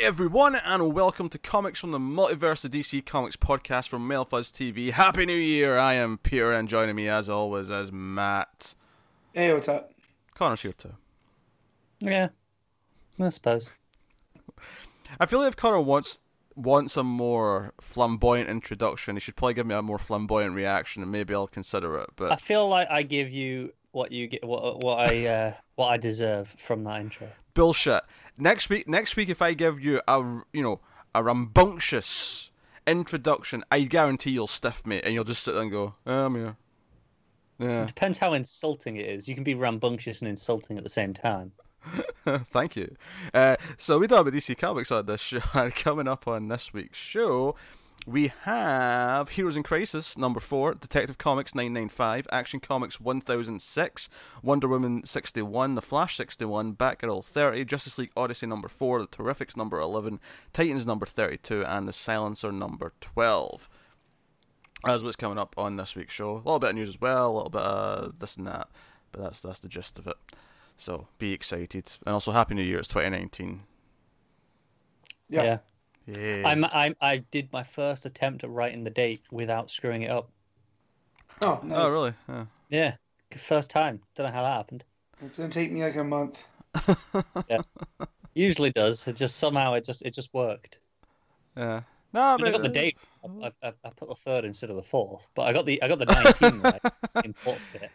Hey everyone, and welcome to Comics from the Multiverse, the DC Comics podcast from Mailfuzz TV. Happy New Year! I am Peter, and joining me as always as Matt. Hey, what's up? Connor's here too. Yeah, I suppose. I feel like if Connor wants wants a more flamboyant introduction, he should probably give me a more flamboyant reaction, and maybe I'll consider it. But I feel like I give you what you get, what what I uh, what I deserve from that intro. bullshit. Next week, next week, if I give you a you know a rambunctious introduction, I guarantee you'll stiff me, and you'll just sit there and go, oh, "I'm here." Yeah, Depends how insulting it is. You can be rambunctious and insulting at the same time. thank you. Uh, so we talk about DC Comics on this show. And coming up on this week's show, we have Heroes in Crisis number four, Detective Comics nine nine five, Action Comics one thousand six, Wonder Woman sixty one, The Flash sixty one, Batgirl thirty, Justice League Odyssey number four, The Terrifics number eleven, Titans number thirty two, and The Silencer number twelve. That's what's coming up on this week's show. A little bit of news as well, a little bit of this and that, but that's that's the gist of it. So be excited, and also Happy New Year! It's twenty nineteen. Yeah. Yeah. Yeah. I'm, I'm I did my first attempt at writing the date without screwing it up. Oh, oh nice. Oh really? Yeah. Yeah, first time. Don't know how that happened. It's gonna take me like a month. Yeah. Usually does. It just somehow it just it just worked. Yeah. No, I, mean, I got the date. I, I, I put the third instead of the fourth, but I got the I got the nineteen right. That's the important bit.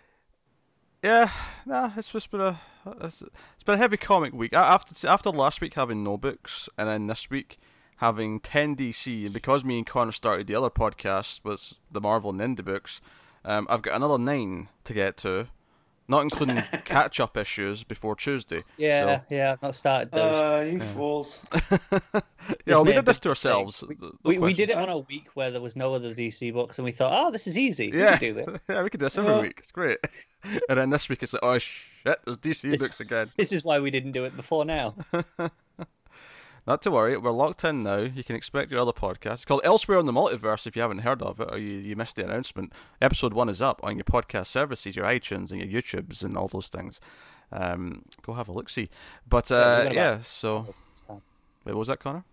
Yeah, nah, it's just been a it's, it's been a heavy comic week. After after last week having no books, and then this week having ten DC, and because me and Connor started the other podcast with the Marvel and Indie books, um, I've got another nine to get to, not including catch up issues before Tuesday. Yeah, yeah. I've not started those. Uh, you fools. So, yeah, we did this to ourselves. We, no we, we did it on a week where there was no other DC books, and we thought, oh, this is easy. We Yeah, can do this. yeah, we could do this every Yeah. week. It's great. and then this week it's like, oh shit, there's DC This- books again. This is why we didn't do it before now. Not to worry, we're locked in now. You can expect your other podcast. It's called Elsewhere in the Multiverse if you haven't heard of it or you, you missed the announcement. Episode 1 is up on your podcast services, your iTunes and your YouTubes and all those things. Um, go have a look see. But Yeah, we uh, yeah, about- so. Wait, what was that, Connor?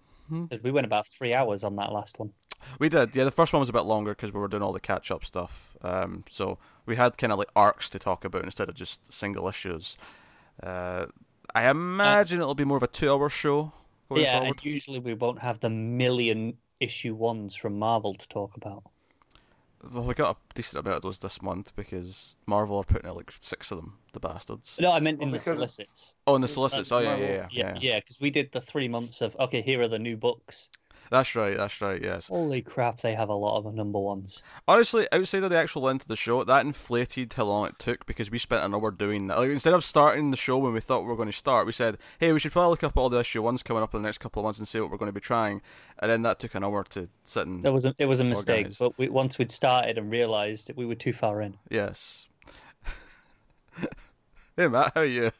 We went about three hours on that last one. We did. Yeah, the first one was a bit longer because we were doing all the catch up stuff. Um, so we had kind of like arcs to talk about instead of just single issues. Uh, I imagine it'll be more of a two hour show going yeah, forward. and usually we won't have the million issue ones from Marvel to talk about. Well, we got a decent amount of those this month because Marvel are putting out like six of them, the bastards. No, I meant in Well, the because it's- solicits. Oh, and the That's solicits. Oh, yeah, Marvel. yeah, yeah, Yeah, yeah. yeah, because we did the three months of okay, here are the new books. That's right. That's right. Yes. Holy crap, they have a lot of number ones. Honestly, outside of the actual length of the show, that inflated how long it took because we spent an hour doing that. Like, instead of starting the show when we thought we were going to start, we said, "Hey, we should probably look up all the issue ones coming up in the next couple of months and see what we're going to be trying." And then that took an hour to sit and There was a, it was a mistake, Organised. but we, once we'd started and realised that we were too far in. yes. hey Matt, how are you?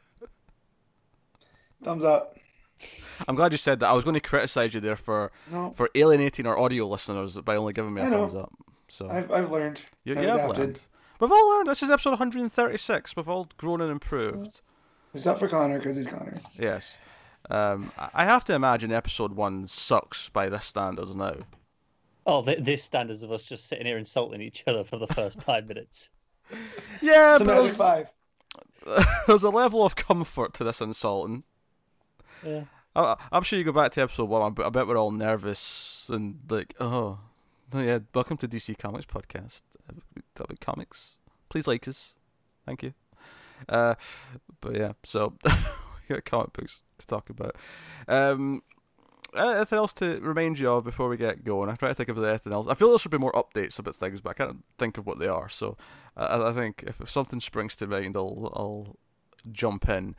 Thumbs up. I'm glad you said that. I was going to criticize you there for No, for alienating our audio listeners by only giving me a I know. thumbs up. So I've I've learned. you, I've you have learned. We've all learned. This is episode 136. We've all grown and improved. Except for Connor, because he's Connor. Yes. Um, I I have to imagine episode one sucks by this standards now. Oh, th- this standards of us just sitting here insulting each other for the first five minutes. Yeah, It's but there's, five. there's a level of comfort to this insulting. Yeah. I, I'm sure you go back to episode one. I bet, we're all nervous and like, oh, yeah. Welcome to DC Comics podcast. About comics. Please like us. Thank you. Uh, but yeah, so we got comic books to talk about. Um, anything else to remind you of before we get going? I try to think of anything else. I feel there should be more updates about things, but I can't think of what they are. So I, I think if, if something springs to mind, I'll I'll jump in.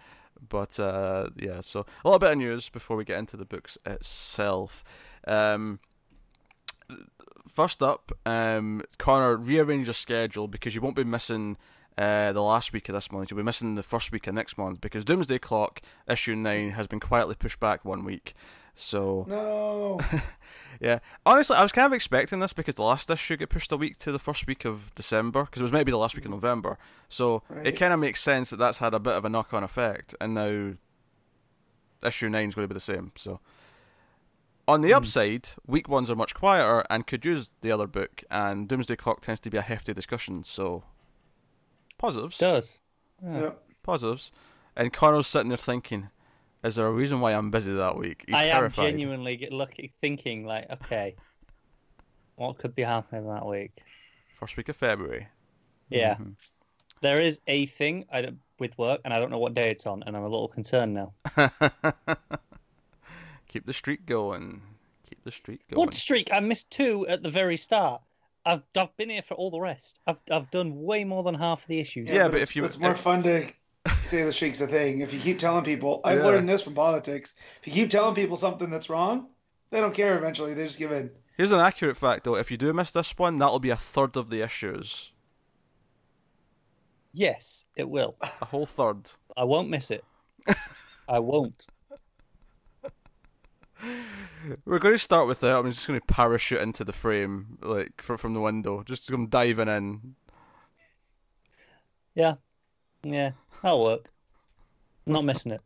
But uh, yeah, so a little bit of news before we get into the books itself. Um, first up, um, Connor, rearrange your schedule because you won't be missing uh, the last week of this month. You'll be missing the first week of next month because Doomsday Clock issue nine has been quietly pushed back one week. So No. yeah, honestly, I was kind of expecting this because the last issue got pushed a week to the first week of December because it was maybe the last week of November. So it kind of makes sense that that's had a bit of a knock-on effect, and now issue nine is going to be the same. So On the Hmm. upside, week ones are much quieter and could use the other book, and Doomsday Clock tends to be a hefty discussion, so positives. Does. Yeah. Yep. Positives. And Connor's sitting there thinking, is there a reason why I'm busy that week? He's I am genuinely get lucky thinking like, okay, what could be happening that week? First week of February. Yeah, Mhm. there is a thing I don't, with work, and I don't know what day it's on, and I'm a little concerned now. Keep the streak going. Keep the streak going. What streak? I missed two at the very start. I've I've been here for all the rest. I've I've done way more than half of the issues. Yeah, but it's, if you- it's more if- fun to say the streak's a thing. If you keep telling people, I've Yeah. learned this from politics. If you keep telling people something that's wrong, they don't care. Eventually, they just give in. Here's an accurate fact, though. If you do miss this one, that'll be a third of the issues. Yes, it will. A whole third. I won't miss it. I won't. We're going to start with that. I'm just going to parachute into the frame, like from the window. Just to come diving in. Yeah, yeah, that'll work. Not missing it.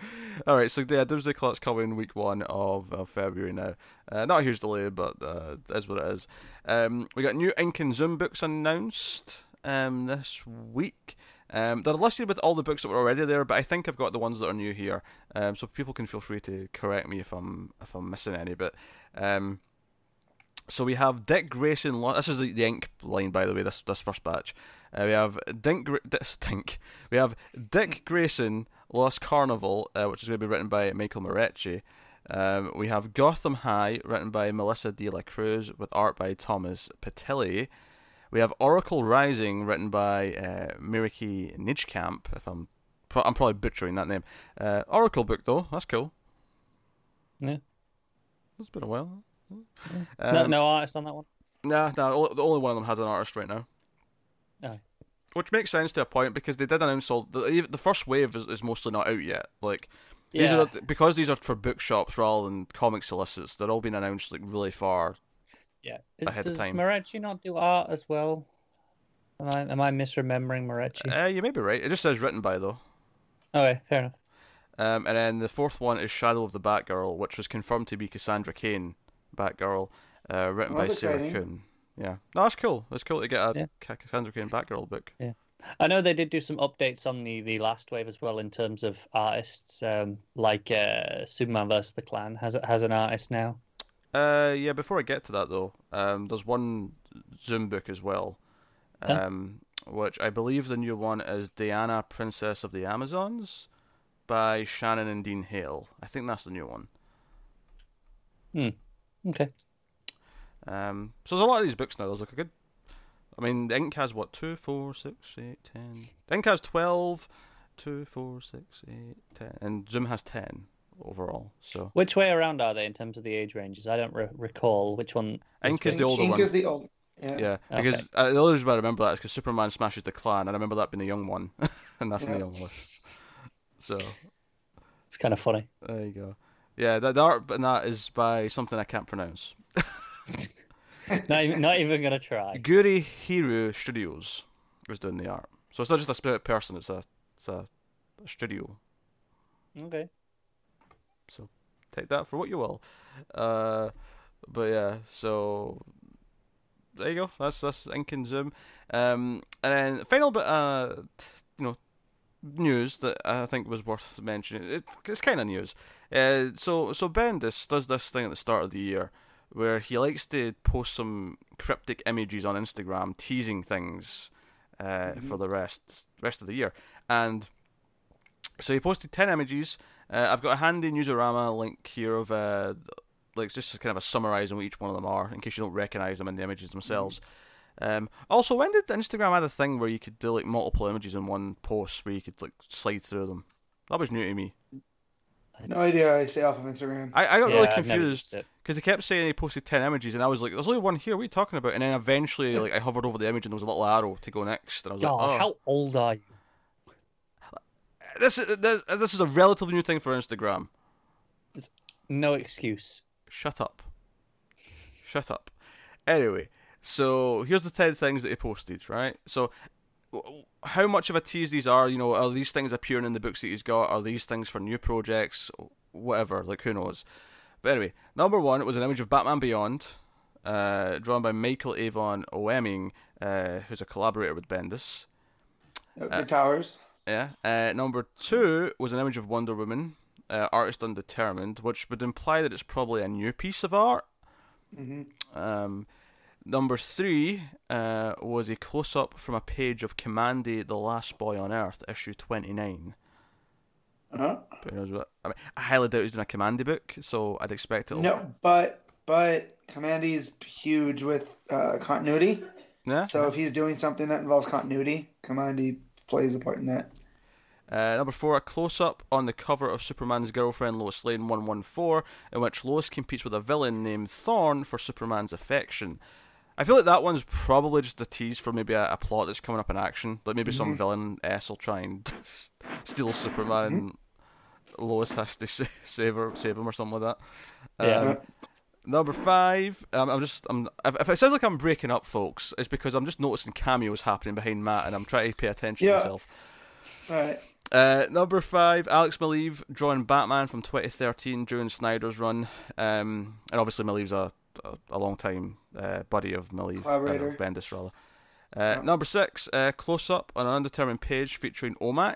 All right, so yeah, Doomsday Clock's coming week one of, of February now. Uh, not a huge delay, but uh, what it is. Um, we got new Ink and Zoom books announced um, this week. Um, they're listed with all the books that were already there, but I think I've got the ones that are new here. Um, so people can feel free to correct me if I'm if I'm missing any. But um, so we have Dick Grayson. This is the, the ink line, by the way. This this first batch. Uh, we have Dink. This Dink. We have Dick Grayson, Lost Carnival, uh, which is going to be written by Michael Moreci. Um, we have Gotham High, written by Melissa De La Cruz, with art by Thomas Pitilli. We have Oracle Rising, written by uh, Marieke Nijkamp. If I'm, pro- I'm probably butchering that name. Uh, Oracle book though, that's cool. Yeah. It's been a while. no, Um, no artist on that one. Nah, nah. The only one of them has an artist right now. Aye. Which makes sense to a point because they did announce all the the first wave is, is mostly not out yet. Like these Yeah. are because these are for bookshops rather than comic solicits. They're all being announced like really far. Yeah. ahead of Does time. Moreci not do art as well? Am I am I misremembering Moreci? Uh, you may be right. It just says written by though. okay, fair enough. Um, and then the fourth one is Shadow of the Batgirl, which was confirmed to be Cassandra Cain, Batgirl, uh, written Oh, by that's Sarah exciting. Yeah, no, that's cool. It's cool to get a Yeah. Ca- Cassandra Cain Batgirl book. Yeah, I know they did do some updates on the, the last wave as well in terms of artists, um, like uh, Superman vs. the Klan has has an artist now. Uh, yeah. Before I get to that though, um, there's one Zoom book as well, Huh? um, which I believe the new one is Diana, Princess of the Amazons, by Shannon and Dean Hale. I think that's the new one. Hmm. Okay. Um, so there's a lot of these books now. There's like a good. I mean, the Ink has what two, four, six, eight, ten. The Ink has twelve. Two, four, six, eight, ten, and Zoom has ten overall. So Which way around are they in terms of the age ranges? I don't re- recall which one. Ink is the which. older Ink one. is the old. Yeah. Yeah, Okay. because uh, the only reason why I remember that is because Superman smashes the Klan, and I remember that being the young one, and that's in the Yeah. young list. So It's kind of funny. there you go. Yeah, the, the art in that is by something I can't pronounce. not, even, not even gonna try. Guri Hiru Studios was doing the art, so it's not just a split person; it's a it's a, a studio. Okay. So take that for what you will. Uh, but yeah, so there you go. That's that's Ink and Zoom. Um, and then final bit, uh, t- you know, news that I think was worth mentioning. It's it's kind of news. Uh, so so Bendis does this thing at the start of the year where he likes to post some cryptic images on Instagram teasing things uh, for the rest rest of the year. And so he posted ten images. Uh, I've got a handy newsarama link here of uh, like just kind of a summarising what each one of them are in case you don't recognise them in the images themselves. Um, also, when did Instagram add a thing where you could do like multiple images in one post where you could like slide through them? That was new to me. No idea. I stay off of Instagram. I, I got yeah, really confused because he kept saying he posted 10 images and I was like, there's only one here, what are you talking about? And then eventually like I hovered over the image and there was a little arrow to go next and I was God, like, oh. how old are you? This, is, this, this is a relatively new thing for Instagram. No excuse. Shut up. Shut up. Anyway, so here's the 10 things that he posted, right? So, w- how much of a tease these are? You know, are these things appearing in the books that he's got? Are these things for new projects? Whatever, like, who knows? but anyway, number one was an image of Batman Beyond, uh, drawn by Michael Avon Oeming, uh, who's a collaborator with Bendis. Uh, Good powers. Yeah. Uh, number two was an image of Wonder Woman, uh, artist undetermined, which would imply that it's probably a new piece of art. hmm Um, number three uh, was a close up from a page of Kamandi, the Last Boy on Earth, issue 29. Uh-huh. Who knows what? I mean, I highly doubt he's doing a Kamandi book, so I'd expect it'll. No, but but Kamandi is huge with uh, continuity. Yeah. So if he's doing something that involves continuity, Kamandi plays a part in that. Uh, number four, a close up on the cover of Superman's girlfriend Lois Lane 114, in which Lois competes with a villain named Thorn for Superman's affection. I feel like that one's probably just a tease for maybe a, a plot that's coming up in action. Like maybe some villain S will try and steal Superman and Lois has to save her, save him or something like that. Yeah. Um, Number five, um, I'm just, I'm, if, if it sounds like I'm breaking up, folks, it's because I'm just noticing cameos happening behind Matt, and I'm trying to pay attention Yeah. to myself. All right. Uh, number five, Alex Maleev drawing Batman from 2013 during Snyder's run, um, and obviously Maleev's a a, a long time uh, buddy of Maleev, uh, Collaborator. of Bendis rather. Uh, Number six, uh, close up on an undetermined page featuring OMAC,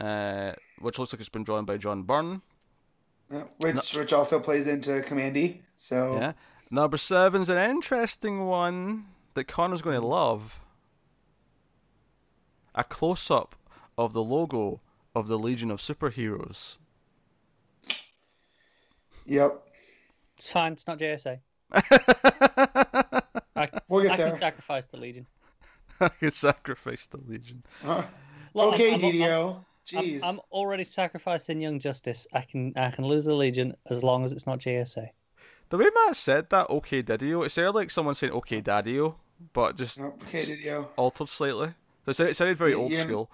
uh, which looks like it's been drawn by John Byrne. Yeah, which which also plays into Kamandi. So Yeah. Number seven's an interesting one that Connor's going to love. A close up of the logo of the Legion of Superheroes. yep, It's fine. It's not JSA. I, We'll get I can sacrifice the Legion. I could sacrifice the Legion. Uh, Look, okay, I'm- I'm- DDO. I'm, Jeez. I'm already sacrificing Young Justice. I can I can lose the Legion as long as it's not JSA. The way Matt said that, okay, Didio, it sounded like someone saying okay, Daddio, but just okay, DDO. altered slightly. So it sounded, very Y- old yeah. school.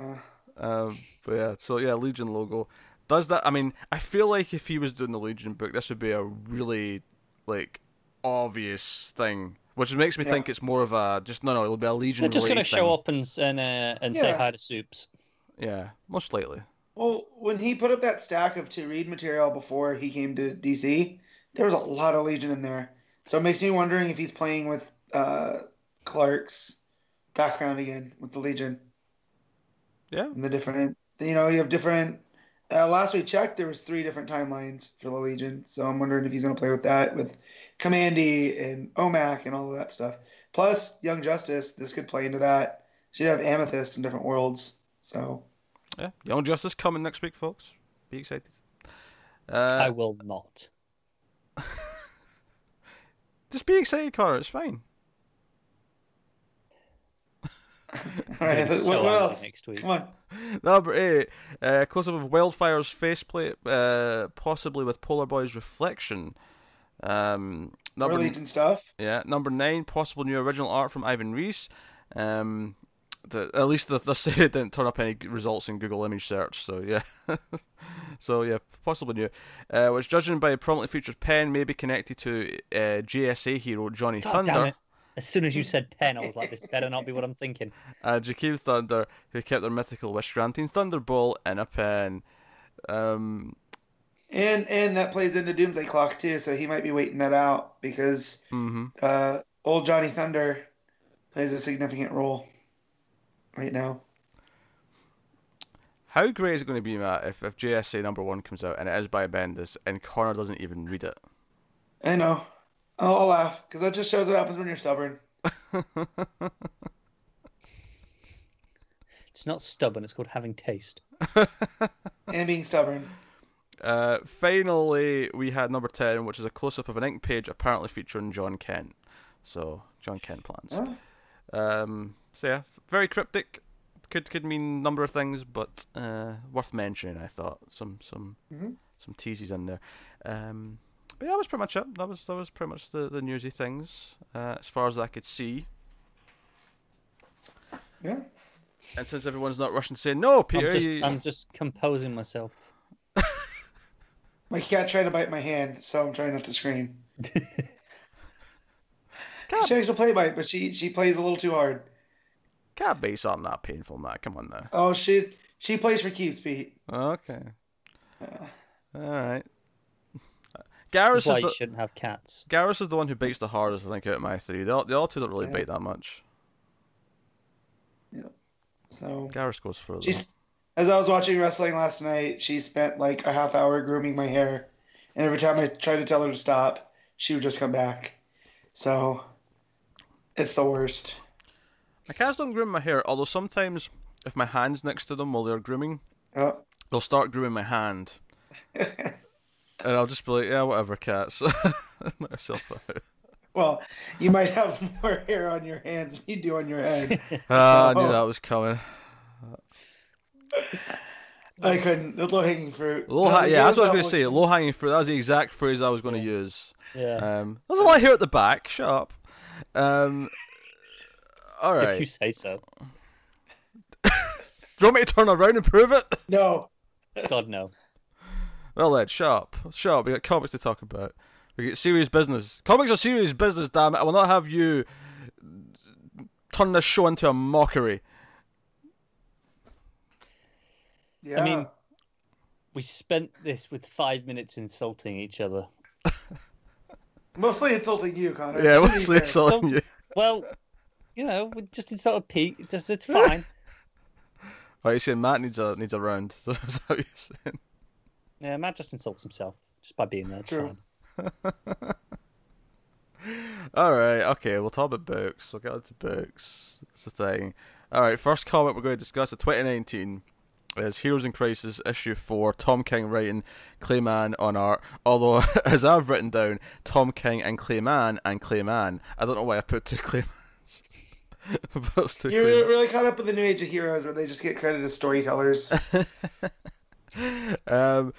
Uh, Um, but yeah, so yeah, Legion logo. Does that? I mean, I feel like if he was doing the Legion book, this would be a really like obvious thing, which makes me Yeah. think it's more of a just no, no, it'll be a Legion. They're just going to related show up and and uh, and say hi to Soups. Yeah, most likely. well, when he put up that stack of to read material before he came to DC, there was a lot of Legion in there. So it makes me wondering if he's playing with uh, Clark's background again with the Legion Yeah, and the different. You know, you have different. Uh, last we checked, there was three different timelines for the Legion. So I'm wondering if he's going to play with that with Kamandi and OMAC and all of that stuff. Plus, Young Justice, this could play into that. She'd have Amethyst in different worlds. So yeah. Young Justice coming next week, folks. Be excited. I Uh, will not. just be excited, Connor. It's fine. All I'm right, what, what else? next week. Come on. Number eight, uh, close up of Wildfire's faceplate, uh, possibly with Polar Boy's reflection. Um, More number Legion stuff. yeah, number nine, possible new original art from Ivan Reis. Um, the, at least the, the say it didn't turn up any results in Google image search. So yeah, so yeah, possibly new. Uh, which judging by a prominently featured pen, may be connected to uh, JSA hero Johnny God Thunder. Damn it! As soon as you said pen, I was like, this better not be what I'm thinking. uh, Jakeem Thunder, who kept their mythical wish granting Thunderbolt in a pen. Um, And and that plays into Doomsday Clock too, so he might be waiting that out because mhm. uh, old Johnny Thunder plays a significant role right now. How great is it going to be, Matt, if, if JSA number one comes out and it is by Bendis and Connor doesn't even read it? I know. I'll, I'll laugh because that just shows what happens when you're stubborn. It's not stubborn. It's called having taste. and being stubborn. Uh, finally, we had number 10, which is a close up of an ink page apparently featuring Jon Kent. So, Jon Kent plans. Oh, Um, so, yeah, very cryptic. Could could mean a number of things, but uh, worth mentioning, I thought. Some some Mhm. some teases in there. Um, but yeah, that was pretty much it. That was that was pretty much the, the newsy things uh, as far as I could see. yeah. And since everyone's not rushing to say no, Peter, I'm just you- I'm just composing myself. My cat tried to bite my hand, so I'm trying not to scream. God. She likes to play bite, but she she plays a little too hard. can't be something that painful, Matt. Come on now. Oh, she she plays for keeps, Pete. Okay. Uh, All right. This Garrus is why is you the shouldn't have cats. Garrus is the one who beats the hardest, I think, out of my three. The, the other two don't really Yeah. bite that much. Yeah. So Garrus goes further. she's as I was watching wrestling last night, she spent like a half hour grooming my hair, and every time I tried to tell her to stop, she would just come back. So it's the worst. My cats don't groom my hair, although sometimes if my hand's next to them while they're grooming, Oh. they'll start grooming my hand. and I'll just be like, yeah, whatever, cats. Let myself out. Well, you might have more hair on your hands than you do on your head. Ah, I knew Oh. that was coming. I couldn't. Low hanging fruit. Low ha- yeah, that's what I was going to say. Low hanging fruit. That was the exact phrase I was going to use. Yeah. Um, there's a lot here at the back. Shut up. Um, all If you say so. Do you want me to turn around and prove it? No. God no. Well, then, shut up. Shut up. We got comics to talk about. We get serious business. Comics are serious business, damn it. I will not have you turn this show into a mockery. Yeah. I mean- We spent this with five minutes insulting each other. mostly insulting you, Connor. Yeah, to mostly fair. insulting you. Well, you know, we just insult a peak. Just it's fine. Right, you saying Matt needs a needs a round. Is that what you're saying? Yeah, Matt just insults himself just by being there. True. All right, okay, we'll talk about books. We'll get into books. That's the thing. All right, first comic we're going to discuss of 2019 is Heroes in Crisis issue four. Tom King writing, Clay Mann on art. Although, as I've written down, Tom King and Clay Mann and Clay Mann. I don't know why I put two Clay Manns. But two You're Clay Mann. really caught up with the new age of heroes where they just get credited as storytellers. um,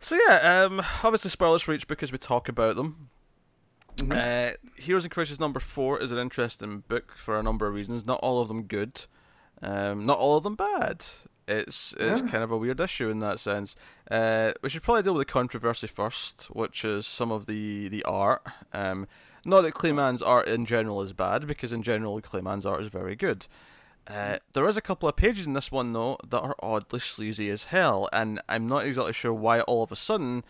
so yeah, um, obviously spoilers for each book as we talk about them. Uh, Heroes and Crisis number four is an interesting book for a number of reasons. Not all of them good, um, not all of them bad. It's it's Yeah. kind of a weird issue in that sense. Uh, we should probably deal with the controversy first, which is some of the the art. Um, not that Clay Mann's art in general is bad, because in general Clay Mann's art is very good. Uh, there is a couple of pages in this one though that are oddly sleazy as hell, and I'm not exactly sure why all of a sudden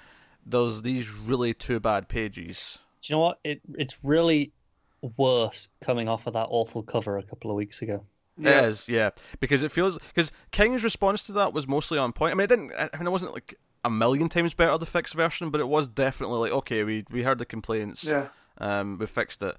there's these really two bad pages. Do you know what? It it's really worse coming off of that awful cover a couple of weeks ago. It is, yeah, because it feels because King's response to that was mostly on point. I mean, it didn't. I mean, it wasn't like a million times better the fixed version, but it was definitely like okay, we we heard the complaints, Yeah. um, we fixed it.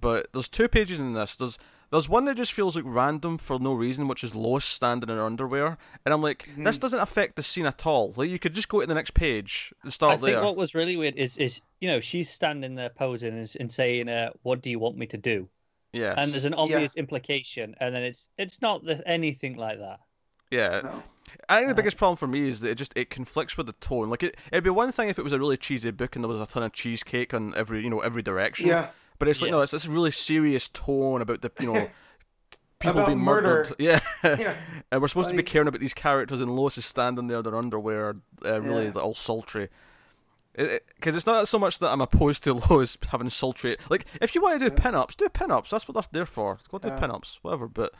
But there's two pages in this. There's there's one that just feels like random for no reason, which is Lois standing in her underwear, and I'm like, Mm-hmm. this doesn't affect the scene at all. Like you could just go to the next page and start I think what was really weird is is you know she's standing there posing and, and saying, uh, "What do you want me to do?" Yeah, And there's an obvious implication, and then it's it's not there's anything like that. yeah. No. I think the Uh, biggest problem for me is that it just it conflicts with the tone. Like it, it'd be one thing if it was a really cheesy book and there was a ton of cheesecake on every you know every direction. Yeah. But it's like Yeah. no, it's this really serious tone about the you know people About being murder. murdered. Yeah. Yeah. and we're supposed to be caring about these characters, and Lois is standing there, in their underwear, uh, really Yeah. all sultry. Because it's not so much that I'm opposed to Lois having sultry. Like, if you want to do pin-ups, do pin-ups. That's what they're there for. Go do Yeah. pin-ups, whatever. But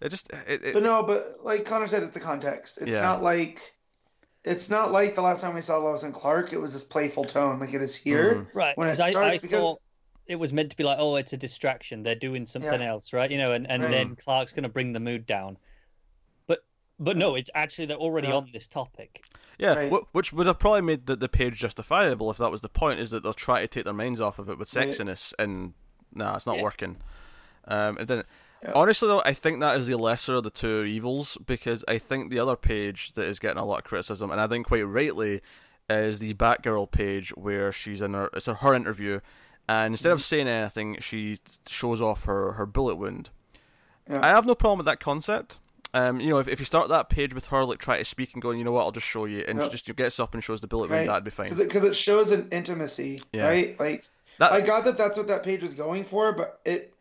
it just it, it, But no, but like Connor said, it's the context. It's Yeah. not like it's not like the last time we saw Lois and Clark. It was this playful tone, like it is here. Mhm. Right. When it Because I, I starts, because- thought it was meant to be like, oh, it's a distraction. They're doing something Yeah. else, right? You know, and, and Right. then Clark's going to bring the mood down. But but no, it's actually they're already Yeah. on this topic. Yeah, Right. wh- which would have probably made the, the page justifiable if that was the point, is that they'll try to take their minds off of it with Right. sexiness, and nah, it's not Yeah. working. Um, it didn't. Yeah. Honestly, though, I think that is the lesser of the two evils because I think the other page that is getting a lot of criticism, and I think quite rightly, is the Batgirl page where she's in her it's her interview, and instead of saying anything, she shows off her her bullet wound. Yeah. I have no problem with that concept. Um, you know, if, if you start that page with her like try to speak and going, you know what, I'll just show you, and Yeah. she just gets up and shows the bullet wound, that'd be fine. Because it, shows an intimacy, Yeah. right? Like That, I got that that's what that page was going for, but it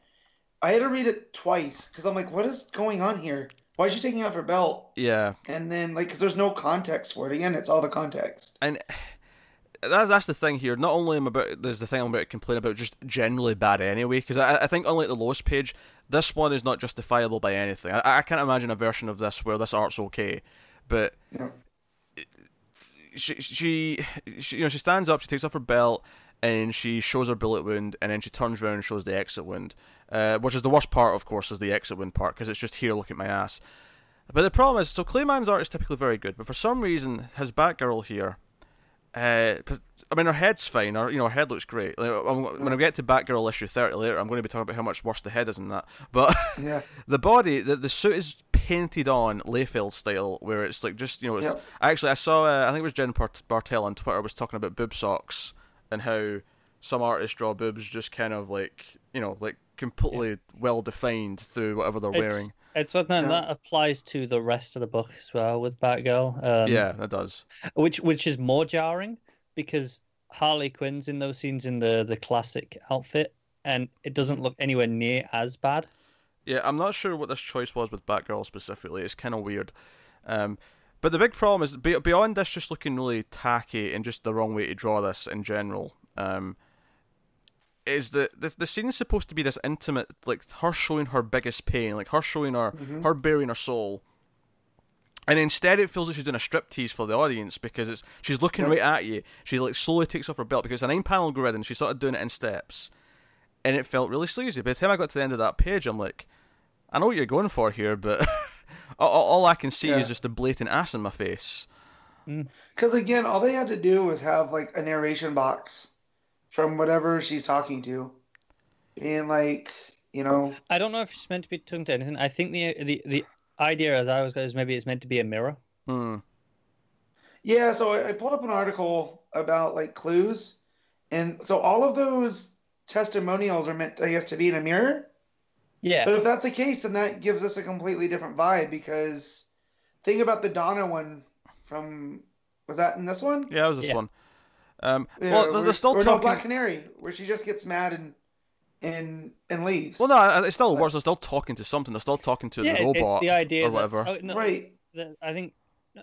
I had to read it twice because I'm like, what is going on here? Why is she taking off her belt? yeah, And then like, because there's no context for it. Again, it's all the context. and that's that's the thing here. Not only am about there's the thing I'm about to complain about, just generally bad anyway. Because I, I think unlike the Lois page, this one is not justifiable by anything. I, I can't imagine a version of this where this art's okay, but Yeah. she, she, she, you know, she stands up, she takes off her belt, and she shows her bullet wound, and then she turns around and shows the exit wound, uh, which is the worst part, of course, is the exit wound part because it's just here, look at my ass. But the problem is, so Clay Mann's art is typically very good, but for some reason, his Batgirl here, uh, I mean, her head's fine. Her, you know, her head looks great. Like, when I get to Batgirl issue thirty later, I'm going to be talking about how much worse the head is in that. But Yeah. the body, the, the suit is painted on Liefeld style, where it's like just you know. It's, Yep. Actually, I saw. Uh, I think it was Jen Bart- Bartel on Twitter was talking about boob socks and how some artists draw boobs just kind of like you know like completely well defined through whatever they're It's, wearing. It's what no, Yeah. that applies to the rest of the book as well with Batgirl. Um, yeah, that does. which which is more jarring because Harley Quinn's in those scenes in the the classic outfit, and it doesn't look anywhere near as bad. Yeah, I'm not sure what this choice was with Batgirl specifically. It's kind of weird. Um, but the big problem is beyond this just looking really tacky and just the wrong way to draw this in general. Um, is that the the scene's supposed to be this intimate, like her showing her biggest pain, like her showing her mm-hmm. her bearing her soul. And instead, it feels like she's doing a striptease for the audience because it's she's looking Yep. right at you. She like slowly takes off her belt because it's a nine panel grid and she's sort of doing it in steps, and it felt really sleazy. By the time I got to the end of that page, I'm like, I know what you're going for here, but all, all all I can see Yeah. is just a blatant ass in my face. Mm. Because again, all they had to do was have like a narration box from whatever she's talking to, and like you know, I don't know if it's meant to be tongue to anything. I think the the the idea as I was going is maybe it's meant to be a mirror. Hmm. yeah. So I, I pulled up an article about like clues, and so all of those testimonials are meant, I guess, to be in a mirror. Yeah, But if that's the case, then that gives us a completely different vibe because think about the Donna one from was that in this one? Yeah, it was this Yeah. one. Um, Yeah, well, they're, where- they're still or no. Black Canary, where she just gets mad and and and leaves. Well, no, it still works. They're still talking to something. They're still talking to yeah, the it- it's robot the idea or that- whatever. oh, no, right. the- I think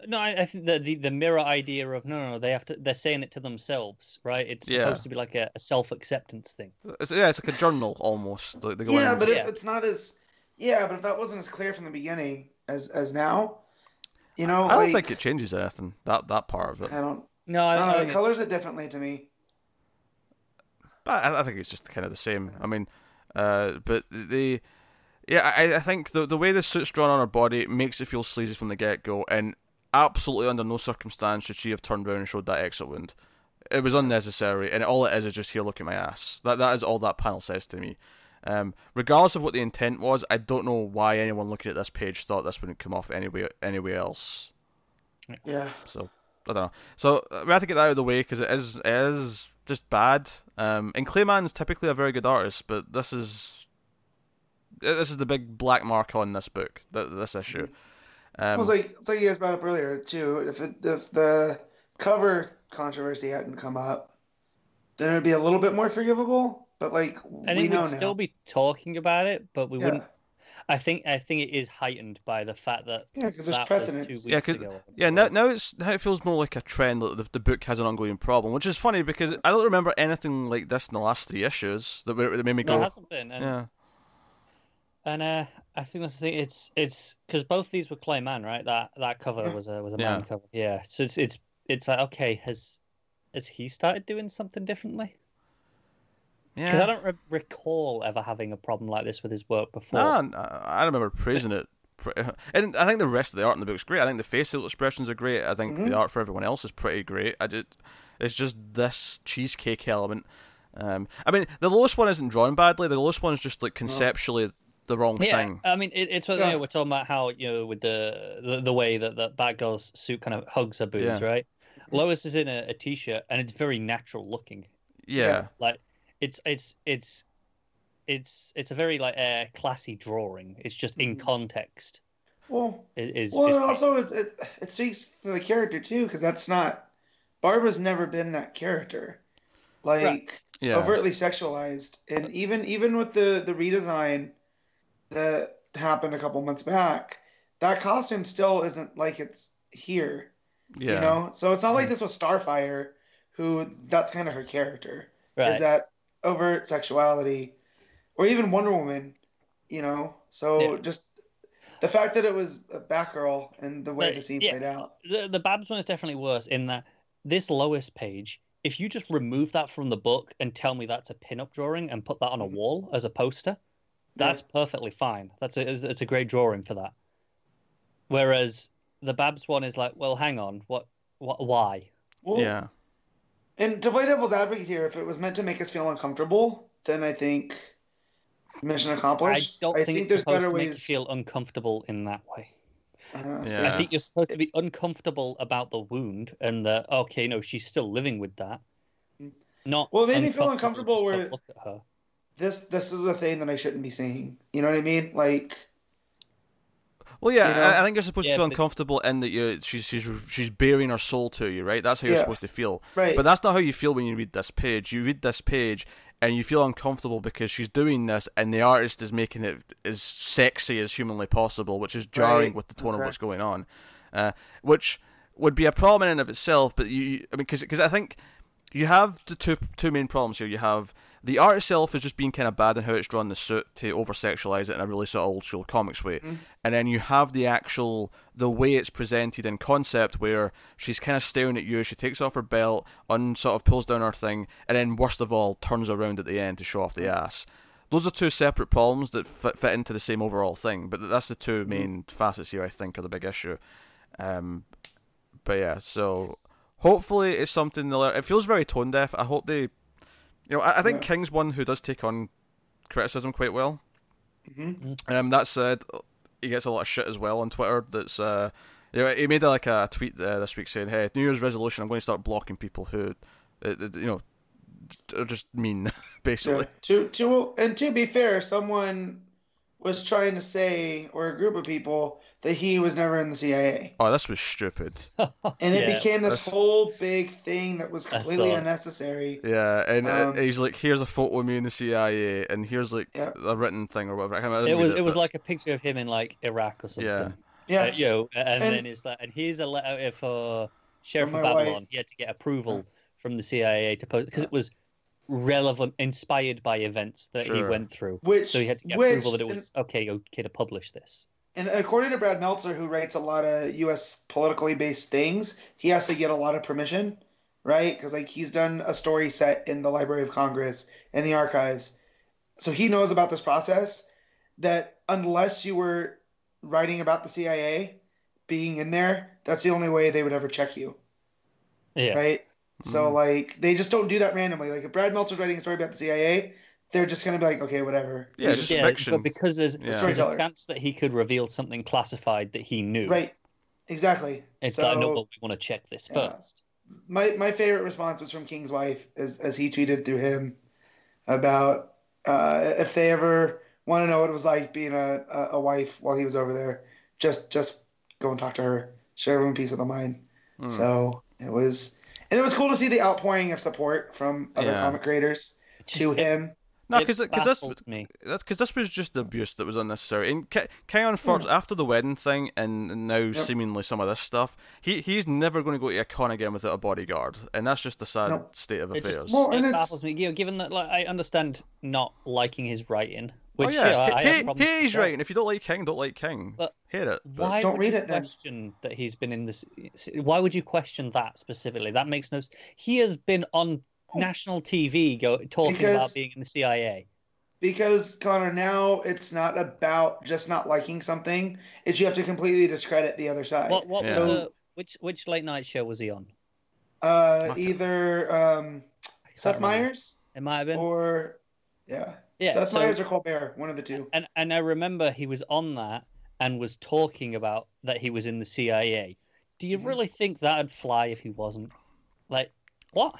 no, I, I think the, the the mirror idea of no, no, they have to. They're saying it to themselves, right? It's Yeah. supposed to be like a, a self acceptance thing. It's, yeah, it's like a journal almost. Like Yeah, in- but Yeah. if it's not as yeah, but if that wasn't as clear from the beginning as as now, you know, I don't like, think it changes anything. That that part of it. I don't. No, I, I don't know. think It colors it differently to me. But I, I think it's just kind of the same. I mean, uh, but the yeah, I, I think the the way the suit's drawn on her body makes it feel sleazy from the get go, and absolutely under no circumstance should she have turned around and showed that exit wound. It was unnecessary, and all it is is just here, look at my ass. That that is all that panel says to me. Um, regardless of what the intent was, I don't know why anyone looking at this page thought this wouldn't come off anywhere anywhere else. Yeah. So I don't know. So uh, we have to get that out of the way because it is it is just bad. Um, and Clay Mann's typically a very good artist, but this is this is the big black mark on this book, this issue. it Um, was like it's like you guys brought up earlier too. If it, if the cover controversy hadn't come up, then it'd be a little bit more forgivable. But like I we think know we'd now. still be talking about it, but we yeah, wouldn't. I think I think it is heightened by the fact that yeah, because there's that was two precedence. weeks Yeah, 'cause- ago. Yeah, now now it's now it feels more like a trend that the, the book has an ongoing problem, which is funny because I don't remember anything like this in the last three issues that, that made me No, it go, hasn't been, and yeah, and uh, I think that's the thing. It's it's because both these were Clay Mann, right? That that cover Yeah. was a was a Yeah. man cover. Yeah, so it's it's it's like okay, has has he started doing something differently? Because yeah. I don't re- recall ever having a problem like this with his work before. No, n- I remember praising it. And I think the rest of the art in the book's great. I think the facial expressions are great. I think Mhm. the art for everyone else is pretty great. I just, it's just this cheesecake element. Um, I mean, the Lois one isn't drawn badly. The Lois one is just like conceptually the wrong Yeah, thing. I mean, it, it's what Yeah. we're talking about how you know with the the, the way that the Batgirl's suit kind of hugs her boobs, Yeah. right? Lois is in a, a t-shirt and it's very natural looking. Yeah, Like it's it's it's it's it's a very like uh, classy drawing. It's just in Mhm. context. Well, Is, is, well, is and also it, it it speaks to the character too, because that's not Barbara's never been that character, like yeah, overtly sexualized, and even even with the the redesign that happened a couple months back, that costume still isn't like it's here. yeah. You know, so it's not Mm. like this was Starfire, who that's kind of her character right. is that overt sexuality, or even Wonder Woman. You know, so Yeah. just the fact that it was a Batgirl and the way Like, the scene yeah. played out. the the Babs one is definitely worse in that this Lois page, if you just remove that from the book and tell me that's a pin-up drawing and put that on a Mhm. wall as a poster, that's perfectly fine. That's a it's it's a great drawing for that. Whereas the Babs one is like, well, hang on, what, what, why? Well, yeah. And to play devil's advocate here, if it was meant to make us feel uncomfortable, then I think mission accomplished. I don't think, it's there's supposed better to make you ways. feel uncomfortable in that way. Uh, Yeah. I think you're supposed to be uncomfortable about the wound and that okay, no, she's still living with that. Mm. Not Well, it made me feel uncomfortable uncomfortable where- look at her. this this is a thing that I shouldn't be saying. You know what I mean? Like, Well, yeah, You know? I, I think you're supposed Yeah, to feel but- uncomfortable in that you she's she's she's bearing her soul to you, right? That's how you're Yeah. supposed to feel. right? But that's not how you feel when you read this page. You read this page and you feel uncomfortable because she's doing this and the artist is making it as sexy as humanly possible, which is jarring Right. with the tone of what's going on. Uh, which would be a problem in and of itself, but you, you- I mean, because I think you have the two two main problems here. You have the art itself is just being kind of bad in how it's drawn the suit to over sexualize it in a really sort of old school comics way, Mhm. and then you have the actual the way it's presented in concept where she's kind of staring at you. She takes off her belt, un sort of pulls down her thing, and then worst of all turns around at the end to show off the ass. Those are two separate problems that fit, fit into the same overall thing, but that's the two main facets here. I think are the big issue. Um, but yeah, so hopefully it's something they'll. It feels very tone deaf. I hope they, you know, I, I think Yeah. King's one who does take on criticism quite well. hmm Um, that said, he gets a lot of shit as well on Twitter. That's uh, you know, he made like a tweet uh, this week saying, "Hey, New Year's resolution: I'm going to start blocking people who, uh, you know, are just mean, basically." Yeah. To to and to be fair, someone was trying to say, or a group of people, that he was never in the CIA, Oh, this was stupid. and it Yeah, became this that's- whole big thing that was I completely unnecessary. Yeah, and uh, Um, he's like, "Here's a photo of me in the CIA, and here's like Yeah. a written thing or whatever." I can't, I It was it was but- like a picture of him in like Iraq or something. Yeah. Yeah, Uh, you know, and, And- then it's like, and here's a letter for Sheriff of my wife. Babylon. He had to get approval from the CIA to post because it was relevant, inspired by events that he went through. which So he had to get which approval that it and- was okay, okay to publish this. And according to Brad Meltzer, who writes a lot of U.S. politically based things, he has to get a lot of permission, right? Because like he's done a story set in the Library of Congress and the archives, so he knows about this process. That unless you were writing about the CIA being in there, that's the only way they would ever check you, Yeah, right? So Mhm. like they just don't do that randomly. Like if Brad Meltzer's writing a story about the CIA, they're just gonna be like, okay, whatever. Yeah, He's just yeah, fiction. but because there's, Yeah. there's a chance that he could reveal something classified that he knew. right, exactly. It's so, like, no, but we want to check this Yeah. first. my my favorite response was from King's wife as as he tweeted through him about uh, if they ever want to know what it was like being a, a, a wife while he was over there, just just go and talk to her, share everyone peace of the mind. Hmm. So it was, and it was cool to see the outpouring of support from other Yeah. comic creators Just- to him. no, because because this me. that's because this was just abuse that was unnecessary. And Ki- Kion first hmm. after the wedding thing, and and now seemingly some of this stuff, he he's never going to go to a con again without a bodyguard, and that's just a sad No. state of It just- affairs. Well, and it it's- baffles me. You know, given that, like, I understand not liking his writing, which oh yeah, yeah, I, I have he, he, he's that. right. And if you don't like King, don't like King. But Hate it. But Why Don't would read you it then. question that he's been in this? Why would you question that specifically? That makes no. s- He has been on national TV go talking Because- about being in the CIA. Because Connor, now it's not about just not liking something; it's you have to completely discredit the other side. What what was Yeah. the which which late night show was he on? uh, either um, Seth remember. Meyers It might have been. or yeah, yeah. Seth so- Meyers or Colbert, one of the two. and and I remember he was on that and was talking about that he was in the CIA. Do you Mhm. really think that'd fly if he wasn't? Like what?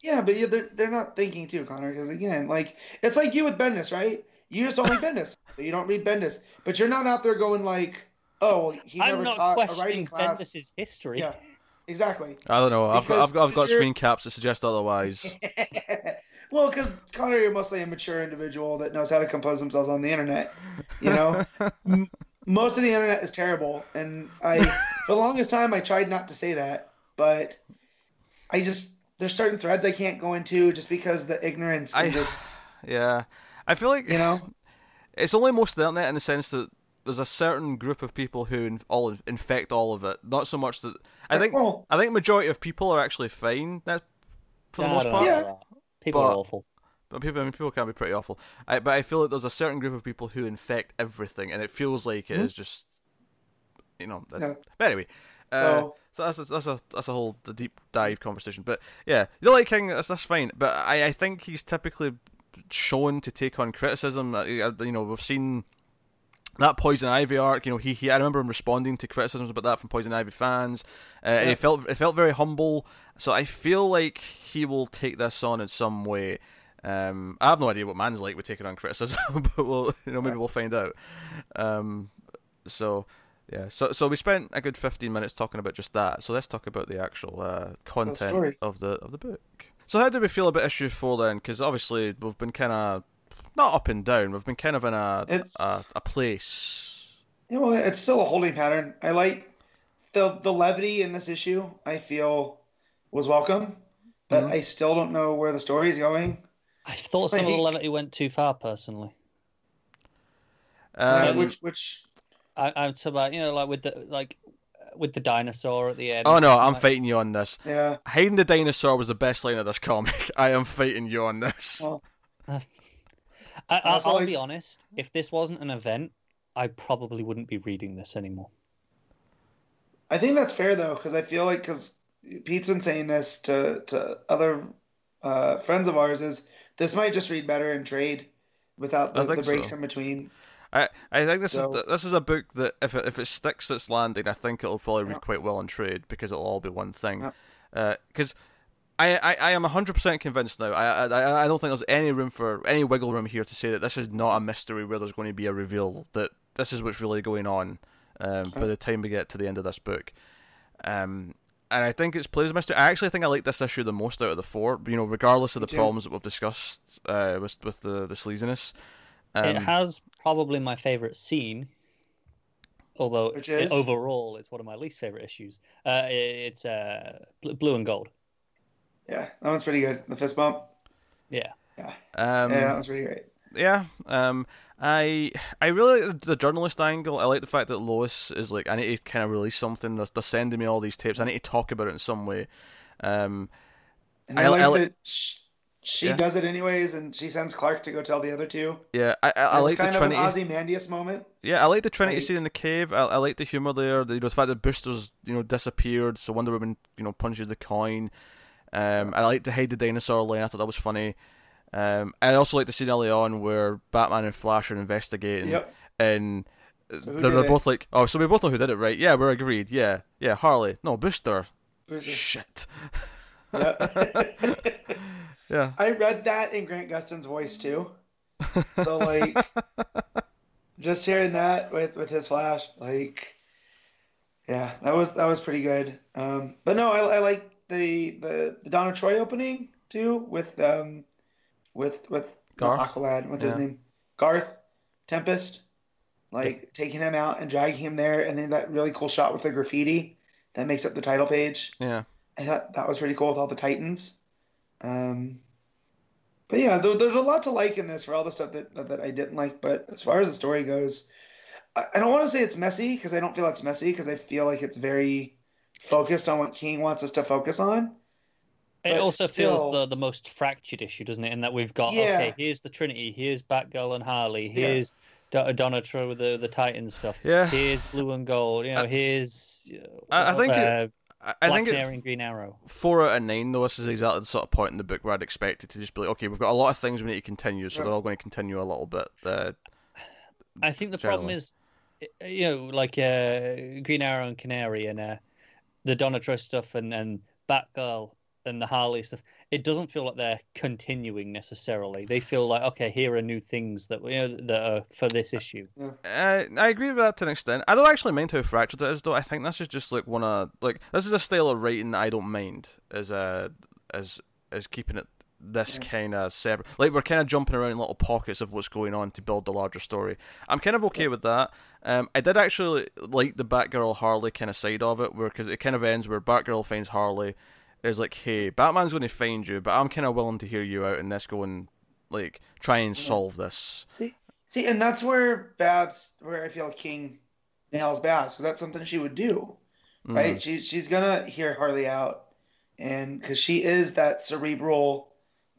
Yeah, but yeah, they're they're not thinking too, Connor. Because again, like it's like you with Bendis, right? You just don't like Bendis, so you don't read Bendis, but you're not out there going like, oh, well, he never I'm not taught a writing questioning class. Bendis's history. Yeah, exactly. I don't know. I've got I've got I've got screen caps that suggest otherwise. well, because Connor, you're mostly a mature individual that knows how to compose themselves on the internet. You know, M- most of the internet is terrible, and I, for the longest time, I tried not to say that, but I just there's certain threads I can't go into just because the ignorance I just yeah, I feel like you know. it's only most of the internet in the sense that there's a certain group of people who in, all infect all of it. Not so much that I think Well, I think majority of people are actually fine. That for the most part. Yeah. About that. People are But- awful. But people, I mean, people can be pretty awful. I, but I feel like there's a certain group of people who infect everything, and it feels like it is Mhm. just, you know. That, Yeah. But anyway, uh, So- so that's a, that's a that's a whole the deep dive conversation. But yeah, you don't like King. That's that's fine. But I I think he's typically shown to take on criticism. Uh, You know, we've seen that Poison Ivy arc, you know, he, he I remember him responding to criticisms about that from Poison Ivy fans, uh, and Yeah. it felt it felt very humble. So I feel like he will take this on in some way. Um, I have no idea what Mann's like with taking on criticism, but we'll you know maybe we'll find out. Um, so yeah, so so we spent a good fifteen minutes talking about just that. So let's talk about the actual uh, content story. of the of the book. So how did we feel about issue four then? Because obviously we've been kind of not up and down. We've been kind of in a a, a place. you know, it's still a holding pattern. I like the the levity in this issue. I feel was welcome, but Mhm. I still don't know where the story is going. I thought some of the levity went too far, personally. Uh, Um, which which I, I'm talking about, you know, like with the like with the dinosaur at the end. oh no, I'm Like, fighting you on this. yeah. Hiding the dinosaur was the best line of this comic. I am fighting you on this. Well, I, I, Also, I'll like- be honest. If this wasn't an event, I probably wouldn't be reading this anymore. I think that's fair though, because I feel like because Pete's been saying this to to other uh, friends of ours is this might just read better in trade without the, the breaks so. in between. I, I think this So- is this is a book that if it, if it sticks its landing, I think it'll probably read Yeah. quite well in trade because it'll all be one thing. Yeah. Because I, I, I am hundred percent convinced now. I, I I don't think there's any room for any wiggle room here to say that this is not a mystery where there's going to be a reveal that this is what's really going on. Um, by the time we get to the end of this book, um, and I think it's plays a mystery. I actually think I like this issue the most out of the four. You know, regardless of the problems that we've discussed uh, with with the the sleaziness. Um, it has probably my favorite scene, although Which it- is? overall it's one of my least favorite issues. Uh, it- it's uh, bl- blue and gold. Yeah, that one's pretty good. The fist bump. Yeah, Yeah, um, yeah, that was really great. yeah um i i really like the, the journalist angle i like the fact that lois is like i need to kind of release something. They're, they're sending me all these tapes. I need to talk about it in some way. Um And I- I, like I that sh- she Yeah. does it anyways, and she sends Clark to go tell the other two. yeah i i, I like the kind trinity of an Ozymandias moment. yeah i like the trinity Like- scene in the cave. I, I like the humor there. The, you know, the fact that boosters you know disappeared so wonder woman you know punches the coin. Um i like the hide the dinosaur line. I thought that was funny um, I also like the scene early on where Batman and Flash are investigating, Yep. and So they're, they're both like, "Oh, so we both know who did it, right? Yeah, we're agreed. Yeah, yeah, Harley. No, Booster. Booster. Shit. Yeah. Yeah. I read that in Grant Gustin's voice too. So like, just hearing that with with his flash, like, yeah, that was that was pretty good. Um, but no, I, I like the the the Donna Troy opening too with um with with Garth? Aqualad. What's his name? Garth Tempest. Like taking him out and dragging him there, and then that really cool shot with the graffiti that makes up the title page. Yeah. I thought that was pretty cool with all the Titans. Um, but yeah, there, there's a lot to like in this for all the stuff that that I didn't like. But as far as the story goes, I, I don't want to say it's messy because I don't feel it's messy because I feel like it's very focused on what King wants us to focus on. It also still- feels the the most fractured issue, doesn't it? In that we've got Yeah. okay, here's the Trinity, here's Batgirl and Harley, Yeah. here's Do- Donna Troy with the the Titan stuff. Yeah. Here's Blue and Gold. You know, I- here's uh, I- I think it- uh, I, I think it, Canary and Green Arrow. four out of nine, though, this is exactly the sort of point in the book where I'd expect it to just be like, okay, we've got a lot of things we need to continue, so Yeah. they're all going to continue a little bit. Uh, I think the problem is, uh, you know, like uh, Green Arrow and Canary and uh, the Donna Troy stuff and, and Batgirl and the Harley stuff. It doesn't feel like they're continuing necessarily. They feel like okay, here are new things that you know that are for this issue. Uh, I agree with that to an extent. I don't actually mind how fractured it is, though. I think this is just like one of like this is a style of writing that I don't mind as uh as as keeping it this Yeah. kind of separate. Like we're kind of jumping around in little pockets of what's going on to build the larger story. I'm kind of okay with that. Um, I did actually like the Batgirl Harley kind of side of it, where because it kind of ends where Batgirl finds Harley. Is like, hey, Batman's going to find you, but I'm kind of willing to hear you out in this. Go and like try and solve this. See, See, and that's where Babs, where I feel King nails Babs, because that's something she would do, Mm. right? She, she's gonna hear Harley out, and because she is that cerebral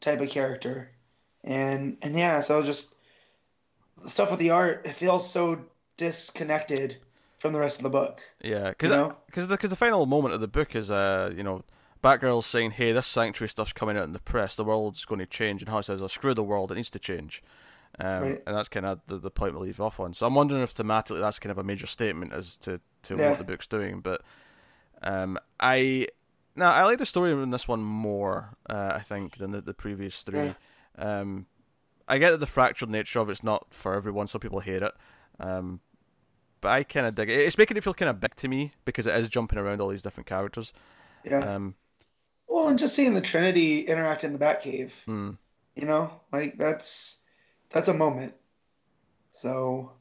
type of character, and and yeah, so just the stuff with the art, it feels so disconnected from the rest of the book. Yeah, because You know? because the final moment of the book is uh you know Batgirl's saying hey this sanctuary stuff's coming out in the press the world's going to change and Harley says oh, screw the world it needs to change, um Right. and that's kind of the, the point we leave off on. So I'm wondering if thematically that's kind of a major statement as to to Yeah. what the book's doing, but um I now I like the story in this one more uh, I think than the, the previous three. Um, I get that the fractured nature of it's not for everyone. Some people hate it. Um, but I kind of dig it. It's making it feel kind of big to me because it is jumping around all these different characters. Yeah. Um, Well, and just seeing the Trinity interact in the Batcave, hmm. you know, like that's that's a moment. So,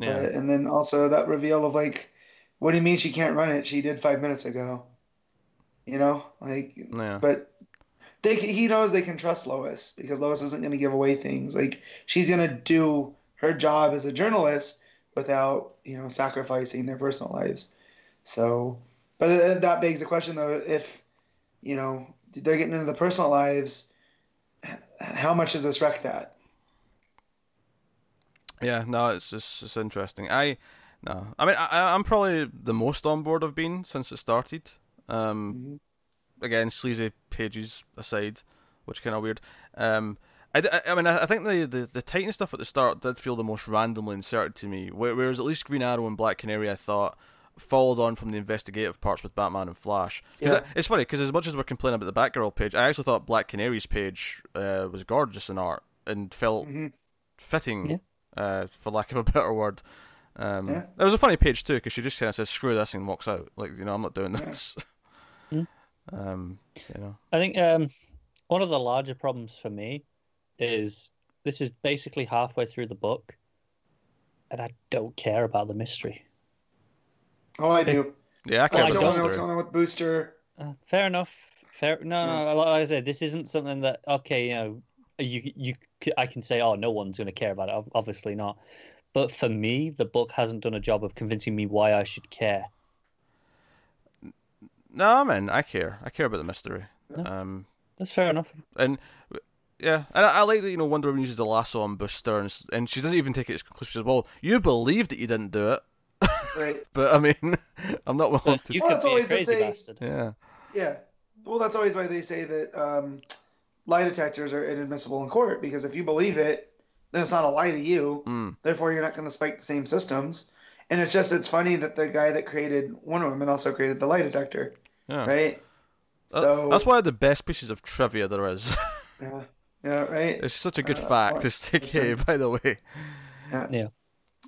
yeah, but- and then also that reveal of like, what do you mean she can't run it? She did five minutes ago. You know, like, yeah, but they he knows they can trust Lois because Lois isn't going to give away things. Like she's going to do her job as a journalist without you know sacrificing their personal lives. So, but uh, that begs the question though: if you know they're getting into the personal lives, how much does this wreck that? yeah. No, it's just it's interesting. I no, I mean I, I'm probably the most on board I've been since it started. Um, Mhm. again, sleazy pages aside, which kind of weird. Um, I- I mean, I I think the, the, the Titan stuff at the start did feel the most randomly inserted to me. Whereas at least Green Arrow and Black Canary, I thought followed on from the investigative parts with Batman and Flash. 'Cause Yeah. it- it's funny because as much as we're complaining about the Batgirl page, I actually thought Black Canary's page uh, was gorgeous in art and felt Mhm. fitting, Yeah. uh, for lack of a better word. Um, Yeah. It was a funny page too because she just kind of says "screw this" and walks out. Like you know, I'm not doing this. Hmm. um, so, you know. I think um, one of the larger problems for me is this is basically halfway through the book, and I don't care about the mystery. Oh, I do. Yeah, I I care I still about the to know what's going on with Booster. Uh, fair enough. Fair. No, no. Like I said, this isn't something that okay, you know, you you c- I can say, oh, no one's going to care about it. Obviously not. But for me, the book hasn't done a job of convincing me why I should care. No, man, I care. I care about the mystery. No. Um, That's fair enough. and yeah, and I, I like that you know Wonder Woman uses the lasso on Booster, and, and she doesn't even take it as conclusive. She says, "Well, you believe that you didn't do it, Right. but I mean, I'm not willing But to." you Well, could that's be a always the crazy say- bastard. Yeah, Yeah. Well, that's always why they say that um, lie detectors are inadmissible in court because if you believe it, then it's not a lie to you. mm, Therefore, you're not going to spike the same systems. And it's just it's funny that the guy that created Wonder Woman also created the lie detector, yeah. right? That- So that's one of the best pieces of trivia there is. yeah, yeah, right. it's such a good Uh, fact well, to stick here, by the way.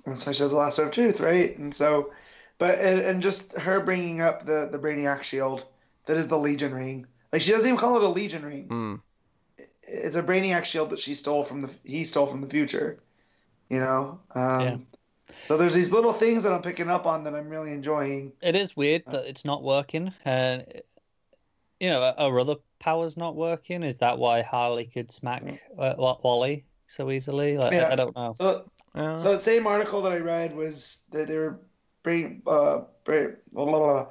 And so she has a lasso of truth, right? And so, but and, and just her bringing up the the Brainiac shield that is the Legion ring. Like she doesn't even call it a Legion ring. Mm, It's a Brainiac shield that she stole from the he stole from the future. You know. Um, Yeah. So there's these little things that I'm picking up on that I'm really enjoying. It is weird that it's not working, and you know, are our other powers not working? Is that why Harley could smack uh, Wally so easily? Like, I- I don't know. So So the same article that I read was that they were bring, uh, break, blah, blah, blah,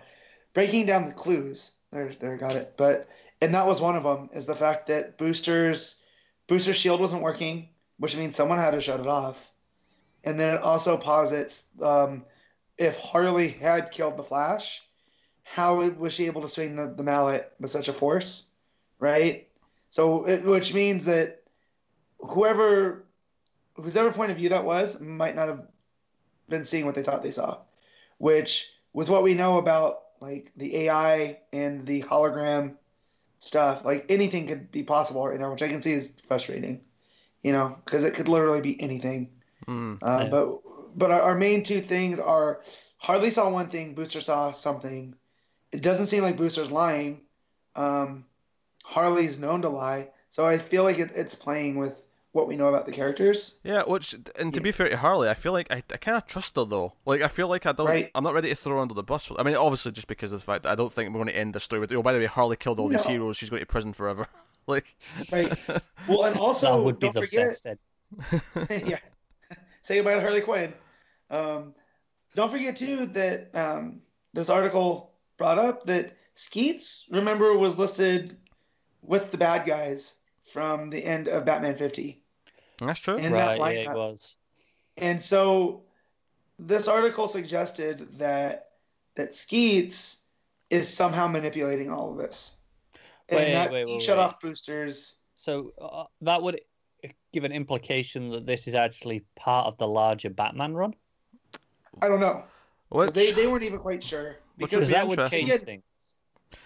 breaking down the clues. There, there, got it. But and that was one of them is the fact that Booster's Booster's shield wasn't working, which means someone had to shut it off. And then it also posits um, if Harley had killed the Flash, how was she able to swing the, the mallet with such a force, right? So, it, which means that whoever whosever point of view that was might not have been seeing what they thought they saw. Which, with what we know about like the AI and the hologram stuff, like anything could be possible right now, which I can see is frustrating. You know, because it could literally be anything. Mm, Uh, Yeah. But but our, our main two things are Harley saw one thing, Booster saw something. It doesn't seem like Booster's lying. Um, Harley's known to lie, so I feel like it, it's playing with what we know about the characters. Yeah, which and to be fair to Harley, I feel like I, I kind of trust her though. Like I feel like I don't, Right. I'm not ready to throw her under the bus. I mean, obviously just because of the fact that I don't think we're going to end the story with. Oh, by the way, Harley killed all these heroes. She's going to prison forever. like, Right. Well, and also that would be don't the forget, best. Ed. yeah. say goodbye to Harley Quinn. Um, don't forget too that um, this article brought up that Skeets, remember, was listed with the bad guys from the end of Batman 50. That's true. In that right, yeah, it was. And so this article suggested that that Skeets is somehow manipulating all of this. And that wait, he wait, shut wait. off boosters. So uh, that would give an implication that this is actually part of the larger Batman run, I don't know. Which, They, they weren't even quite sure. Which Because because be that would change Yeah. things.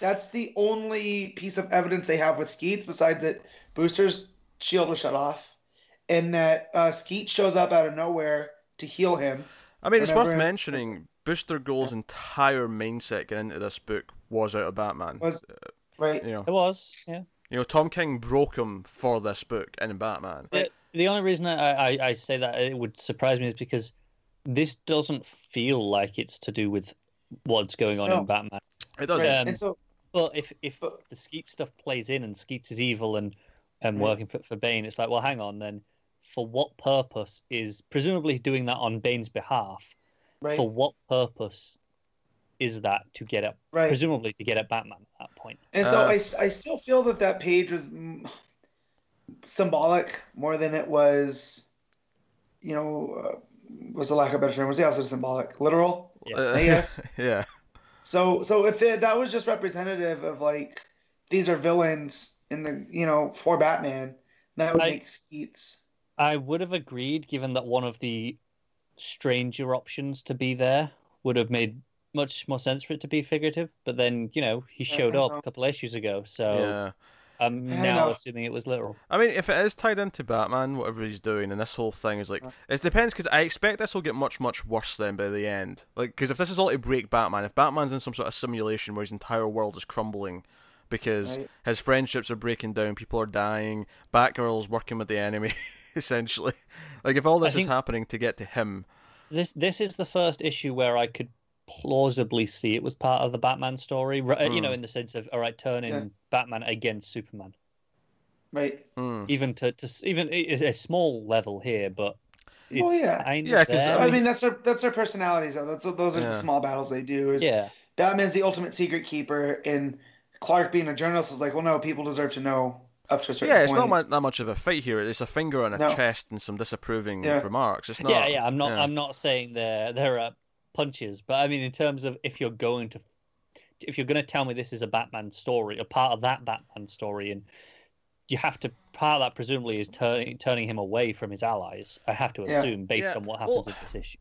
That's the only piece of evidence they have with Skeets besides that Booster's shield was shut off. And that uh, Skeet shows up out of nowhere to heal him. I mean, it's worth Whenever- mentioning Booster Gold's entire mindset getting into this book was out of Batman. Was right. You know, It was, yeah. you know, Tom King broke him for this book in Batman. The, the only reason I, I, I say that it would surprise me is because this doesn't feel like it's to do with what's going on No. in Batman. It does. right. Um, and so But if if the Skeet stuff plays in and Skeet is evil and and Right. working for, for Bane, it's like, well, hang on, then for what purpose is presumably doing that on Bane's behalf? right, For what purpose is that to get at right. presumably to get at Batman at that point? And so Uh, I, I still feel that that page was symbolic more than it was, you know, uh, was the lack of a better term, was the opposite of symbolic, literal. Yeah. Uh, Yes. yeah. So so if it, that was just representative of like these are villains in the you know for Batman, that would I- make Skeets. I would have agreed, given that one of the stranger options to be there would have made much more sense for it to be figurative. But then, you know, he showed up know. a couple issues ago, so Yeah. I'm I now know. assuming it was literal. I mean, if it is tied into Batman, whatever he's doing, and this whole thing is like, it depends because I expect this will get much, much worse then by the end. Like, because if this is all to break Batman, if Batman's in some sort of simulation where his entire world is crumbling because Right. his friendships are breaking down, people are dying, Batgirl's working with the enemy, essentially. Like, if all this is happening to get to him, This this is the first issue where I could plausibly see it was part of the Batman story. You know, Hmm. in the sense of all right, turning Yeah. Batman against Superman, Right. hmm. even to to even it's a small level here, but it's Well, yeah. kind Yeah, of 'cause, there. I I mean- mean that's their that's their personalities though. That's those are Yeah. the small battles they do. Is yeah, Batman's the ultimate secret keeper, and Clark being a journalist is like, well, no, people deserve to know up to a certain yeah, it's not point. mu- that much of a fight here. It's a finger on a No. chest and some disapproving Yeah. remarks. It's not. yeah, yeah. I'm not yeah. I'm not saying there there are punches, but I mean in terms of if you're going to if you're going to tell me this is a Batman story, a part of that Batman story, and you have to part of that presumably is turning turning him away from his allies. I have to Yeah. assume based Yeah, on what happens well- in this issue.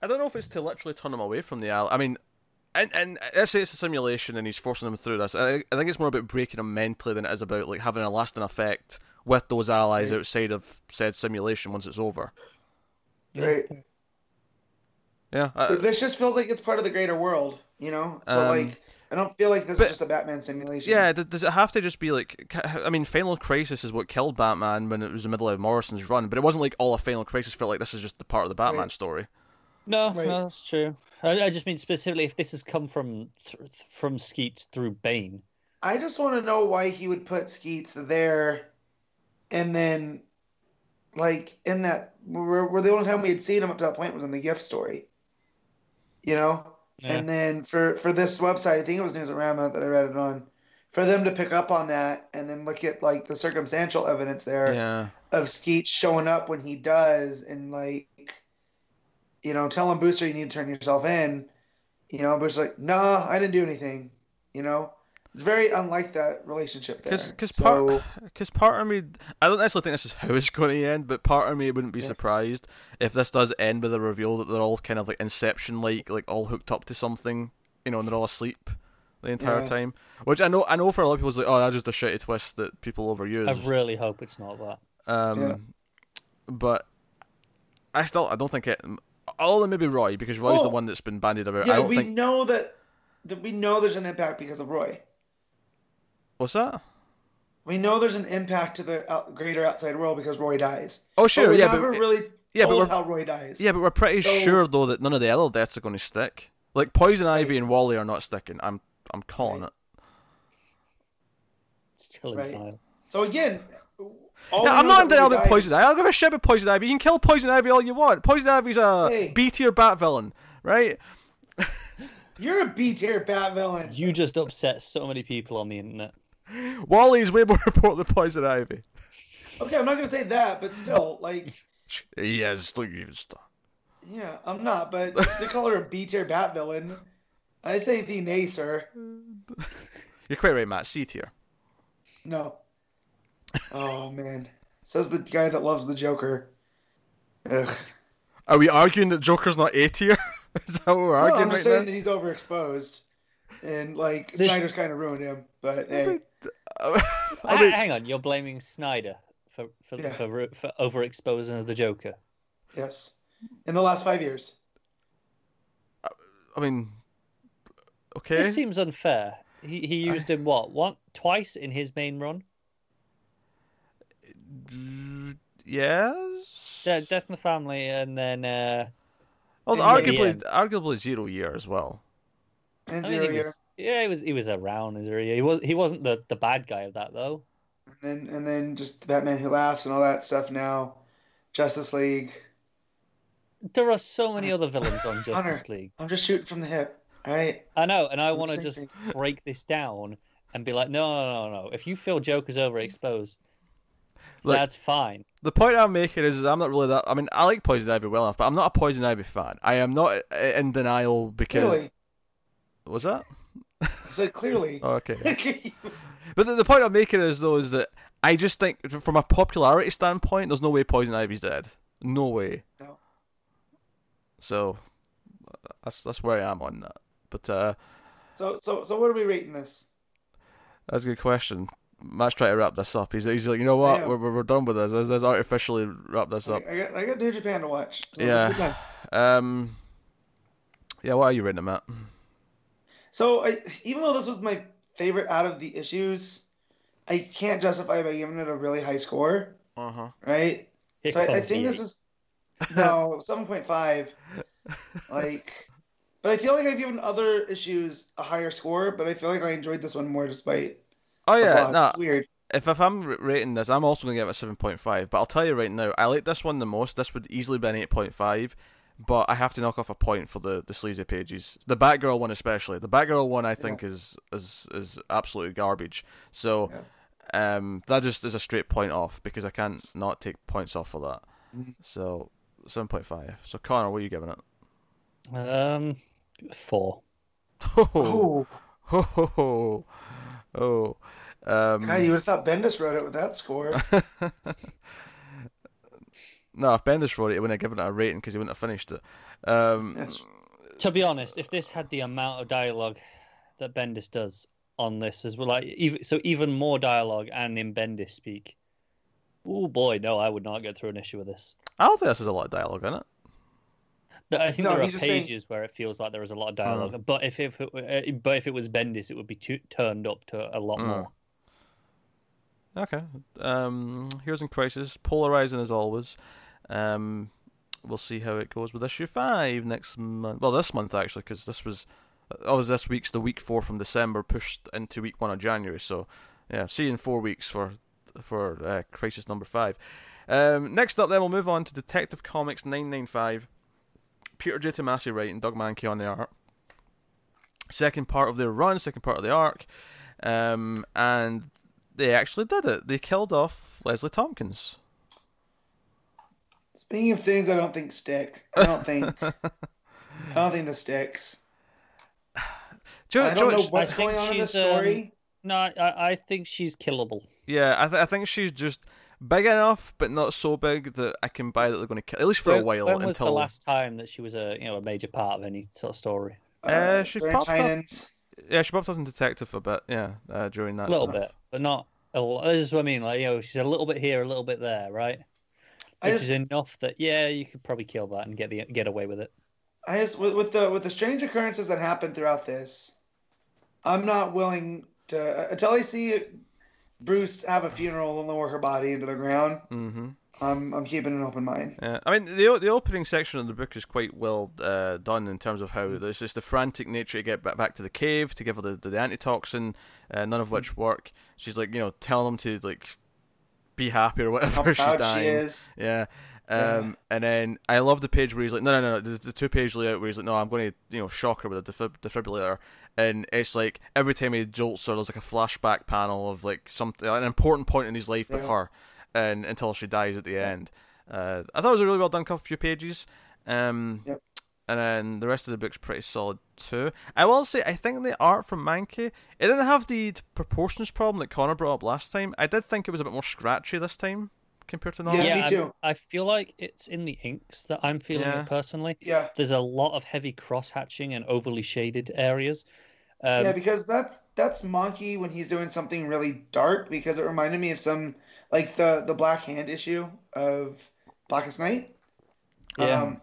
I don't know if it's to literally turn him away from the ally. I mean, and and let's say it's a simulation and he's forcing him through this. I, I think it's more about breaking him mentally than it is about like having a lasting effect with those allies Right. outside of said simulation once it's over. Right. Yeah, I, this just feels like it's part of the greater world, you know. So Um, like, I don't feel like this but- is just a Batman simulation. yeah. Does, does it have to just be like? I mean, Final Crisis is what killed Batman when it was the middle of Morrison's run, but it wasn't like all of Final Crisis felt like this is just the part of the Batman Right. story. No, Right. no, that's true. I, I just mean specifically if this has come from th- from Skeets through Bane. I just want to know why he would put Skeets there, and then, like in that, where, where the only time we had seen him up to that point was in the gift story. You know, Yeah. and then for for this website, I think it was Newsarama that I read it on, for them to pick up on that and then look at like the circumstantial evidence there Yeah, of Skeet showing up when he does and like, you know, telling Booster you need to turn yourself in. You know, Booster's like, nah, I didn't do anything. You know, it's very unlike that relationship there. because because so, part part of me I don't necessarily think this is how it's going to end, but part of me wouldn't be Yeah. surprised if this does end with a reveal that they're all kind of like Inception like, like all hooked up to something, you know, and they're all asleep the entire Yeah. time. Which I know I know for a lot of people it's like, oh, that's just a shitty twist that people overuse. I really hope it's not that. Um, Yeah. but I still I don't think it. Other than maybe Roy, because Roy's the Oh. one that's been bandied about. I yeah, don't we think. know that, that we know there's an impact because of Roy. What's that? We know there's an impact to the out, greater outside world because Roy dies. Oh But sure, we yeah, never but really yeah, but we're how Roy dies. yeah, but we're pretty So- sure though that none of the other deaths are going to stick. Like Poison Ivy and Wally are not sticking. I'm I'm calling Right. it. Still in Right. denial. So again, all Yeah, we I'm not is in that denial we about Poison Ivy. I'll give a shit about Poison Ivy. You can kill Poison Ivy all you want. Poison Ivy's a Hey. B tier bat villain, right? You're a B tier bat villain. You just upset so many people on the internet. Wally's way more important than Poison Ivy. Okay, I'm not gonna say that, but still, like, Yes, look, you stop. yeah, I'm not. But to call her a B tier bat villain, I say the nay, sir. You're quite right, Matt. C tier. No. Oh man, says the guy that loves the Joker. Ugh. Are we arguing that Joker's not A tier? Is that what we're No, arguing I'm just right saying now? that he's overexposed, and like This- Snyder's kind of ruined him. But hey, I mean, hang on, you're blaming Snyder for for Yeah. for, for overexposing of the Joker. yes, in the last five years. I mean, okay. This seems unfair. He he used him what one twice in his main run. Yes. De- Death in the Family, and then uh, well, in the arguably, end. arguably zero year as well. And I mean, zero year. was yeah, he was he was around. Is there? He was he wasn't the the bad guy of that though. and then and then just the Batman Who Laughs and all that stuff. Now, Justice League. There are so many other villains on Hunter. Justice League. I'm just shooting from the hip. All right. I know, and I want to saying just break this down and be like, no, no, no, no. If you feel Joker's overexposed, Look, that's fine. The point I'm making is, is I'm not really that. I mean, I like Poison Ivy well enough, but I'm not a Poison Ivy fan. I am not uh, in denial because Clearly, was that? Said clearly. Oh, okay. But the, the point I'm making is though is that I just think from a popularity standpoint, there's no way Poison Ivy's dead. No way. No. So that's that's where I am on that. But uh, so so so what are we rating this? that's a good question. Matt's trying to wrap this up. He's, he's like, you know what? Yeah. We're, we're done with this. Let's, let's artificially wrap this up. I got I got New Japan to watch. So Yeah. Um, yeah. What are you rating it, Matt? So I, even though this was my favorite out of the issues, I can't justify by giving it a really high score, Uh huh. right? It So I, I think this is no seven point five. Like, but I feel like I've given other issues a higher score, but I feel like I enjoyed this one more despite. Oh yeah. flaws. No. It's weird. If if I'm rating this, I'm also gonna give it a seven point five. But I'll tell you right now, I like this one the most. This would easily be an eight point five. But I have to knock off a point for the, the sleazy pages. The Batgirl one especially. The Batgirl one I think is, is is absolutely garbage. So um that just is a straight point off because I can't not take points off for that. Mhm. So seven point five. So Connor, what are you giving it? Um, four. Oh, Oh, oh, oh, oh. Um, God, you would have thought Bendis wrote it with that score. no, if Bendis wrote it, he wouldn't have given it a rating because he wouldn't have finished it. Um, That's To be honest, if this had the amount of dialogue that Bendis does on this as well, like even so, even more dialogue and in Bendis speak. Oh boy, no, I would not get through an issue with this. I don't think this has a lot of dialogue in it. But I think No, there are he's just saying- pages where it feels like there is a lot of dialogue. But if if it, uh, but if it was Bendis, it would be tu- turned up to a lot Mm. more. Okay. Um, Heroes in Crisis, polarizing as always. Um, we'll see how it goes with issue five next month. Well, this month actually, because this was, oh, was this week's the week four from December pushed into week one of January. So, yeah, see you in four weeks for for uh, Crisis number five. Um, next up, then we'll move on to Detective Comics nine nine five. Peter J. Tomasi writing, Doug Mahnke on the art. Second part of their run, second part of the arc, um, and they actually did it. They killed off Leslie Thompkins. Speaking of things I don't think stick, I don't think I don't think this sticks. Do you, I do you don't know what's I think going on in the she's, um, story. No, I, I think she's killable. yeah, I, th- I think she's just big enough, but not so big that I can buy that they're going to kill. At least for a while When was until the last time that she was a you know a major part of any sort of story? Uh, she during popped up- yeah, she popped up in Detective for a bit. Yeah, uh, during that A little stuff. bit, but not a lot. This is what I mean. Like you know, she's a little bit here, a little bit there, right? Which just- is enough that yeah, you could probably kill that and get the get away with it. I just with, with the with the strange occurrences that happen throughout this, I'm not willing to until I see Bruce have a funeral and lower her body into the ground. Mm-hmm. I'm I'm keeping an open mind. Yeah, I mean the the opening section of the book is quite well uh, done in terms of how Mm. there's just the frantic nature to get ba- back to the cave to give her the, the, antitoxin, uh, none of which work. She's like you know telling them to like be happy or whatever she's dying. she is. Yeah. Um, Yeah. and then I love the page where he's like, no, no, no, the, the two page layout where he's like, no, I'm going to, you know, shock her with a defib- defibrillator, and it's like every time he jolts her, there's like a flashback panel of like something, an important point in his life with her, and until she dies at the end. Uh, I thought it was a really well done couple few pages. Um, Yep. And then the rest of the book's pretty solid too. I will say, I think the art from Mahnke, it didn't have the proportions problem that Connor brought up last time. I did think it was a bit more scratchy this time compared to normal. Yeah, me I'm- too. I feel like it's in the inks that I'm feeling Yeah. it personally. Yeah. There's a lot of heavy cross hatching and overly shaded areas. Um, yeah, because that that's Mahnke when he's doing something really dark because it reminded me of some like the the Black Hand issue of Blackest Night. Yeah. Um,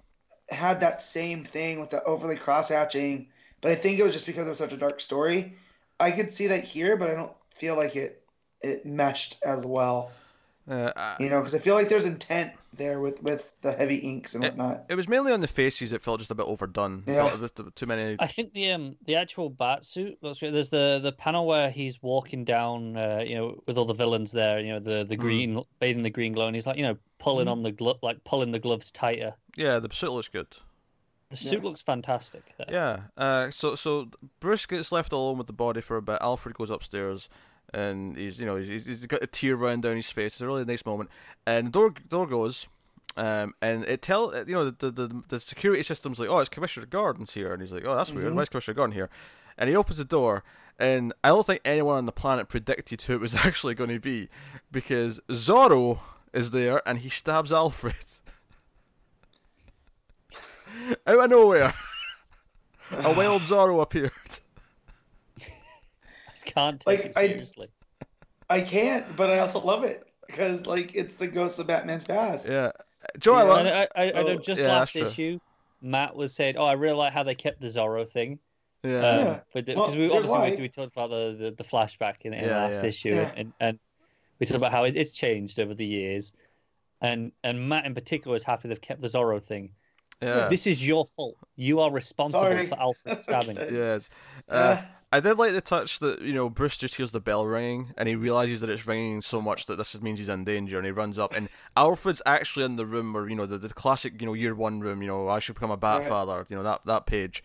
had that same thing with the overly cross hatching, but I think it was just because it was such a dark story. I could see that here, but I don't feel like it it meshed as well. Uh, You know, because I feel like there's intent there with with the heavy inks and It- whatnot. It was mainly on the faces. It felt just a bit overdone. It Yeah. felt a too many. I think the um the actual bat suit looks great. There's the the panel where he's walking down, uh, you know, with all the villains there. You know, the the Mm. green bathing the green glow, and he's like, you know, pulling Mhm. on the glove, like pulling the gloves tighter. Yeah, the suit looks good. The suit Yeah. looks fantastic. There. Yeah. Uh, so so Bruce gets left alone with the body for a bit. Alfred goes upstairs, and he's you know he's he's- got a tear running down his face. It's a really nice moment. And the door door goes. Um, and it tell you know the, the the security system's like, oh, it's Commissioner Gordon's here, and he's like, oh, that's weird. Mhm. Why is Commissioner Gordon here? And he opens the door, and I don't think anyone on the planet predicted who it was actually going to be, because Zorro is there, and he stabs Alfred out of nowhere. A wild Zorro appeared. I can't take Like, it I- seriously. I can't, but I also love it because like it's the ghost of Batman's past. Yeah, Joe, I Yeah. love- I, I, I know So- just Yeah, last issue, Matt was saying, "Oh, I really like how they kept the Zorro thing." yeah, Um, Yeah. but Well, because we obviously why. we, we talked about the, the, the flashback in, in Yeah, last yeah. issue, Yeah. and, and we talked about how it, it's changed over the years, and and Matt in particular is happy they've kept the Zorro thing. yeah, This is your fault. You are responsible Sorry. for Alfred stabbing. Okay. yes. Uh, Yeah. I did like the touch that you know Bruce just hears the bell ringing and he realizes that it's ringing so much that this means he's in danger and he runs up and Alfred's actually in the room where you know the, the classic you know year one room you know I should become a bat Right. father you know that that page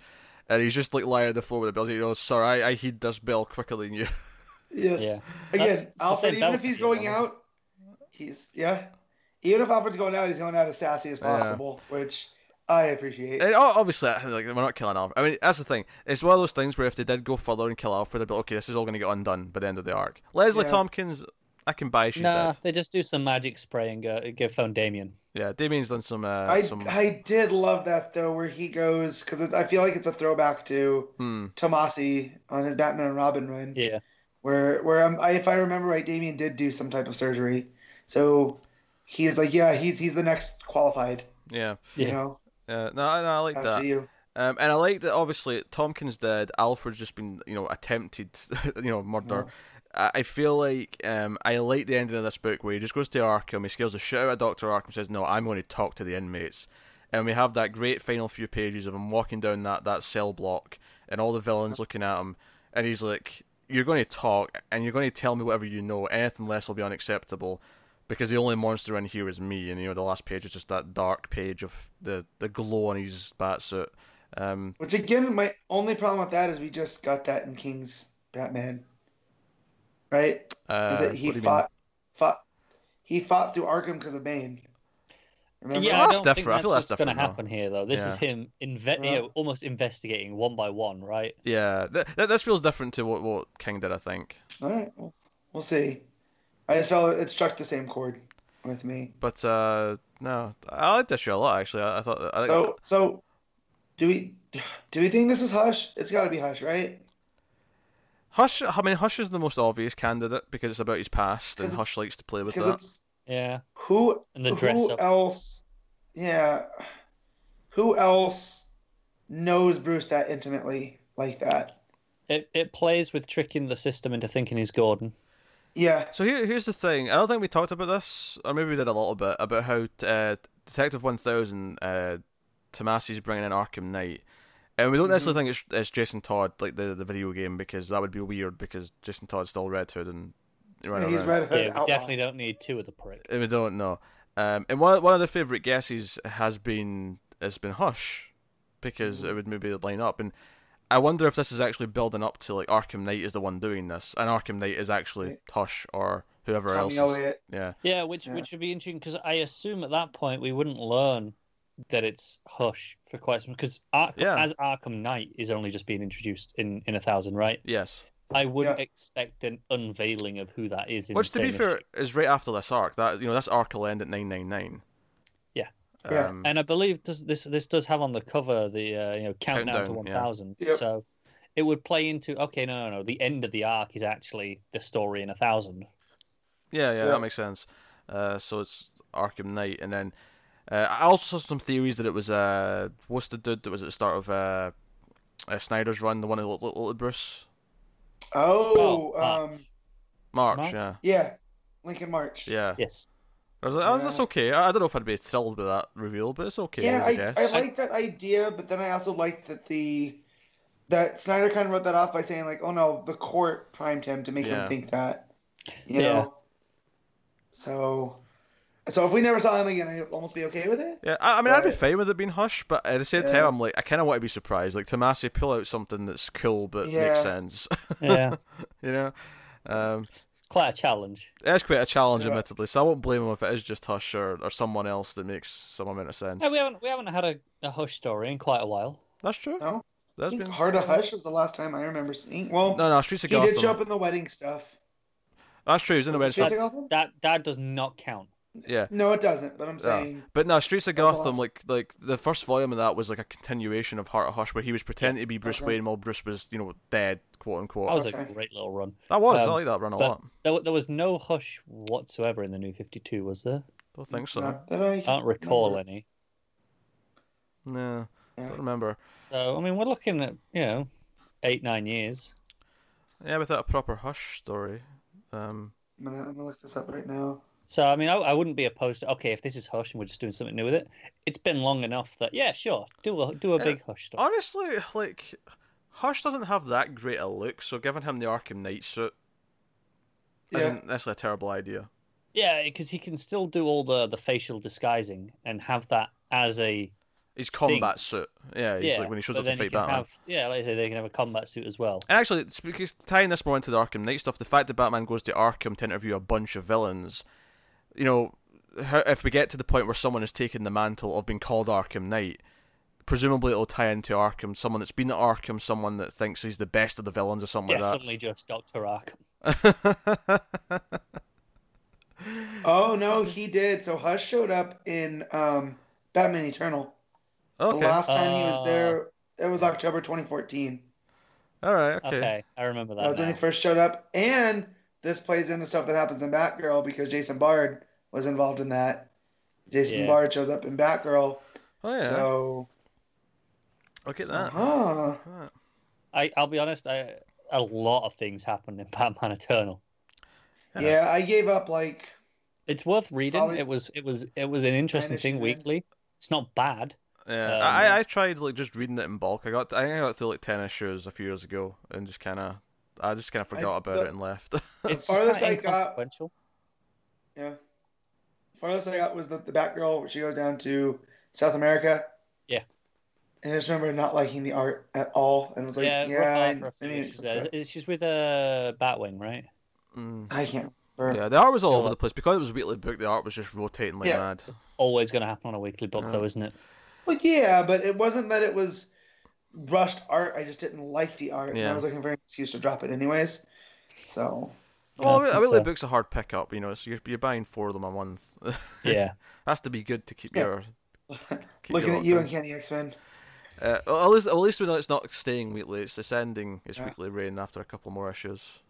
and he's just like lying on the floor with the bell you oh, know sir I, I heed this bell quicker than you Yes. Yeah. Again, That's- Alfred, even if he's for you, going out, he's yeah. Even if Alfred's going out, he's going out as sassy as Yeah. possible, which I appreciate. And obviously, like we're not killing Alfred. I mean, that's the thing. It's one of those things where if they did go further and kill Alfred, they'd be like, okay, this is all going to get undone by the end of the arc. Leslie Yeah. Thompkins, I can buy she's Nah, dead. they just do some magic spray and go, go phone Damian. Yeah, Damian's done some. Uh, I, some. I did love that though, where he goes because I feel like it's a throwback to Hmm. Tomasi on his Batman and Robin run, Yeah, where where um, I, if I remember right, Damian did do some type of surgery, so he's like, yeah, he's he's the next qualified, Yeah. you Yeah. know, Uh, no, no, I like after that. you. Um, and I like that. Obviously, Thompkins dead. Alfred's just been, you know, attempted, you know, murder. I I feel like um, I like the ending of this book where he just goes to Arkham, he scares the shit out of Doctor Arkham, says, "No, I'm going to talk to the inmates," and we have that great final few pages of him walking down that, that cell block and all the villains looking at him, and he's like, "You're going to talk, and you're going to tell me whatever you know. Anything less will be unacceptable." Because the only monster in here is me, and you know the last page is just that dark page of the, the glow on his bat suit. Um, Which again, my only problem with that is we just got that in King's Batman, right? uh, Is that he what mean? fought fought he fought through Arkham because of Bane. Remember? yeah. Well, I that's don't think different. I that's feel that's what's going to happen here, though. This is him inve- you know, almost investigating one by one, right? Yeah, th- th- this feels different to what, what King did, I think. All right, well, we'll see. I just felt it struck the same chord with me. But uh, no, I like this show a lot. Actually, I, I thought. I, So, so do we do we think this is Hush? It's got to be Hush, right? Hush. I mean, Hush is the most obvious candidate because it's about his past, and Hush likes to play with that. it's Yeah. who And the who dress up. else? Yeah, who else knows Bruce that intimately like that? It it plays with tricking the system into thinking he's Gordon. Yeah, So here, here's the thing. I don't think we talked about this, or maybe we did a little bit about how uh, Detective One Thousand, uh, Tomasi's bringing in Arkham Knight, and we don't necessarily think it's, it's Jason Todd like the the video game because that would be weird because Jason Todd's still Red Hood and run He's around. Red Hood Yeah, we Outlaw. definitely don't need two of the prick. We don't know. Um, and one one of the favorite guesses has been has been Hush, because Mm-hmm. it would maybe line up. And I wonder if this is actually building up to like Arkham Knight is the one doing this, and Arkham Knight is actually Right. Hush or whoever Tommy else. Is, Elliott. yeah, Yeah, which Yeah. which would be interesting because I assume at that point we wouldn't learn that it's Hush for quite some because Arkham, Yeah. as Arkham Knight is only just being introduced in in a thousand, right? yes. I wouldn't Yeah. expect an unveiling of who that is. In Which, to be fair, issue. is right after this arc. That you know, this arc will end at nine nine nine. Yeah. Yeah. Um, and I believe this this this does have on the cover the uh, you know countdown, to Countdown, one yeah. thousand. Yep. So it would play into okay, no, no, no. The end of the arc is actually the story in a thousand. Yeah, yeah, Yeah. that makes sense. Uh, so it's Arkham Knight, and then uh, I also saw some theories that it was uh, what's the dude that was at the start of uh, uh, Snyder's run, the one that little, little Bruce Oh, Oh, March. um, March, March? yeah, yeah, Lincoln March. yeah. Yes. I was like, oh, Yeah. that's okay. I, I don't know if I'd be thrilled with that reveal, but it's okay. yeah, I, I, guess. I like that idea, but then I also like that the that Snyder kind of wrote that off by saying like, oh no, the court primed him to make Yeah. him think that, you Yeah. know. So, so if we never saw him again, I'd almost be okay with it. Yeah, I, I mean, I'd be fine with it being hush, but at the same time, I'm like, I kind of want to be surprised. Like Tomasi, pull out something that's cool but Yeah. makes sense. Yeah. you know, um, it's quite a challenge. it's quite a challenge, Yeah. admittedly. So I won't blame him if it is just hush or, or someone else that makes some amount of sense. Yeah, we haven't we haven't had a, a Hush story in quite a while. That's true. No, That's been Heart of Hush was the last time I remember seeing. Well, no, no. Streets of he Gotham. did show up in the wedding stuff. That's true. He's in the Was red it stuff. That that does not count. Yeah. No, it doesn't. But I'm Yeah. saying, But no, Streets of That Gotham, last- like like the first volume of that was like a continuation of Heart of Hush, where he was pretending to be Bruce Okay. Wayne while Bruce was, you know, dead, quote unquote. That was Okay. a great little run. That was. I um, like that run a lot. There, there was no Hush whatsoever in the New Fifty Two, was there? I don't think so. not that I I can't recall remember. any. No, Yeah. don't remember. So I mean, we're looking at you know eight nine years. Yeah, without a proper Hush story. Um, I'm gonna, I'm gonna look this up right now. So I mean, I, I wouldn't be opposed to okay if this is Hush and we're just doing something new with it. It's been long enough that yeah, sure, do a do a Yeah. big Hush story. honestly, like Hush doesn't have that great a look, so giving him the Arkham Knight suit Yeah, isn't necessarily a terrible idea. Yeah, because he can still do all the the facial disguising and have that as a His combat suit, yeah, he's yeah. like when he shows up to fight Batman. have yeah, like I say, they can have a combat suit as well. And actually, tying this more into the Arkham Knight stuff, the fact that Batman goes to Arkham to interview a bunch of villains, you know, how- if we get to the point where someone has taken the mantle of being called Arkham Knight, presumably it'll tie into Arkham, someone that's been at Arkham, someone that thinks he's the best of the villains or something like Definitely just Doctor Arkham. that. Oh no, he did. So Hush showed up in um, Batman Eternal. The okay, last time he was Uh, there, it was October 2014. all right, Okay. okay. I remember that. That was when he first showed up, and this plays into stuff that happens in Batgirl because Jason Bard was involved in that. Jason Yeah. Bard shows up in Batgirl, Oh yeah, so look at so, that. huh. I I'll be honest. I a lot of things happened in Batman Eternal. Yeah. Yeah, I gave up like It's worth reading. Probably- It was it was it was an interesting thing in. weekly. It's not bad. Yeah, Um, I I tried like just reading it in bulk. I got I think I got through like ten issues a few years ago, and just kind of I just kind of forgot about the- it and left. It's just farthest kind I of got- inconsequential. yeah. Farthest I got was the, the Batgirl she goes down to South America. Yeah. And I just remember not liking the art at all, and was like, yeah, yeah, rough I, art for a I few mean, issues there. Is- She's with uh, Batwing, right? Mm. I can't remember. Yeah, the art was all over the place because it was a weekly book. The art was just rotating like Yeah. mad. Always going to happen on a weekly book, Yeah. though, isn't it? Well, yeah, but it wasn't that it was rushed art. I just didn't like the art, and I was looking for an excuse to drop it anyways. So Well, Yeah, a that's weekly fair. book's a hard pickup, you know. So you're, you're buying four of them a month. Yeah. has to be good to keep Yeah. your. Keep looking your at you locked and Kenny X Men. Uh, well, at least, at least we know it's not staying weekly. It's ascending its Yeah. weekly reign after a couple more issues,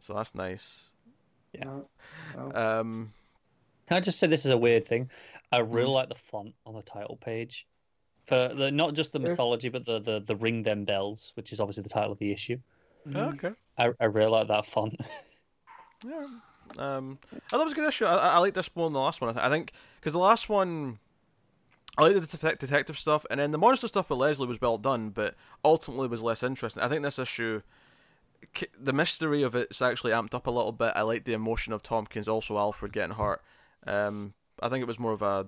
so that's nice. Yeah. So Um, Can I just say this is a weird thing? I really Mm. like the font on the title page. For the not just the Yeah. mythology, but the, the, the Ring Them Bells, which is obviously the title of the issue. mhm. okay. I, I really like that font. Yeah. Um, I thought it was a good issue. I, I like this more than the last one. I, think because the last one, I like the detective stuff, and then the monster stuff with Leslie was well done, but ultimately was less interesting. I think this issue the mystery of it's actually amped up a little bit. I like the emotion of Thompkins, also Alfred getting hurt. Um, I think it was more of a.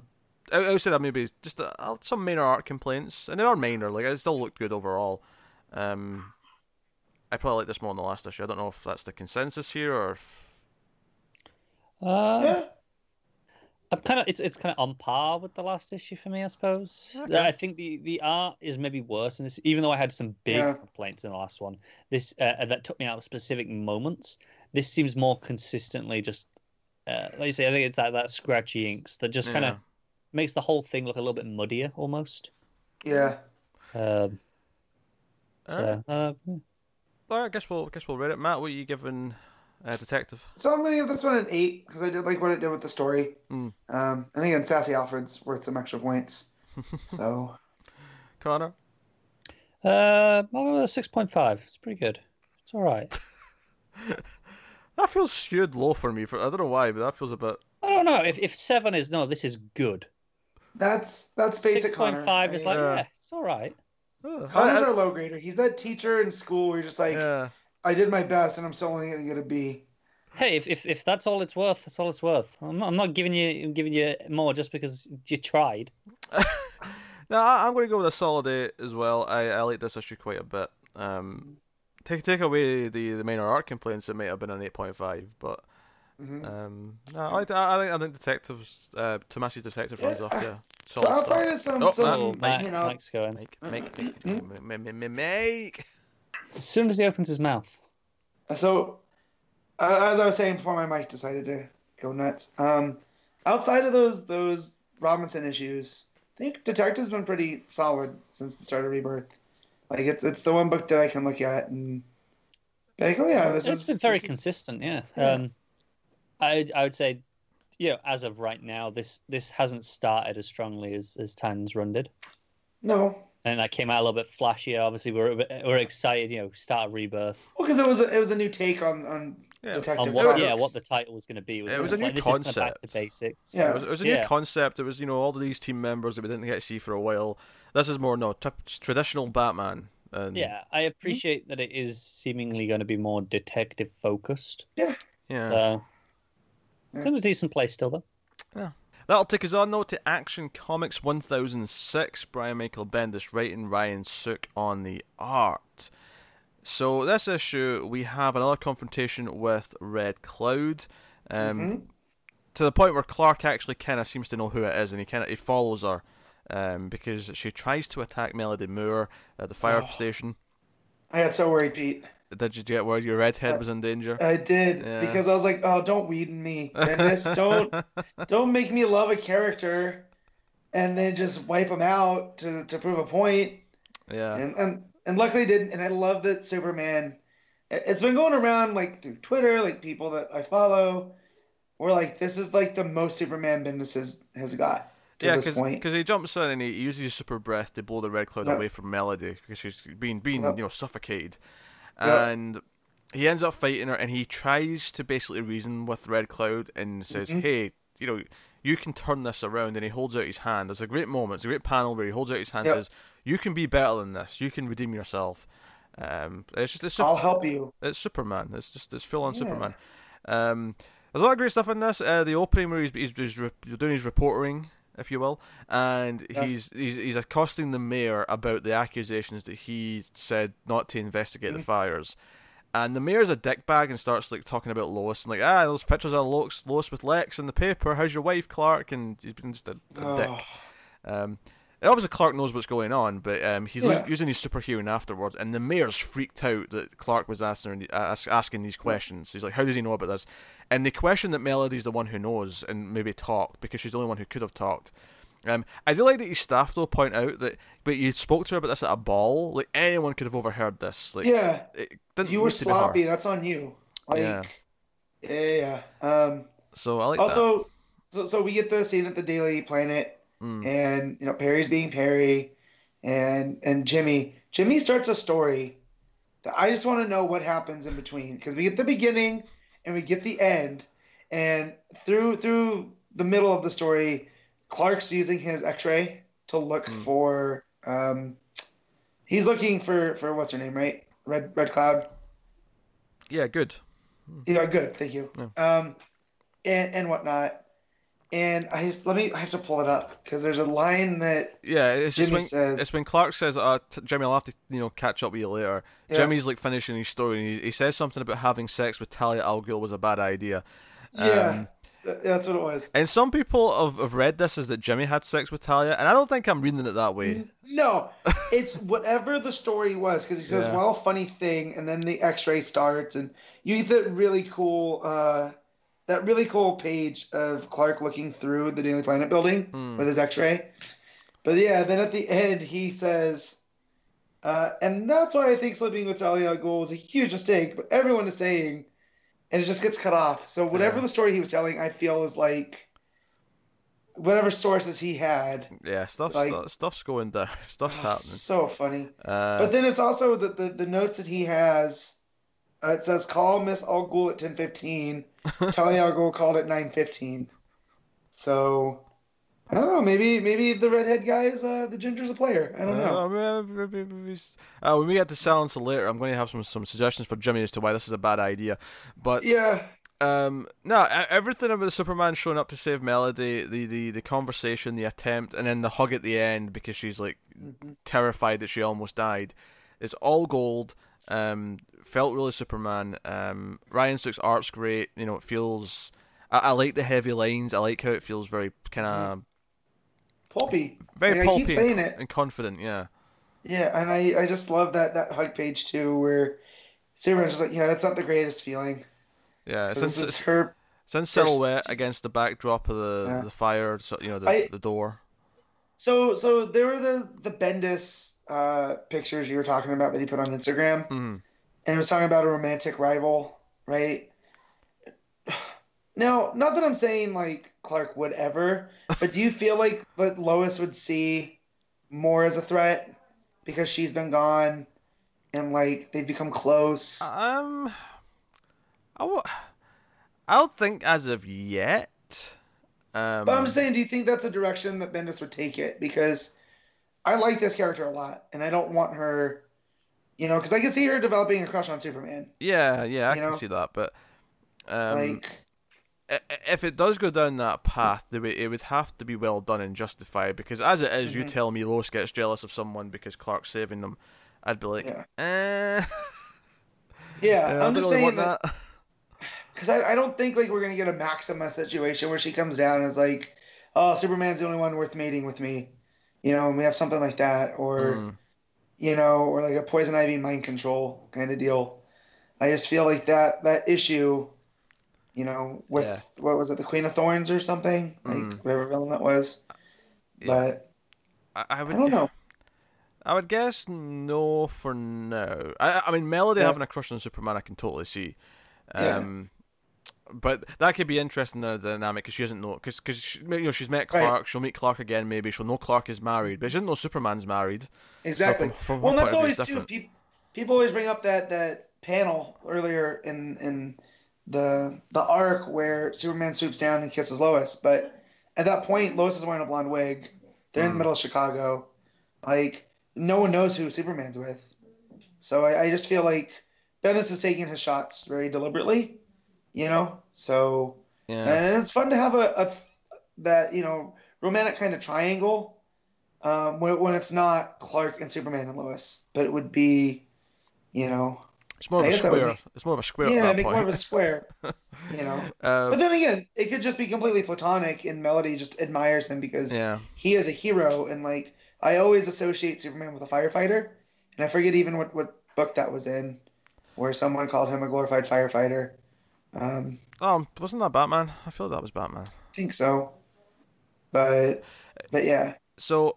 I, I would say that maybe just a, a- some minor art complaints, and they are minor. Like it still looked good overall. Um, I probably like this more than the last issue. I don't know if that's the consensus here or if. Uh, Yeah. I'm kind of it's it's kind of on par with the last issue for me, I suppose. Okay. I think the the art is maybe worse in this, even though I had some big Yeah. complaints in the last one. This uh, that took me out of specific moments. This seems more consistently just. Uh, like you say, I think it's that, that scratchy inks that just kind of Yeah. Makes the whole thing look a little bit muddier almost. Yeah. Um, so, uh, Well, I guess we'll I guess we'll read it. Matt, what are you giving uh, Detective? So I'm gonna give this one an eight because I did like what it did with the story. Mm. Um, and again, Sassy Alfred's worth some extra points. So Connor? uh, I'll go with a six point five. It's pretty good. It's all right. That feels skewed low for me. For I don't know why, but that feels a bit. I don't know if if seven is no, this is good. That's that's basic. Six point Connor. five I is like Yeah. yeah, it's all right. Oh, Connor's I- I- our low grader. He's that teacher in school where you're just like, yeah. I did my best and I'm still only gonna get a B. Hey, if, if if that's all it's worth, that's all it's worth. I'm not, I'm not giving you I'm giving you more just because you tried. No, I, I'm going to go with a solid eight as well. I, I like this issue quite a bit. Um, take take away the the minor art complaints, it may have been an eight point five, but Mhm. um, no, I, I, I think I think detectives, uh, Tomasi's detective runs Yeah. off. Yeah, So I'll start. of some, Oh, some Oh, Mike, you know, Mike's going. Make make make Mm-hmm. make make make make. As soon as he opens his mouth. So, uh, as I was saying before, my mic decided to go nuts. Um, outside of those those Robinson issues, I think Detective's been pretty solid since the start of Rebirth. Like it's it's the one book that I can look at and be like, oh yeah, this It's is been very this is- consistent, yeah. Yeah. Um, I I would say, you know, as of right now, this this hasn't started as strongly as as Tan's run did, No, and that came out a little bit flashier. Obviously, we're bit- we're excited, you know, start of rebirth. well, because it was a, it was a new take on on Yeah. Detective. On what, yeah, what the title was going to be. It was a new like, this kinda back to concept. basics. Yeah. It was, it was a Yeah. new concept. It was you know all of these team members that we didn't get to see for a while. This is more no t- traditional Batman. And Yeah, I appreciate that it is seemingly going to be more detective focused. yeah. Uh, it's in a decent place still, though. Yeah. That'll take us on though to Action Comics 1006. Brian Michael Bendis writing, Ryan Sook on the art. So this issue we have another confrontation with Red Cloud, um, Mhm. to the point where Clark actually kind of seems to know who it is, and he kind of he follows her um, because she tries to attack Melody Moore at the fire Oh. station. I got so worried, Pete. Did you get where your redhead Uh, was in danger? I did Yeah. because I was like, oh, don't weeden me, Bendis. don't don't make me love a character and then just wipe him out to, to prove a point. yeah. And, and and luckily didn't. And I love that Superman. it- It's been going around like through Twitter, like people that I follow. We're like, this is like the most Superman Bendis has, has got to yeah, because he jumps in and he uses his super breath to blow the red cloud Yep. away from Melody because she's being being Yep. you know suffocated, Yep. and he ends up fighting her and he tries to basically reason with Red Cloud and says, Mhm. "Hey, you know, you can turn this around." And he holds out his hand. There's a great moment. It's a great panel where he holds out his hand and says, "You can be better than this. You can redeem yourself." Um, it's just it's, I'll help you. it's Superman. It's just it's full on Yeah. Superman. Um, there's a lot of great stuff in this. Uh, the opening where he's he's, he's re- doing his reporting, if you will, and Yeah. he's he's he's accosting the mayor about the accusations that he said not to investigate the Mhm. fires. And the mayor's a dickbag and starts like talking about Lois and like ah those pictures of Lois, Lois with Lex in the paper. How's your wife, Clark? And he's been just a, a dick. Oh, Um, and obviously Clark knows what's going on, but um, he's Yeah. using his super hearing afterwards, and the mayor's freaked out that Clark was asking ask, asking these questions. He's like, "How does he know about this?" And they question that Melody's the one who knows and maybe talked because she's the only one who could have talked. Um, I do like that his staff though point out that, but you spoke to her about this at a ball. Like anyone could have overheard this. Like, yeah, you were need to be her. sloppy. That's on you. Like, Yeah. yeah, yeah. Um, So I like that. also, so so we get the scene at the Daily Planet, Mm. and you know Perry's being Perry, and and Jimmy. Jimmy starts a story that I just want to know what happens in between because we get the beginning and we get the end, and through through the middle of the story, Clark's using his X-ray to look Mm. for. Um, he's looking for for what's her name, right? Red Red Cloud. Yeah, good. Yeah, good. Thank you. Yeah. Um, and and whatnot. And I just let me. I have to pull it up because there's a line that Yeah, it's Jimmy when says- it's when Clark says, uh, t- "Jimmy, I'll have to you know catch up with you later." Yeah. Jimmy's like finishing his story, and he, he says something about having sex with Talia al Ghul was a bad idea. yeah, Um, th- that's what it was. and some people have, have read this as that Jimmy had sex with Talia, and I don't think I'm reading it that way. No, it's whatever the story was because he says, Yeah. "Well, funny thing," and then the X-ray starts, and you get really cool, uh, that really cool page of Clark looking through the Daily Planet building Hmm. with his X-ray. But yeah, then at the end he says, uh, and that's why I think sleeping with Talia al Ghul was a huge mistake. But everyone is saying, and it just gets cut off. So whatever Yeah. the story he was telling, I feel is like whatever sources he had. Yeah, stuff's Like- stu- stuff's going down. Stuff's happening. So funny. Uh, But then it's also the, the, the notes that he has. Uh, it says call Miss Al Ghul at ten fifteen. Talia Al Ghul called at nine fifteen. So I don't know. Maybe maybe the redhead guy is uh, the ginger's a player. I don't know. Uh, when we get to silence later, I'm going to have some, some suggestions for Jimmy as to why this is a bad idea. But Yeah, um, no, everything about Superman showing up to save Melody, the, the, the conversation, the attempt, and then the hug at the end because she's like terrified that she almost died, is all gold. Um, felt really Superman. Um, Ryan Sook's art's great. You know, it feels. I, I like the heavy lines. I like how it feels very kind of pulpy. very Like, I keep pulpy saying and, it. and confident. Yeah. Yeah, and I I just love that that hug page too, where Superman's just like, yeah, that's not the greatest feeling. Yeah, since This it's, her. it's in silhouette against the backdrop of the, Yeah. the fire, so, you know, the, I- the door. So so there were the the Bendis uh, pictures you were talking about that he put on Instagram. Mhm. and it was talking about a romantic rival, right? Now, not that I'm saying like Clark would ever, but do you feel like that Lois would see more as a threat because she's been gone and like they've become close? Um, I w- I don't think as of yet. Um, But I'm saying, do you think that's a direction that Bendis would take it? Because I like this character a lot, and I don't want her, you know, because I can see her developing a crush on Superman. yeah, yeah, I you can know? see that, but um, like, if it does go down that path, it would have to be well done and justified. Because as it is, you Mhm. tell me Lois gets jealous of someone because Clark's saving them, I'd be like, Yeah. eh. yeah, I I'm just really saying that. Because I, I don't think like we're gonna get a Maxima situation where she comes down and is like, "Oh, Superman's the only one worth mating with me," you know, and we have something like that, or Mm. you know, or like a poison ivy mind control kind of deal. I just feel like that that issue, you know, with Yeah. what was it, the Queen of Thorns or something, like Mm. whatever villain that was. Yeah. But I, I would. I don't know. I would guess no for now. I, I mean, Melody Yeah. having a crush on Superman, I can totally see. Yeah. Um, but that could be interesting in the dynamic because she doesn't know because because you know she's met Right. Clark, she'll meet Clark again. Maybe she'll know Clark is married, but she doesn't know Superman's married. Exactly. from- from well, that's always too. People, people always bring up that that panel earlier in in the the arc where Superman swoops down and kisses Lois, but at that point, Lois is wearing a blonde wig. They're in the Mm. middle of Chicago, like no one knows who Superman's with. So I, I just feel like Bendis is taking his shots very deliberately, you know. So Yeah, and it's fun to have a, a that you know romantic kind of triangle um, when, when it's not Clark and Superman and Lois, but it would be, you know, it's more of a guess that would square. make- It's more of a square yeah, make point. more of a square, you know. Uh, But then again, it could just be completely platonic, and Melody just admires him because yeah, he is a hero, and like I always associate Superman with a firefighter, and I forget even what what book that was in, where someone called him a glorified firefighter. Um, oh, wasn't that Batman? I feel that was Batman. I think so, but but yeah. So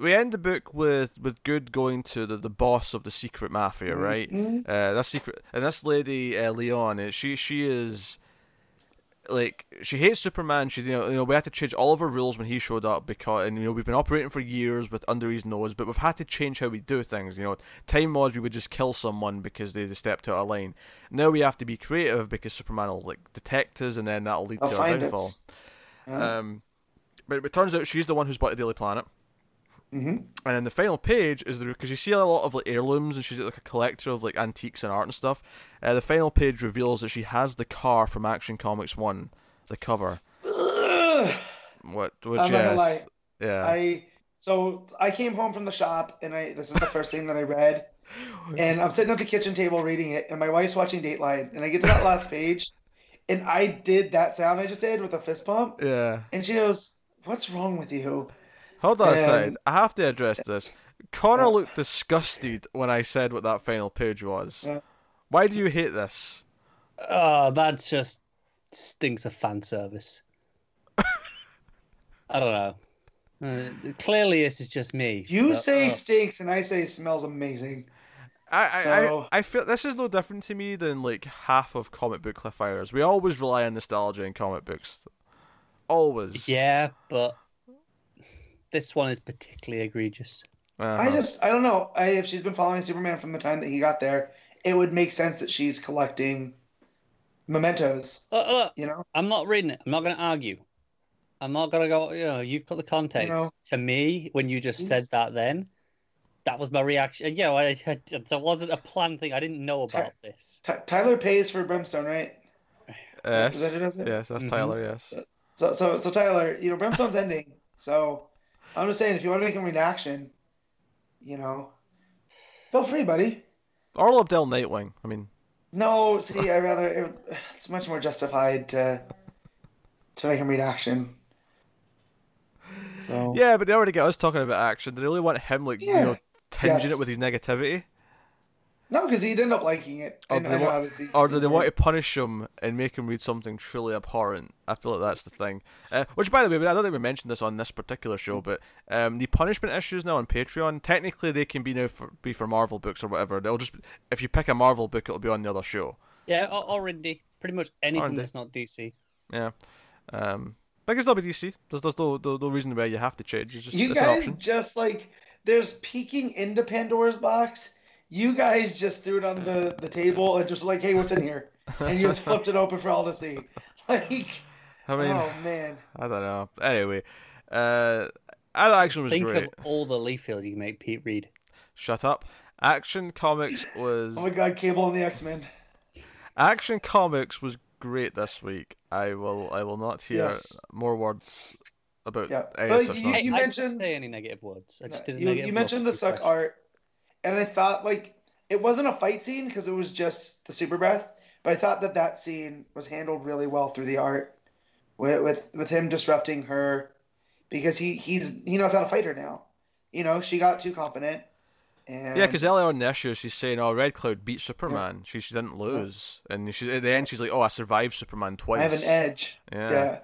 we end the book with with Good going to the, the boss of the secret mafia, right? Mhm. Uh, that secret and this lady uh, Leon, uh, she she is like she hates Superman. She you know, you know we had to change all of our rules when he showed up because and you know we've been operating for years with under his nose, but we've had to change how we do things. You know, time was we would just kill someone because they stepped out of line. Now we have to be creative because Superman will like detect us, and then that'll lead They'll to our downfall. Yeah. Um, but it turns out she's the one who's bought the Daily Planet. Hmm And then the final page is because you see a lot of like heirlooms, and she's like a collector of like antiques and art and stuff. Uh, the final page reveals that she has the car from Action Comics One, the cover. What? Which I'm gonna lie. yes, yeah. I so I came home from the shop and I this is the first thing that I read. And I'm sitting at the kitchen table reading it, and my wife's watching Dateline, and I get to that last page, and I did that sound I just did with a fist pump, yeah. and she goes, "What's wrong with you?" Hold on a Um, second. I have to address this. Connor Yeah. looked disgusted when I said what that final page was. Yeah. Why do you hate this? Oh, that just stinks of fan service. I don't know. Uh, clearly, this is just me. You but, say uh, stinks, and I say smells amazing. I, I, So- I, I feel this is no different to me than like half of comic book cliffhangers. We always rely on nostalgia in comic books. Always. yeah, but this one is particularly egregious. Uh-huh. I just, I don't know. I, if she's been following Superman from the time that he got there, it would make sense that she's collecting mementos. Look, look, You know, I'm not reading it. I'm not going to argue. I'm not going to go, you know, you've got the context. know, to me, when you just said that then, that was my reaction. Yeah, I, I, there wasn't a planned thing. I didn't know about this. Ty Tyler pays for Brimstone, right? yes. That who does it? Yes, that's Mhm. Tyler. Yes. So, so, so Tyler, you know, Brimstone's ending. So, I'm just saying, if you want to make him reaction, you know, feel free, buddy. Orl Abdel Nightwing. I mean, No, see, I rather it, it's much more justified to to make him read action. So yeah, but they already get us talking about action. They really want him like you know tinging Yes. it with his negativity, no, because he'd end up liking it. Or And do they I know wa- how this- or do they want to punish him and make him read something truly abhorrent? I feel like that's the thing. Uh, which, by the way, I don't think we mentioned this on this particular show, but um, the punishment issues now on Patreon, technically they can be now for, be for Marvel books or whatever. They'll just if you pick a Marvel book, it'll be on the other show. Yeah, or, or indie. Pretty much anything that's not DC. Yeah. Um, but I can still be DC. There's, there's no, no, no reason why you have to change. It's just You it's an guys option. just like there's peeking into Pandora's box. You guys just threw it on the, the table and just like, hey, what's in here? And you just flipped it open for all to see. Like, I mean, oh man, I don't know. Anyway, uh, Ad Action was Think great. of all the Liefeld you can make Pete read. Shut up. Action Comics was oh my God, Cable and the X Men. Action Comics was great this week. I will I will not hear Yes. more words about Yeah. any Like, such you- nonsense. you I didn't mentioned- say any negative words. I just did a You, negative you mentioned the suck press. art, and I thought like it wasn't a fight scene because it was just the super breath, but I thought that that scene was handled really well through the art, with with, with him disrupting her, because he he's he knows how to fight her now. You know, she got too confident, and Yeah, because earlier on the issue, she's saying, "Oh, Red Cloud beat Superman. She she didn't lose," and she at the end she's like, "Oh, I survived Superman twice." I have an edge. Yeah. Yeah,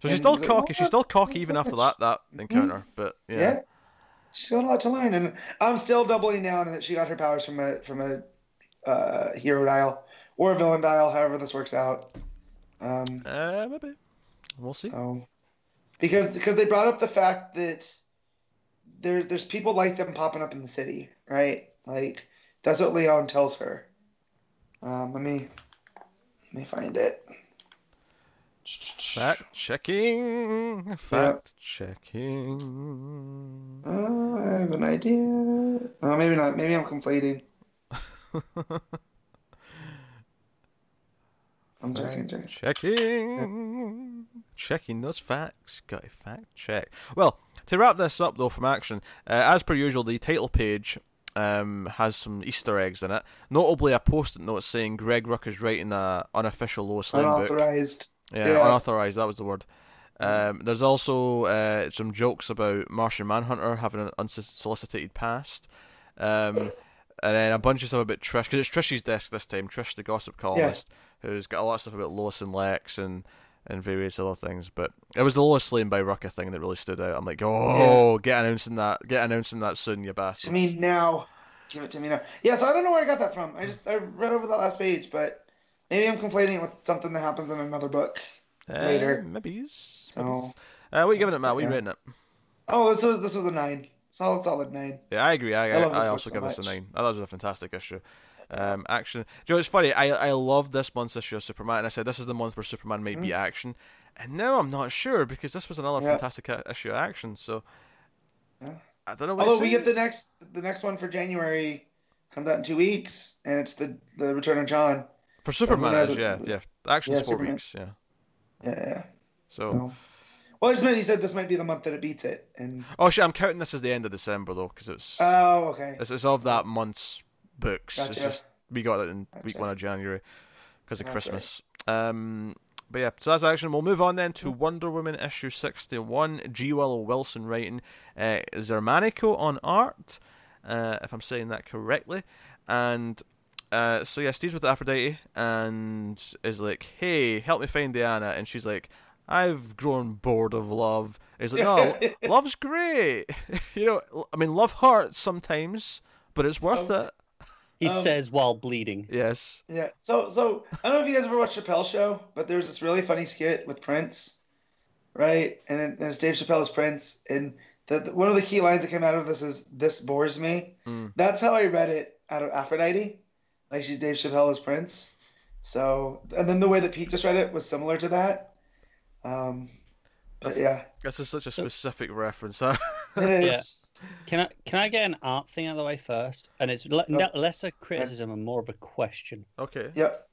So she's still like, cocky. "Oh, She's still cocky even after that that encounter. But yeah. She's got a lot to learn, and I'm still doubling down that she got her powers from a from a uh, hero dial or a villain dial, however this works out. Um, Uh, maybe we'll see. So, because because they brought up the fact that there there's people like them popping up in the city, right? Like that's what Leon tells her. Um, let me let me find it. Fact checking. Fact checking. Oh, I have an idea. Oh, maybe not. Maybe I'm conflating. I'm checking, checking. Checking. Checking those facts. Got a fact check. Well, to wrap this up though from action, uh, as per usual, the title page um, has some Easter eggs in it. Notably, a post-it note saying Greg Rucka is writing a unofficial Lois Lane book. Unauthorized. Yeah, Yeah. unauthorized. That was the word. Um, there's also uh, some jokes about Martian Manhunter having an unsolicited past, um, and then a bunch of stuff about Trish because it's Trish's desk this time. Trish, the gossip columnist, who's got a lot of stuff about Lois and Lex and and various other things. But it was the Lois Lane by Rucka thing that really stood out. I'm like, oh, get announcing that, get announcing that soon, you bastards. To me now. Give it to me now. Yeah, so I don't know where I got that from. I just I read over that last page, but maybe I'm conflating it with something that happens in another book. uh, later. maybe. So Uh, what are you giving it, Matt? What are you Yeah. rating it? oh, this was this was a nine. Solid, solid nine. Yeah, I agree. I, I I, love this I also so give this a nine. I thought it was a fantastic issue. Um, action. Do you know, it's funny. I I love this month's issue of Superman. And I said this is the month where Superman might beat action, and now I'm not sure because this was another Mm. Yeah. fantastic issue of action. So Yeah. I don't know what. Although we get the next the next one for January comes out in two weeks, and it's the the Return of Jon. For Superman, it is, yeah, yeah. Actually, Yeah, four Superman. weeks, yeah. Yeah, yeah. So, So, well, I just meant he said this might be the month that it beats it, and oh shit, I'm counting this as the end of December though, because it's oh, okay. it's, it's of that month's books. It's just we got it in week one of January because of Christmas. Um, but yeah, so that's action. We'll move on then to Wonder Woman issue sixty one. G. Willow Wilson writing. Uh, Xermanico on art, uh, if I'm saying that correctly, and. Uh, so yeah, Steve's with Aphrodite and is like, "Hey, help me find Diana," and she's like, "I've grown bored of love." And he's like, "No, love's great. you know, I mean, love hurts sometimes, but it's worth So- it." He Um, says while bleeding. Yes. Yeah. So so I don't know if you guys ever watched Chappelle show, but there's this really funny skit with Prince, right? And, it, and it's Dave Chappelle's Prince, and the, the- one of the key lines that came out of this is "This bores me." Mm. That's how I read it out of Aphrodite, like she's Dave Chappelle as Prince. So and then the way that Pete just read it was similar to that. Um, but That's- yeah, that's is such a specific reference. Huh? it is. Can I can I get an art thing out of the way first? And it's le- Oh. less a criticism and more of a question. okay. Yep.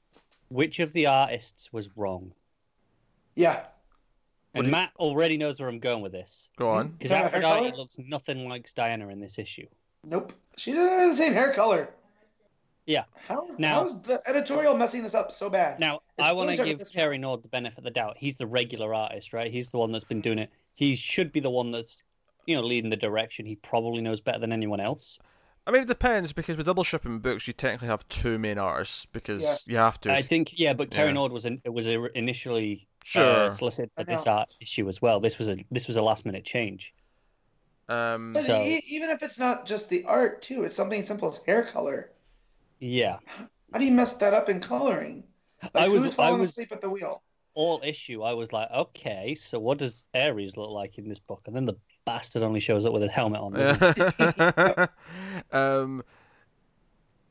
Which of the artists was wrong? Yeah. And you- Matt already knows where I'm going with this. Go on. Because Yeah, hair Aphrodite looks nothing like Diana in this issue. Nope. She doesn't have the same hair color. Yeah. How, Now- how's the editorial messing this up so bad? Now, It's I want to closer to give this Cary Nord the benefit of the doubt. He's the regular artist, right? He's the one that's been doing it. He should be the one that's, you know, leading the direction. He probably knows better than anyone else. I mean, it depends because with double shipping books, you technically have two main artists because Yeah. you have to. I think, yeah, but Cary Yeah. Nord was in, was initially Sure. uh, solicited for this art issue as well. This was a this was a last minute change. um, But So- e- even if it's not just the art too, it's something as simple as hair color. Yeah, How do you mess that up in coloring? Like, I was- who's I falling was- asleep at the wheel? all issue. I was like, okay, so what does Ares look like in this book? And then the bastard only shows up with his helmet on. um,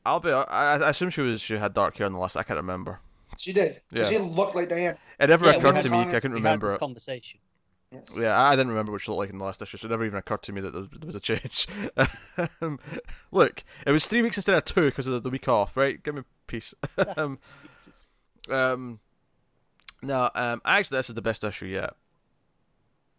I'll be. I, I assume she was. She had dark hair in the last. I can't remember. She did. Yeah. She looked like Diane. It never Yeah, occurred to me. I couldn't We had remember this it. conversation. Yes. Yeah, I didn't remember what she looked like in the last issue, so it never even occurred to me that there was, a change. um, look, it was three weeks instead of two because of the, week off, right? Give me peace. um, um, no, um, actually, this is the best issue yet.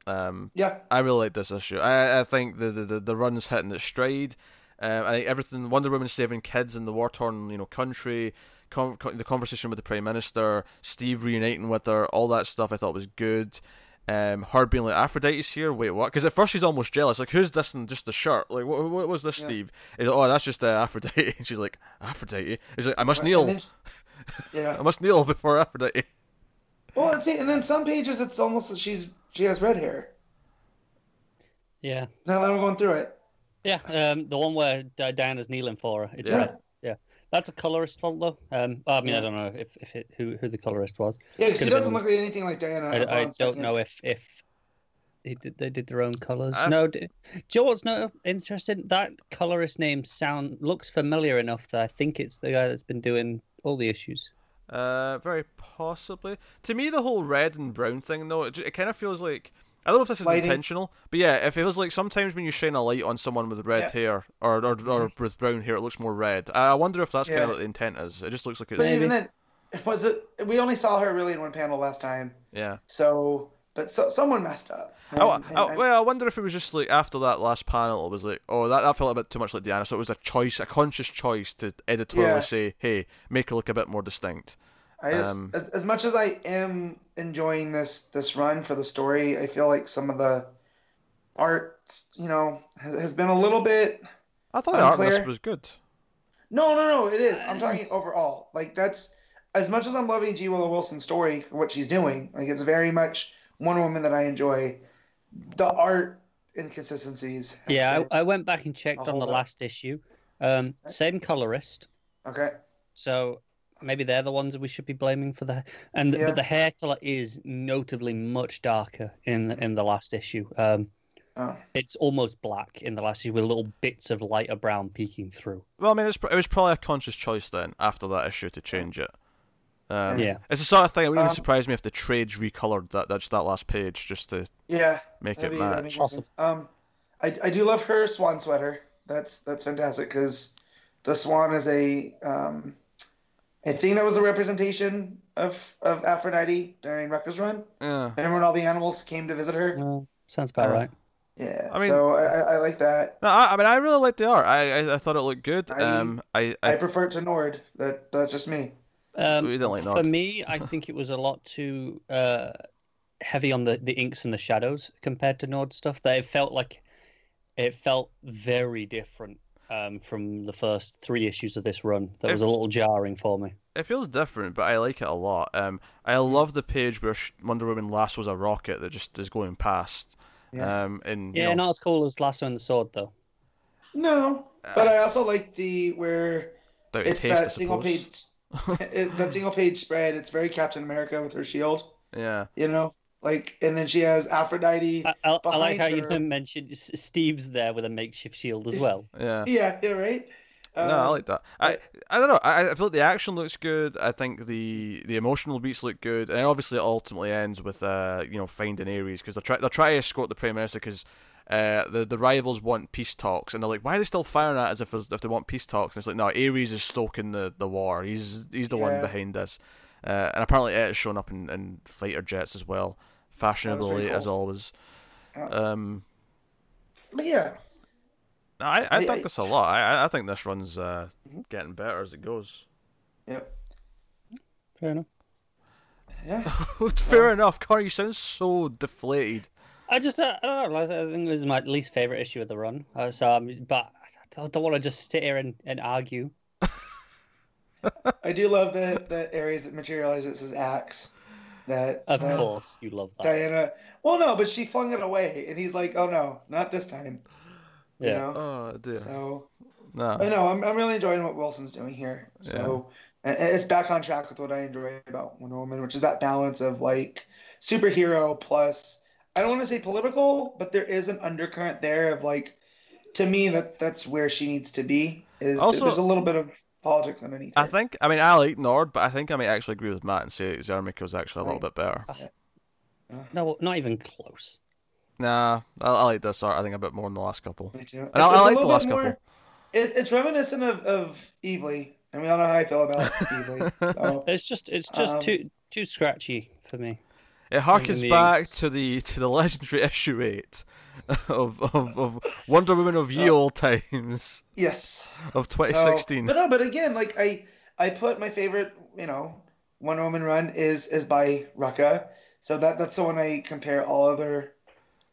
Um, Yeah. I really like this issue. I, I think the, the, the, run's hitting its stride. Um, I think everything Wonder Woman saving kids in the war torn you know country, con- the conversation with the Prime Minister, Steve reuniting with her, all that stuff I thought was good. Um, her being like Aphrodite's here. Wait, what? Because at first she's almost jealous. Like, who's this? And just the shirt. Like, what, what was this, Yeah. Steve? He's like, oh, that's just uh, Aphrodite. And she's like, Aphrodite. He's like, I must And kneel. yeah. I must kneel before Aphrodite. Well, and see, and then some pages it's almost that she's she has red hair. Yeah, Now that I'm going through it. yeah. Um, the one where Di- Diana's kneeling for her. It's Yeah. red. Yeah, that's a colorist font though. Um, I mean, I don't know if, if it, who who the colorist was. Yeah, 'cause she Could've doesn't been- look like anything like Diana. I, I don't second. know if if they did they did their own colors. I've- No, do, do you know what's not interesting? That colorist name sound looks familiar enough that I think it's the guy that's been doing all the issues. Uh, very possibly. To me, the whole red and brown thing, though, it, ju- it kind of feels like I don't know if this is Lighting. intentional, but yeah, if it was like sometimes when you shine a light on someone with red Yeah. hair or or, or mm-hmm. with brown hair, it looks more red. I I wonder if that's kind of what the intent is. It just looks like it's. But it's even then, was it? We only saw her really in one panel last time. yeah. So, but so, someone messed up. I, And- and I, I- well, I wonder if it was just like after that last panel, it was like, oh, that, that felt a bit too much like Diana. So it was a choice, a conscious choice to editorially Yeah. say, hey, make her look a bit more distinct. I just Um, as, as much as I am enjoying this this run for the story, I feel like some of the art, you know, has, has been a little bit. I thought the art in this Unclear. was good. No, no, no. It is. I'm talking overall. Like that's as much as I'm loving G. Willow Wilson's story, what she's doing. Like it's very much Wonder Woman that I enjoy. The art inconsistencies. Yeah, I, I went back and checked I'll on the up. last issue. Um, same colorist, okay. so maybe they're the ones that we should be blaming for the and Yeah. but the hair color is notably much darker in in the last issue. Um, Oh. it's almost black in the last issue with little bits of lighter brown peeking through. Well, I mean, it was, it was probably a conscious choice then after that issue to change it. Um, Yeah. It's the sort of thing. It wouldn't even Um, surprise me if the trades recolored that that's that last page just to Yeah. make Maybe it match. makes Awesome. Um, I, I do love her swan sweater. That's that's fantastic because the swan is a um, I think that was a representation of of Aphrodite during Rucka's run. Yeah. Remember when all the animals came to visit her? Uh, sounds about Uh, right. Yeah. I mean- so I, I I like that. No, I, I mean I really liked the art. I I, I thought it looked good. I- um, I I, I, prefer it to Nord. That that's just me. Um, we didn't like Nord. For me, I think it was a lot too uh, heavy on the, the inks and the shadows compared to Nord stuff. That it felt like it felt very different um, from the first three issues of this run. That was a little jarring for me. It feels different, but I like it a lot. Um, I love the page where Wonder Woman lassos a rocket that just is going past. Yeah. Um, and you Yeah, know, not as cool as Lasso and the Sword though. No, but I also like the where doubt it's taste, that single page it, that single page spread. It's very Captain America with her shield. Yeah. You know, like and then she has Aphrodite. I, I, I like Behind how you her- didn't mention Steve's there with a makeshift shield as well. Yeah. Yeah, yeah, right. no, I Um, like that. I I don't know. I, I feel like the action looks good. I think the the emotional beats look good, and obviously it ultimately ends with uh you know finding Ares because they're try they're trying to escort the prime minister because. Uh, the the rivals want peace talks, and they're like, "Why are they still firing at us if if they want peace talks?" And it's like, "No, Ares is stoking the, the war. He's he's the one behind this." Uh, and apparently, it has shown up in, in fighter jets as well, fashionably pretty as always. Yeah. Um, But yeah, I I, I- think this a lot. I I think this run's uh, getting better as it goes. yep, Fair enough. yeah. Fair enough, Connor. You sound so deflated. I just uh, I don't know. I think this is my least favorite issue of the run. Uh, so, um, but I don't want to just sit here and, and argue. I do love that that Ares that materializes his axe. That Of that course, you love that. Diana. Well, no, but she flung it away, and he's like, "Oh no, not this time." You Yeah. know? Oh dear. So no. I know I'm I'm really enjoying what Wilson's doing here. So and and it's back on track with what I enjoy about Wonder Woman, which is that balance of like superhero plus I don't want to say political, but there is an undercurrent there of like to me that that's where she needs to be. Is Also- there's a little bit of politics underneath. I it. think. I mean, I like Nord, but I think I might actually agree with Matt and say Xermanico's actually a little bit better. No, not even close. Nah, I, I like this art. I think a bit more than the last couple. Me too. And I, I It's- it's like the last bit more- couple. It, it's reminiscent of, of Evely, and we all know how I feel about Evely. So, It's just it's just Um, too too scratchy for me. It harkens back to the to the legendary issue eight of of, of Wonder Woman of ye old times yes. of So- 2016. but no, but again, like I, I put my favorite, you know, Wonder Woman run is is by Rucka, so that that's the one I compare all other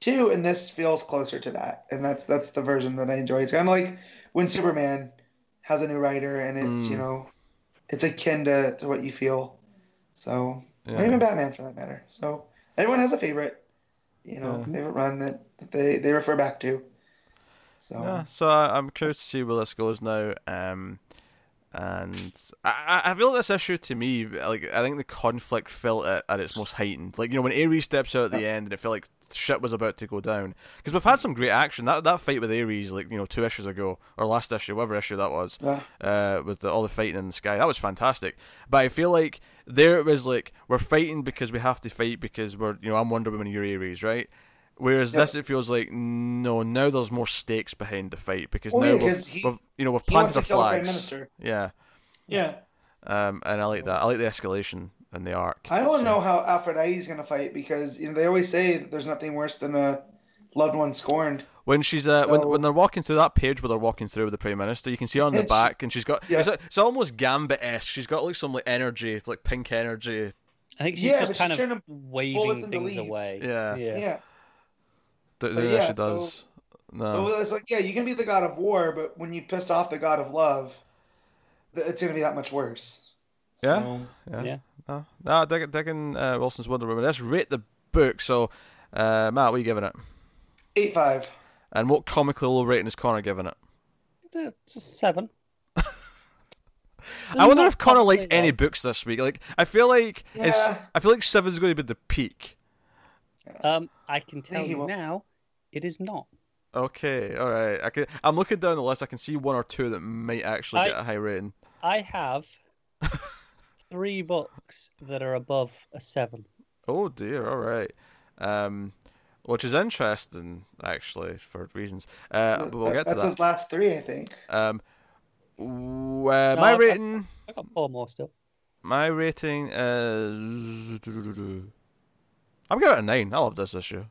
to, and this feels closer to that, and that's that's the version that I enjoy. It's kind of like when Superman has a new writer, and it's you Mm. know, it's akin to, to what you feel. So, or even Batman for that matter. So everyone has a favorite, you know, Yeah. favorite run that, that they they refer back to. So. Yeah, so I, I'm curious to see where this goes now. Um, and I, I I feel this issue to me, like I think the conflict felt at, at its most heightened. Like you know when Ares steps out at the end, and it felt like shit was about to go down. Because we've had some great action. That that fight with Ares, like you know two issues ago or last issue, whatever issue that was, Yeah. uh, with the, all the fighting in the sky, that was fantastic. But I feel like there it was like we're fighting because we have to fight because we're you know I'm Wonder Woman, you're Ares, right? Whereas Yep. this, it feels like no. Now there's more stakes behind the fight because Well, now yeah, we've, 'cause he- we've you know we've planted our the flags. Yeah, Yeah. um, and I like that. I like the escalation and the arc. I want to So- know how Aphrodite's going to fight because you know they always say that there's nothing worse than a loved one scorned. when she's uh, when So- when they're walking through that page where they're walking through with the prime minister, you can see her on the back, and she's got yeah. it's, it's almost Gambit esque. She's got like some like energy, like pink energy. I think she's Yeah, just but kind she's of waving things away. Yeah. yeah. Yeah. That, But yeah, she does. so- no. So it's like, yeah, you can be the god of war, but when you pissed off the god of love, it's going to be that much worse. Yeah. So, yeah. yeah. No, no, digging, digging uh, Wilson's Wonder Woman. Let's rate the book. So, uh, Matt, what are you giving it? eight five. And what comically low rating is Connor giving it? It's a seven. I wonder if Connor liked any low. books this week. Like, I feel like it's. I feel like seven's going to be the peak. Um, I can tell he you will. now, it is not. Okay, all right. I can. I'm looking down the list. I can see one or two that might actually I- get a high rating. I have three books that are above a seven. Oh dear. All right. Um, which is interesting actually for reasons. Uh, but we'll That- get to that. That's that. his last three, I think. Um, w- uh, my I- I- rating, I got four more still. my rating is. I'm giving it a nine. I love this issue.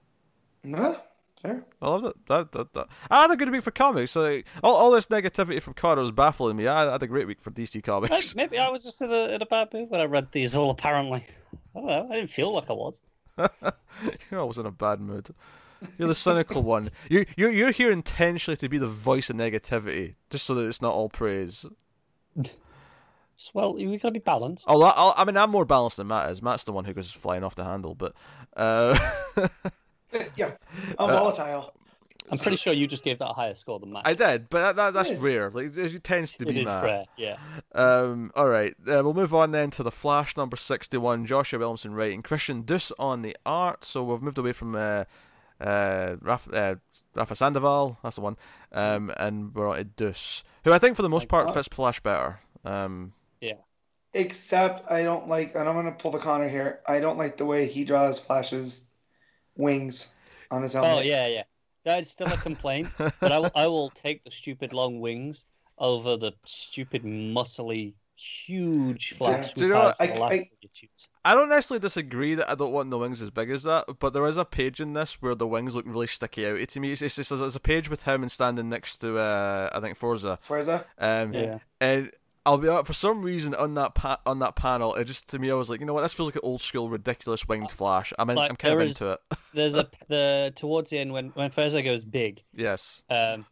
No, fair. I loved it. That, that, that. I had a good week for comics. Like, all, all this negativity from Connor was baffling me. I had a great week for DC Maybe, Comics. maybe I was just in a, in a bad mood when I read these all. Apparently, I don't know. I didn't feel like I was. You're always in a bad mood. You're the cynical one. You you're you're here intentionally to be the voice of negativity, just so that it's not all praise. Just, well, we gotta be balanced. Oh, I, I mean, I'm more balanced than Matt is. Matt's the one who goes flying off the handle, but uh, Yeah, I'm Uh, volatile. I'm pretty sure you just gave that a higher score than Matt. I did. But that, that that's Yeah. rare. Like it tends to It be is Matt. rare, yeah. Um, all right, uh, we'll move on then to the Flash number sixty-one. Joshua Williamson writing, Christian Duce on the art. So we've moved away from uh, uh, Rafa, uh, Rafa Sandoval. That's the one. Um, and we're on to Duce, who I think for the most Like part that. fits Flash better. Um, yeah. Except I don't like, and I'm gonna pull the Connor here. I don't like the way he draws Flash's wings on his helmet. Oh yeah, yeah. That's still a complaint, but I will, I will take the stupid long wings over the stupid muscly huge flash Do you know what? I- I- I don't necessarily disagree that I don't want the wings as big as that, but there is a page in this where the wings look really sticky out to me. It's, it's, it's, it's a page with him and standing next to uh, I think Fuerza. Fuerza. Um, Yeah. And I'll be for some reason on that pa- on that panel, it just to me I was like, you know what, this feels like an old school ridiculous winged flash. I'm in, Like, I'm kind of there is- into it. There's a the towards the end when when Fuerza goes big, yes. um,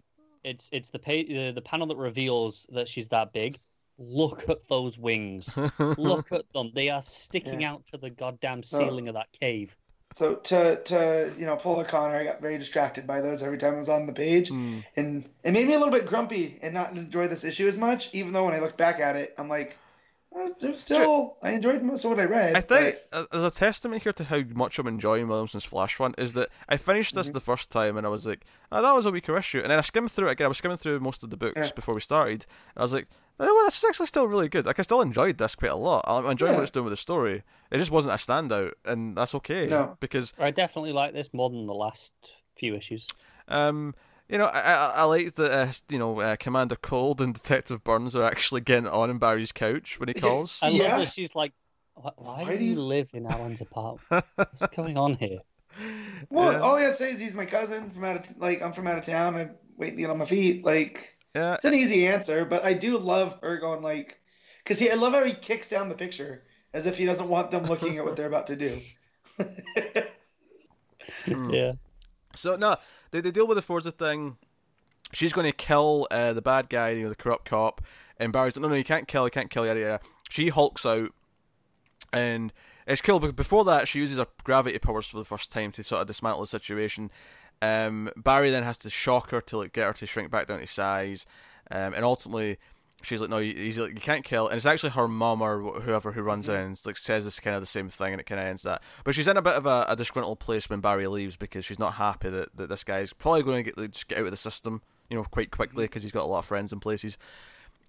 it's it's the pa- the, the panel that reveals that she's that big. Look at those wings. Look at them. They are sticking Yeah. out to the goddamn So- ceiling of that cave. So to to you know pull the Connor, I got very distracted by those every time I was on the page, Hmm. and it made me a little bit grumpy and not enjoy this issue as much. Even though when I look back at it, I'm like, "Uh, there's still I enjoyed most of what I read. I think uh, as a testament here to how much I'm enjoying Williamson's Flash Front is that I finished this Mhm. the first time and I was like, oh, that was a weaker issue. And then I skimmed through it again. I was skimming through most of the books Yeah. before we started. And I was like, well, this is actually still really good. Like, I still enjoyed this quite a lot. I'm enjoying Yeah. what it's doing with the story. It just wasn't a standout, and that's okay. No. Because I definitely like this more than the last few issues. Um, you know, I I, I like that. Uh, you know, uh, Commander Cold and Detective Burns are actually getting on in Barry's couch when he calls. I Yeah. love that she's like, why, why, Why do do you you- live in Alan's apartment? What's going on here? well, yeah. all I gotta say is he's my cousin from out of like I'm from out of town. I'm waiting to get on my feet. Like yeah, it's an easy answer, but I do love her going like, because he I love how he kicks down the picture as if he doesn't want them looking at what they're about to do. Mm. Yeah. So no, they they deal with the Fuerza thing. She's going to kill uh, the bad guy, you know, the corrupt cop. And Barry's like, no, no, you can't kill, you can't kill, yada yada. She hulks out, and it's cool. But before that, she uses her gravity powers for the first time to sort of dismantle the situation. Um, Barry then has to shock her to like get her to shrink back down to size, um, and ultimately. She's like, no, you- he's like, you can't kill, and it's actually her mum or whoever who runs in, and like says this kind of the same thing, and it kind of ends that. But she's in a bit of a, a disgruntled place when Barry leaves because she's not happy that, that this guy's probably going to get like, just get out of the system, you know, quite quickly because he's got a lot of friends in places.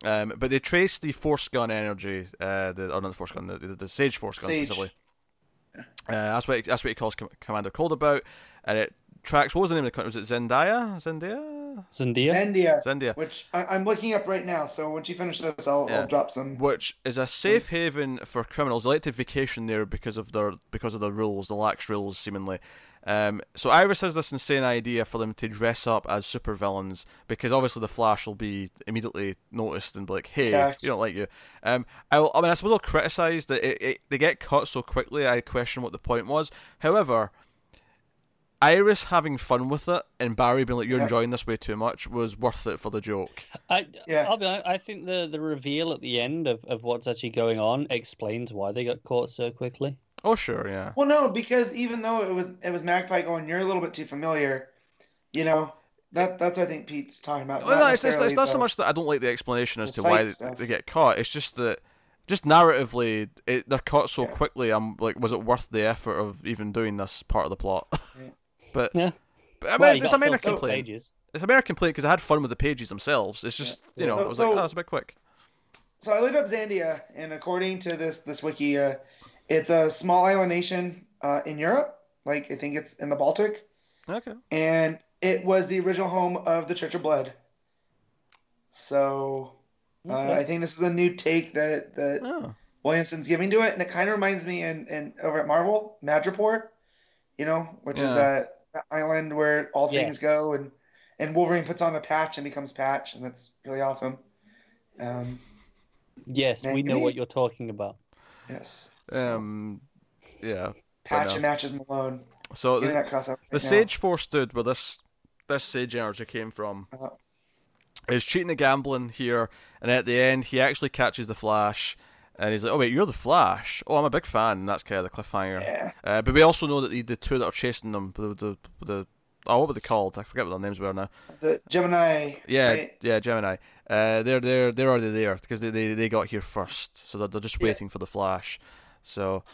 Um, but they trace the force gun energy, uh, the or not the force gun, the, the, the sage force gun Sage. specifically. Uh, that's what he, that's what he calls Com- Commander Cold about, and it tracks. What was the name of the country? Was it Zendaya? Zendaya? Zendia? Zendia, Zendaya. which I, I'm looking up right now. So once you finish this, I'll, Yeah. I'll drop some. which is a safe haven for criminals. They like to vacation there because of their because of the rules, the lax rules, seemingly. Um, so Iris has this insane idea for them to dress up as supervillains because obviously the Flash will be immediately noticed and be like, "Hey, Attacked. we don't like you." Um, I, will, I mean, I suppose I'll criticise that it, it, they get cut so quickly. I question what the point was. However, Iris having fun with it and Barry being like, "You're Yeah. enjoying this way too much," was worth it for the joke. I, Yeah. I'll be honest, I think the, the reveal at the end of, of what's actually going on explains why they got caught so quickly. Oh sure, yeah. Well, no, because even though it was it was Magpie going, you're a little bit too familiar. You know, that that's what I think Pete's talking about. Well, no, it's, it's, it's not so much that I don't like the explanation as the to why they, stuff. they get caught. It's just that, just narratively, it, they're caught so Yeah. quickly. I'm like, was it worth the effort of even doing this part of the plot? Yeah. but, Yeah. but I mean, Well, it's, you it's gotta fill American some complaint. pages. It's American complaint because I had fun with the pages themselves. It's just you know, So- I was like, so- oh, it's a bit quick. So I looked up Zandia, and according to this this wiki, uh, it's a small island nation uh, in Europe. Like I think it's in the Baltic, Okay. and it was the original home of the Church of Blood. So uh, I think this is a new take that that Oh. Williamson's giving to it, and it kind of reminds me in, in over at Marvel, Madripoor, you know, which is Yeah. that, that island where all things Yes. go, and and Wolverine puts on a patch and becomes Patch, and that's really awesome. Um, Yes, we know what you're talking about. yes, Um. Yeah. Patch no. and matches Malone. So Give the, that crossover. the right now. Sage Force dude, where this this Sage energy came from, Uh-huh. is cheating and gambling here, and at the end he actually catches the Flash, and he's like, "Oh wait, you're the Flash? Oh, I'm a big fan." And that's kind of the cliffhanger. Yeah. Uh, but we also know that the, the two that are chasing them, the the, the oh, what were they called? I forget what their names were now. The Gemini. Yeah, right? yeah, Gemini. Uh, they're they're they're already there because they, they, they got here first, so they're, they're just Yeah. waiting for the Flash. So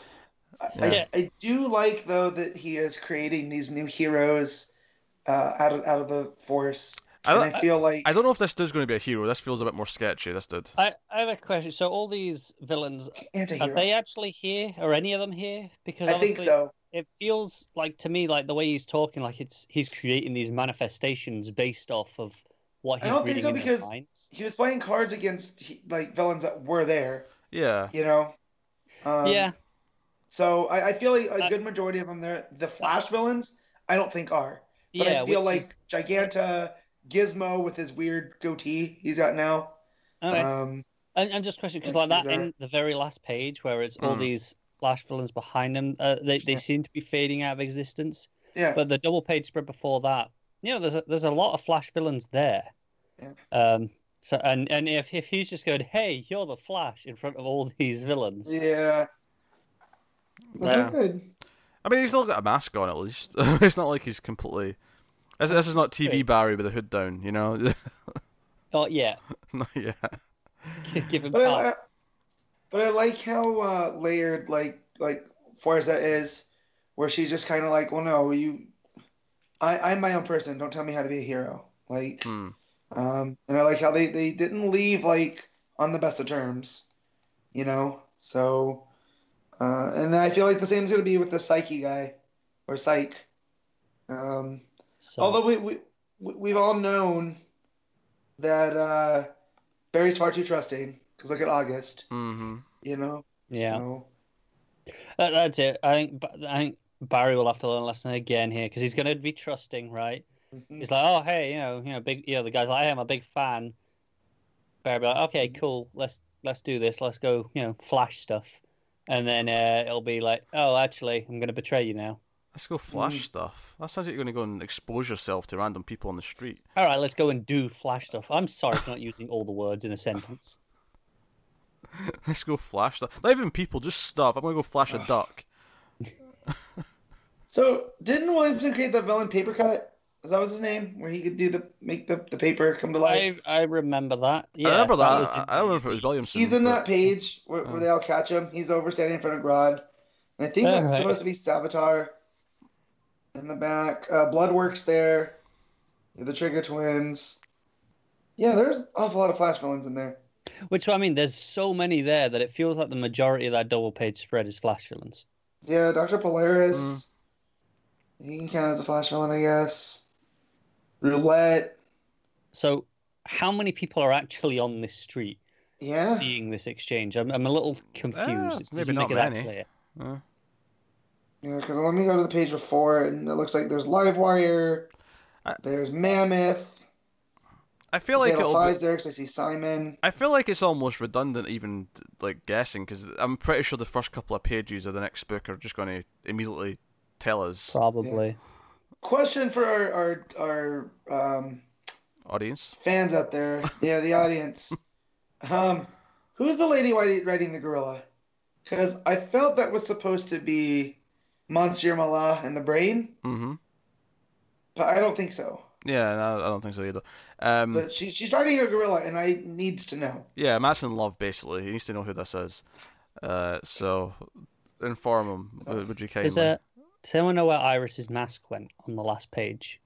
I, Yeah. I, I do like though that he is creating these new heroes uh, out of out of the force. I don't- I feel like I don't know if this dude's going to be a hero. This feels a bit more sketchy. This dude. I, I have a question. So all these villains, are they actually here? Are any of them here? Because I think so. it feels like to me like the way he's talking, like it's he's creating these manifestations based off of what he's I don't think so because- minds. He was playing cards against like villains that were there. Yeah. You know. Um, yeah, So I, I feel like a good majority of them there, the Flash villains, I don't think are. But yeah. I feel like is- Giganta, Gizmo with his weird goatee he's got now. okay. Um, And, and just question because like that these are- in the very last page where it's all Mm. these flash villains behind them, uh, they they Yeah. seem to be fading out of existence. yeah. But the double page spread before that, you know, there's a, there's a lot of flash villains there. Yeah. Um. So and and if if he's just going, hey, you're the Flash in front of all these villains, Yeah. Those Yeah. good. I mean, he's still got a mask on at least. it's not like he's completely. This, this is not TV Right. Barry with a hood down, you know. not yet. not yet. Give him But I, time. I- but I like how uh, layered like like Fuerza is, where she's just kind of like, well, no, you, I I'm my own person. Don't tell me how to be a hero. Like, Hmm. um, and I like how they they didn't leave like on the best of terms, you know. So, uh, and then I feel like the same is gonna be with the Psyche guy, or Psyche. Um, So Although we, we we- we've all known that uh, Barry's far too trusting. Because look at August, Mm-hmm. you know. yeah, So, that, that's it. I think I think Barry will have to learn a lesson again here because he's going to be trusting, right? mhm. He's like, oh hey, you know, you know, big, you know, the guy's like, hey, I'm a big fan. Barry be like, okay, cool, let's let's do this, let's go, you know, flash stuff, and then uh, it'll be like, oh, actually, I'm going to betray you now. Let's go flash Mm. stuff. That sounds like you're going to go and expose yourself to random people on the street. All right, let's go and do flash stuff. I'm sorry for not using all the words in a sentence. Let's go flash stuff. Not even people, just stuff. I'm going to go flash a duck. so didn't Williamson create the villain paper cut? Is that was his name? Where he could do the make the, the paper come to I life. I remember that. Yeah, I remember that. was I, I don't know if it was Williamson. He's in but- that page where, where Oh. they all catch him. He's over standing in front of Grodd, and I think All that's right. supposed to be Savitar. In the back, uh, Bloodworks there. The Trigger Twins. Yeah, there's an awful lot of Flash villains in there. Which I mean, there's so many there that it feels like the majority of that double page spread is flash villains. Yeah, Doctor Polaris. Mm. He can count as a Flash villain, I guess. Roulette. So, how many people are actually on this street Yeah. seeing this exchange? I'm, I'm a little confused. It maybe doesn't not make it that many. clear. Uh, Yeah, because let me go to the page before, and it looks like there's Livewire. I- There's Mammoth. I feel like Fatal it'll. Be, Fives there 'cause I see Simon. I feel like it's almost redundant, even like guessing, because I'm pretty sure the first couple of pages of the next book are just going to immediately tell us Probably. Question for our our, our um, audience. fans out there. Yeah, the audience. Um, who's the lady writing writing the gorilla? Because I felt that was supposed to be Monsieur Mallah and the brain, Mm-hmm. but I don't think so. Yeah, no, I don't think so either. Um, But she, she's writing a gorilla, and I needs to know. yeah, Matt's in love basically. He needs to know who this is. Uh, so inform him. Would would you kindly? Does, uh, does anyone know where Iris's mask went on the last page?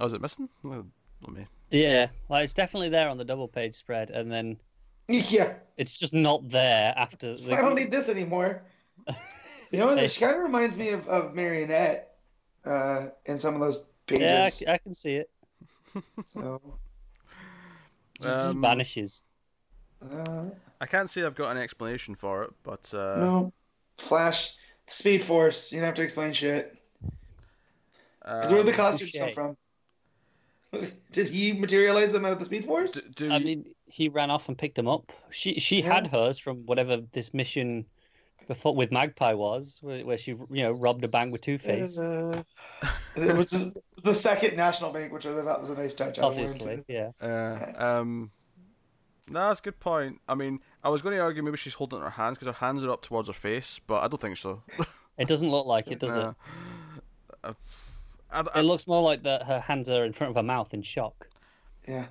Oh, is it missing? Uh, Let me. Yeah, like it's definitely there on the double page spread, and then Yeah, it's just not there after. The... I don't need this anymore. You know, Hey. she kind of reminds me of, of Marionette. uh, in some of those pages. Yeah, I, pages. c- I can see it. So, Just Um, vanishes. uh, I can't say I've got an explanation for it, but uh, no, Flash, Speed Force. You don't have to explain shit. Because where did the um, costumes come from? Did he materialize them out of the Speed Force? d- do I you- mean, he ran off and picked them up. She she Yeah. had hers from whatever this mission before with Magpie was, where, where she you know robbed a bank with Two Face. Uh, it was the second National Bank, which I thought was a nice touch. Obviously, yeah. Uh, um, no, that's a good point. I mean, I was going to argue maybe she's holding her hands because her hands are up towards her face, but I don't think so. It doesn't look like it, does Nah. it? Uh, I, I, It looks more like that her hands are in front of her mouth in shock. Yeah,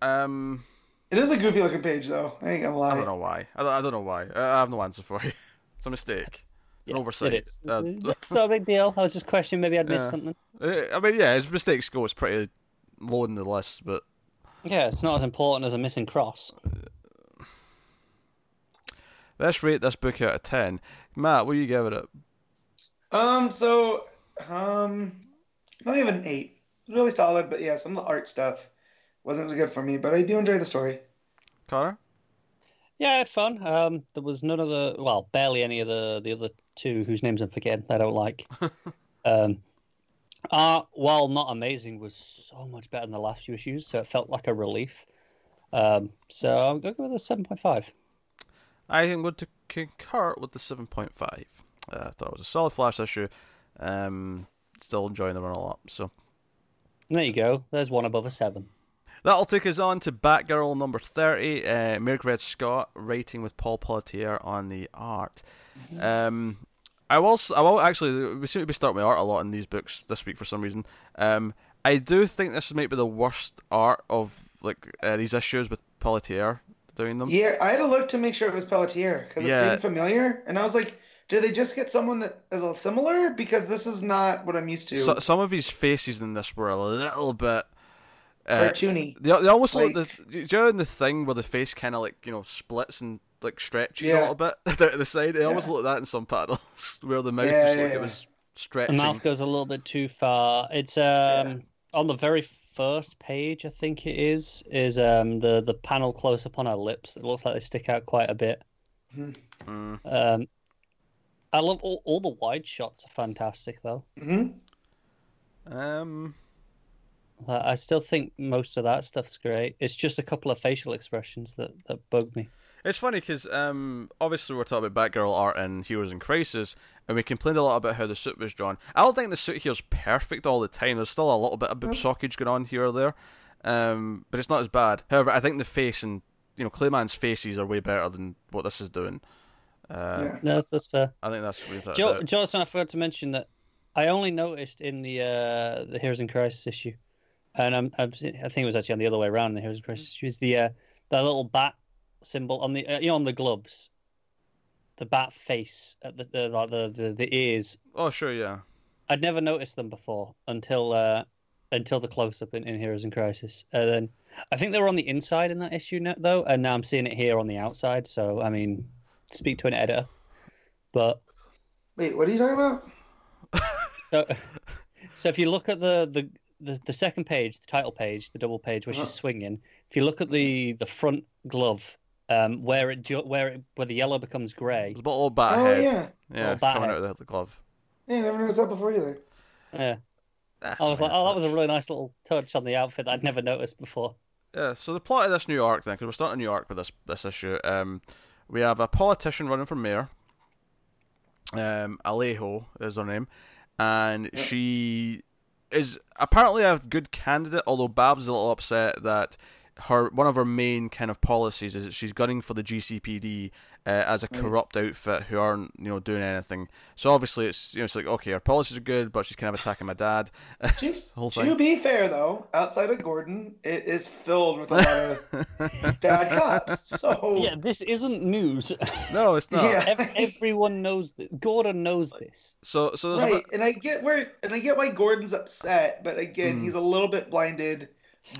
um, it is a goofy looking page, though. I ain't gonna I don't know why. I don't, I don't know why. I, I have no answer for you. It's a mistake. It's an oversight. It is. Uh, it's not a big deal. I was just questioning maybe I'd missed Yeah. something. Uh, I mean, yeah, his mistake score is pretty low in the list, but Yeah, it's not as important as a missing cross. let's rate this book out of ten. Matt, what do you give it? Um, so, um, not even an eight. It's really solid, but yeah, some of the art stuff wasn't as good for me. But I do enjoy the story. Connor? Yeah, I had fun. Um, there was none of the well, barely any of the the other two whose names I'm forgetting. I don't like. um, art, while not amazing, was so much better than the last few issues, so it felt like a relief. Um, so I'm going to go with a seven point five. I am going to concur with the 7.5. Uh, I thought it was a solid Flash issue. Um, still enjoying the run a lot. So There you go. There's one above a seven. That'll take us on to Batgirl number 30. Uh, Mairghread Scott writing with Paul Pelletier on the art. Um, I will. I will actually. We seem to be starting with art a lot in these books this week for some reason. Um, I do think this might be the worst art of like uh, these issues with Pelletier doing them. Yeah, I had to look to make sure it was Pelletier because it seemed familiar, and I was like, "Did they just get someone that is a similar?" Because this is not what I'm used to. So, some of his faces in this were a little bit. Uh, Cartoony. They, they almost look the do you know in the thing where the face kind of like you know splits and like stretches a little bit down to the side. It almost Yeah. looked like that in some panels where the mouth Yeah, just yeah, looked yeah. it was stretching. The mouth goes a little bit too far. It's um on the very first page, I think it is, is um the the panel close up on her lips. It looks like they stick out quite a bit. Mm. Um, I love all, all the wide shots are fantastic though. hmm Um, Uh, I still think most of that stuff's great. It's just a couple of facial expressions that, that bug me. it's funny because um, obviously we're talking about Batgirl art and Heroes in Crisis, and we complained a lot about how the suit was drawn. I don't think the suit here's perfect all the time. There's still a little bit of boob sockage going on here or there, um, but it's not as bad. However, I think the face and you know Clay Mann's faces are way better than what this is doing. Uh, Yeah. No, that's, that's fair. I think that's without a Jo- doubt. Jonathan, I forgot to mention that I only noticed in the uh, the Heroes in Crisis issue, and I'm, I'm I think it was actually on the other way around. in The Heroes in Crisis issue is the uh, the little bat symbol on the uh, you know on the gloves, the bat face at the the like the, the, the ears. Oh sure, yeah. I'd never noticed them before until uh, until the close up in, in Heroes in Crisis. And then I think they were on the inside in that issue now, though, and now I'm seeing it here on the outside. So I mean, speak to an editor. But Wait, what are you talking about? so, so if you look at the, the the the second page, the title page, the double page where Uh-huh. she's swinging, if you look at the the front glove, um, where it where it, where the yellow becomes grey, There's a little bat oh head. yeah, Yeah, bat coming head. out of the, the glove. yeah, never noticed that before either. yeah, That's I was like, nice oh, that was a really nice little touch on the outfit that I'd never noticed before. Yeah, so the plot of this New York then, because we're starting New York with this this issue. Um, we have a politician running for mayor. Um, Alejo is her name, and Yeah. she is apparently a good candidate. Although Babs a little upset that her one of her main kind of policies is that she's gunning for the GCPD uh, as a Mm. corrupt outfit who aren't you know doing anything. So obviously it's you know it's like okay, her policies are good, but she's kind of attacking my dad. To, whole to be fair, though, outside of Gordon, it is filled with a lot of bad cops. So Yeah, this isn't news. no, it's not. Yeah. Ev- Everyone knows that. Gordon knows this. So so right, bit, and I get where, and I get why Gordon's upset, but again, Hmm. he's a little bit blinded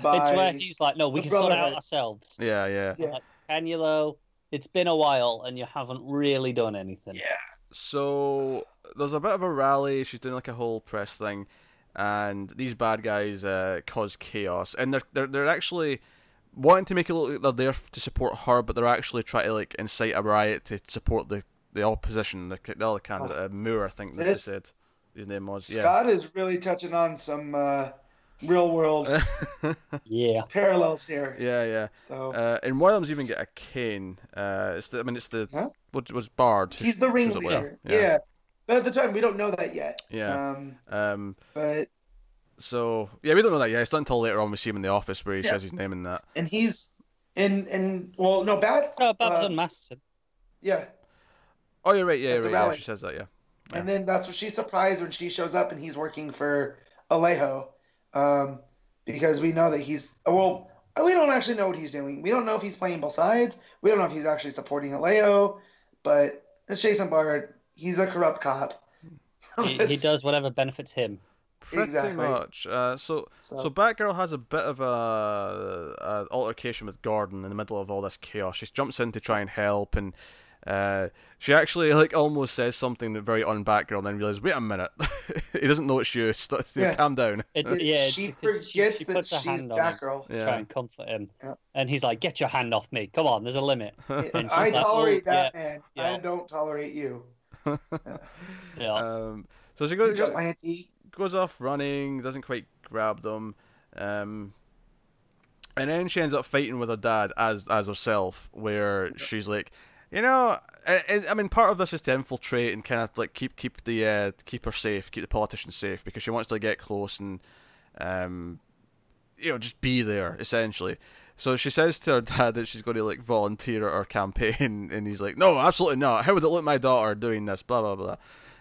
by. It's where he's like, no, we can sort it out ourselves. yeah, yeah. Yeah. Can you though? It's been a while and you haven't really done anything. Yeah. so there's a bit of a rally. She's doing like a whole press thing, and these bad guys uh, cause chaos, and they're they're they're actually wanting to make it look like they're there to support her, but they're actually trying to like incite a riot to support the the opposition, the, the other candidate, uh, Moore, I think that This- they said his name was. Yeah. Scott is really touching on some uh, real world Yeah. parallels here. yeah, yeah. So Uh, and one of them's even get a cane. Uh, it's the, I mean, it's the Huh? what was Bard. he's the sh- shows ringleader. later. Yeah. But at the time, we don't know that yet. Yeah. Um, Um. but So yeah, we don't know that yet. It's not until later on we see him in the office where he Yeah. says his name in that. and he's and and well, no, bad. Oh, Babs uh, unmasked him. Yeah. Oh, you're right. Yeah, At you're right. Yeah, she says that. Yeah. And then that's what she's surprised when she shows up and he's working for Alejo, um, because we know that he's well. We don't actually know what he's doing. We don't know if he's playing both sides. We don't know if he's actually supporting Alejo. But it's Jason Bard. He's a corrupt cop. He, he does whatever benefits him. Pretty Exactly. much. Uh, so So, so Batgirl has a bit of a, a altercation with Gordon in the middle of all this chaos. She jumps in to try and help, and uh, she actually like almost says something that very un Batgirl, and then realizes, wait a minute, he doesn't know it's you. St- Yeah. Calm down. It's, yeah, she because forgets she, that puts her she's hand on him Batgirl. to Yeah. try and comfort him, Yeah. and he's like, "Get your hand off me! Come on, there's a limit." And I like, tolerate "Oh, that man. I don't tolerate you. Yeah, Um, so she goes, Vigilante. goes off running, doesn't quite grab them, um, and then she ends up fighting with her dad as as herself, where she's like, you know, I, I- I mean, part of this is to infiltrate and kind of like keep keep the uh, keep her safe, keep the politicians safe, because she wants to get close and, um, you know, just be there essentially. So she says to her dad that she's going to like volunteer at her campaign, and he's like, "No, absolutely not. How would it look my daughter doing this?" Blah blah blah.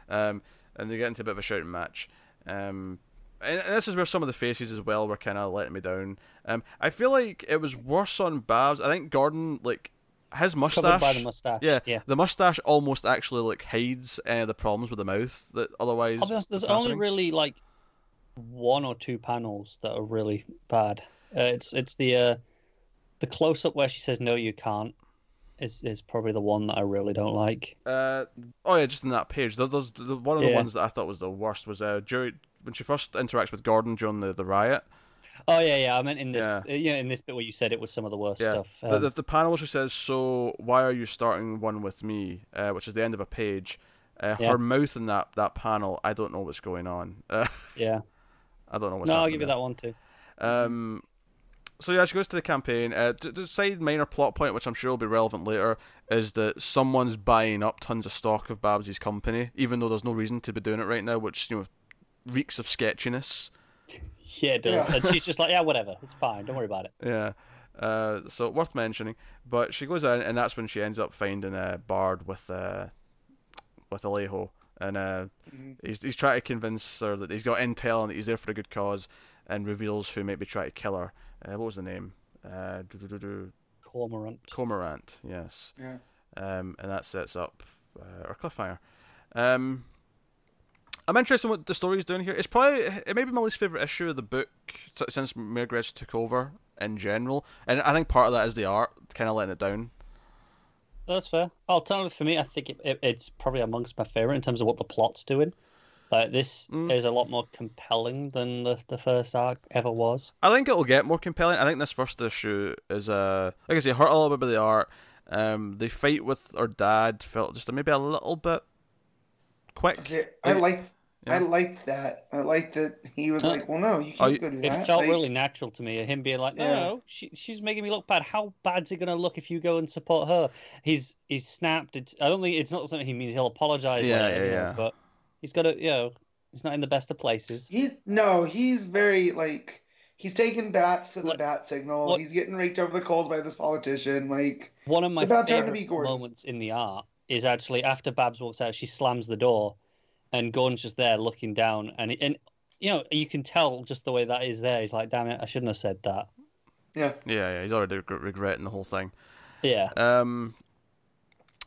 Um, and they get into a bit of a shouting match. Um, and, and this is where some of the faces as well were kind of letting me down. Um, I feel like it was worse on Babs. I think Gordon, like his mustache, by the mustache. yeah, yeah. the mustache almost actually like hides any of the problems with the mouth that otherwise. Honest, there's only really like one or two panels that are really bad. Uh, it's it's the uh, the close up where she says no, you can't. Is is probably the one that I really don't like. Uh, oh yeah, just in that page. There's the, one of the Yeah. ones that I thought was the worst was uh, during, when she first interacts with Gordon during the, the riot. Oh yeah, yeah. I meant in this, Yeah. uh, yeah, in this bit where you said it was some of the worst Yeah. stuff. The, Um, the, the panel she says, "So why are you starting one with me?" Uh, which is the end of a page. Uh, Yeah. Her mouth in that, that panel, I don't know what's going on. Yeah. I don't know what's No, I'll give you there. that one too. Um, so yeah, she goes to the campaign. Uh, to, to side minor plot point, which I'm sure will be relevant later, is that someone's buying up tons of stock of Babsy's company, even though there's no reason to be doing it right now, which you know reeks of sketchiness. Yeah, it does. Yeah. And she's just like, yeah, whatever, it's fine. Don't worry about it. Yeah. Uh, so worth mentioning. But she goes in, and that's when she ends up finding a Bard with uh, with Alejo, and uh, Mhm. he's he's trying to convince her that he's got intel and that he's there for a good cause, and reveals who might be trying to kill her. Uh, what was the name? Uh. Cormorant. Cormorant. Yes. Yeah. Um, and that sets up uh, our cliffhanger. Um, I'm interested in what the story's doing here. It's probably it may be my least favorite issue of the book since Mairghread took over in general, and I think part of that is the art kind of letting it down. That's fair. Alternative for me, I think it, it, it's probably amongst my favorite in terms of what the plot's doing. Like this Mm. is a lot more compelling than the, the first arc ever was. I think it'll get more compelling. I think this first issue is uh, like I say, hurt a little bit by the art. Um, the fight with her dad felt just maybe a little bit quick. Okay, I Yeah. like I liked that. I liked that he was Uh, like, "Well, no, you Oh, can't you- go do It that." felt Like, really natural to me. Him being like, no, Yeah. no, she, she's making me look bad. How bad's it going to look if you go and support her? He's he's snapped. It's I don't think it's not something he means he'll apologize. Yeah, later, yeah, you know, yeah. But he's got to, you know, he's not in the best of places. He's no, he's very like he's taking bats to the What- bat signal. what- He's getting raked over the coals by this politician. Like One of my about time to favorite be moments in the art is actually after Babs walks out, she slams the door, and Gordon's just there looking down, and and you know you can tell just the way that is there. He's like, "Damn it, I shouldn't have said that." yeah, Yeah, yeah, he's already reg- regretting the whole thing. Yeah, Um,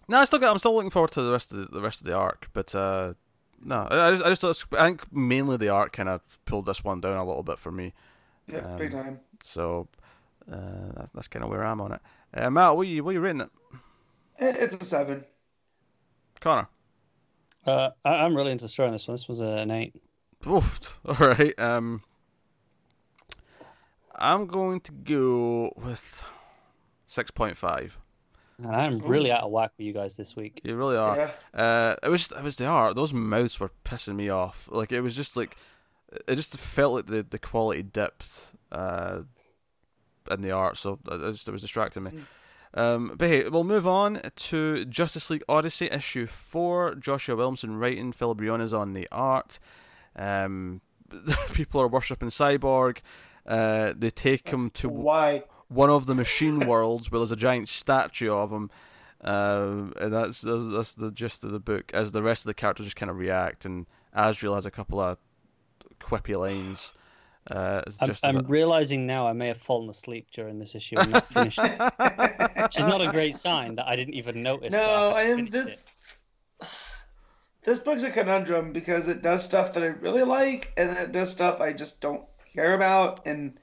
no, I still got, I'm still looking forward to the rest of the, the rest of the arc, but uh, no, I, I just I just I think mainly the arc kind of pulled this one down a little bit for me. yeah, big Um, time. So uh, that's that's kind of where I'm on it. Uh, Matt, what are you what are you rating it? It, it's a seven. Connor, Uh, I, I'm really into story on this one. This was an eight. Oof. All right. Um, I'm going to go with six point five. And I'm really out of whack with you guys this week. You really are. Yeah. Uh, it was it was the art. Those mouths were pissing me off. Like it was just like it just felt like the the quality dipped uh, in the art. So it just it was distracting me. Um, but hey, we'll move on to Justice League Odyssey issue four. Joshua Williamson writing, Phil Briones on the art. Um, people are worshipping Cyborg. Uh, they take him to Why? one of the machine worlds where there's a giant statue of him. Um, and that's, that's that's the gist of the book. As the rest of the characters just kind of react, and Azrael has a couple of quippy lines. Uh, I'm, just I'm it. realizing now I may have fallen asleep during this issue and not finished it, which is not a great sign that I didn't even notice. that No, I hadn't am this. it. This book's a conundrum because it does stuff that I really like, and then it does stuff I just don't care about, and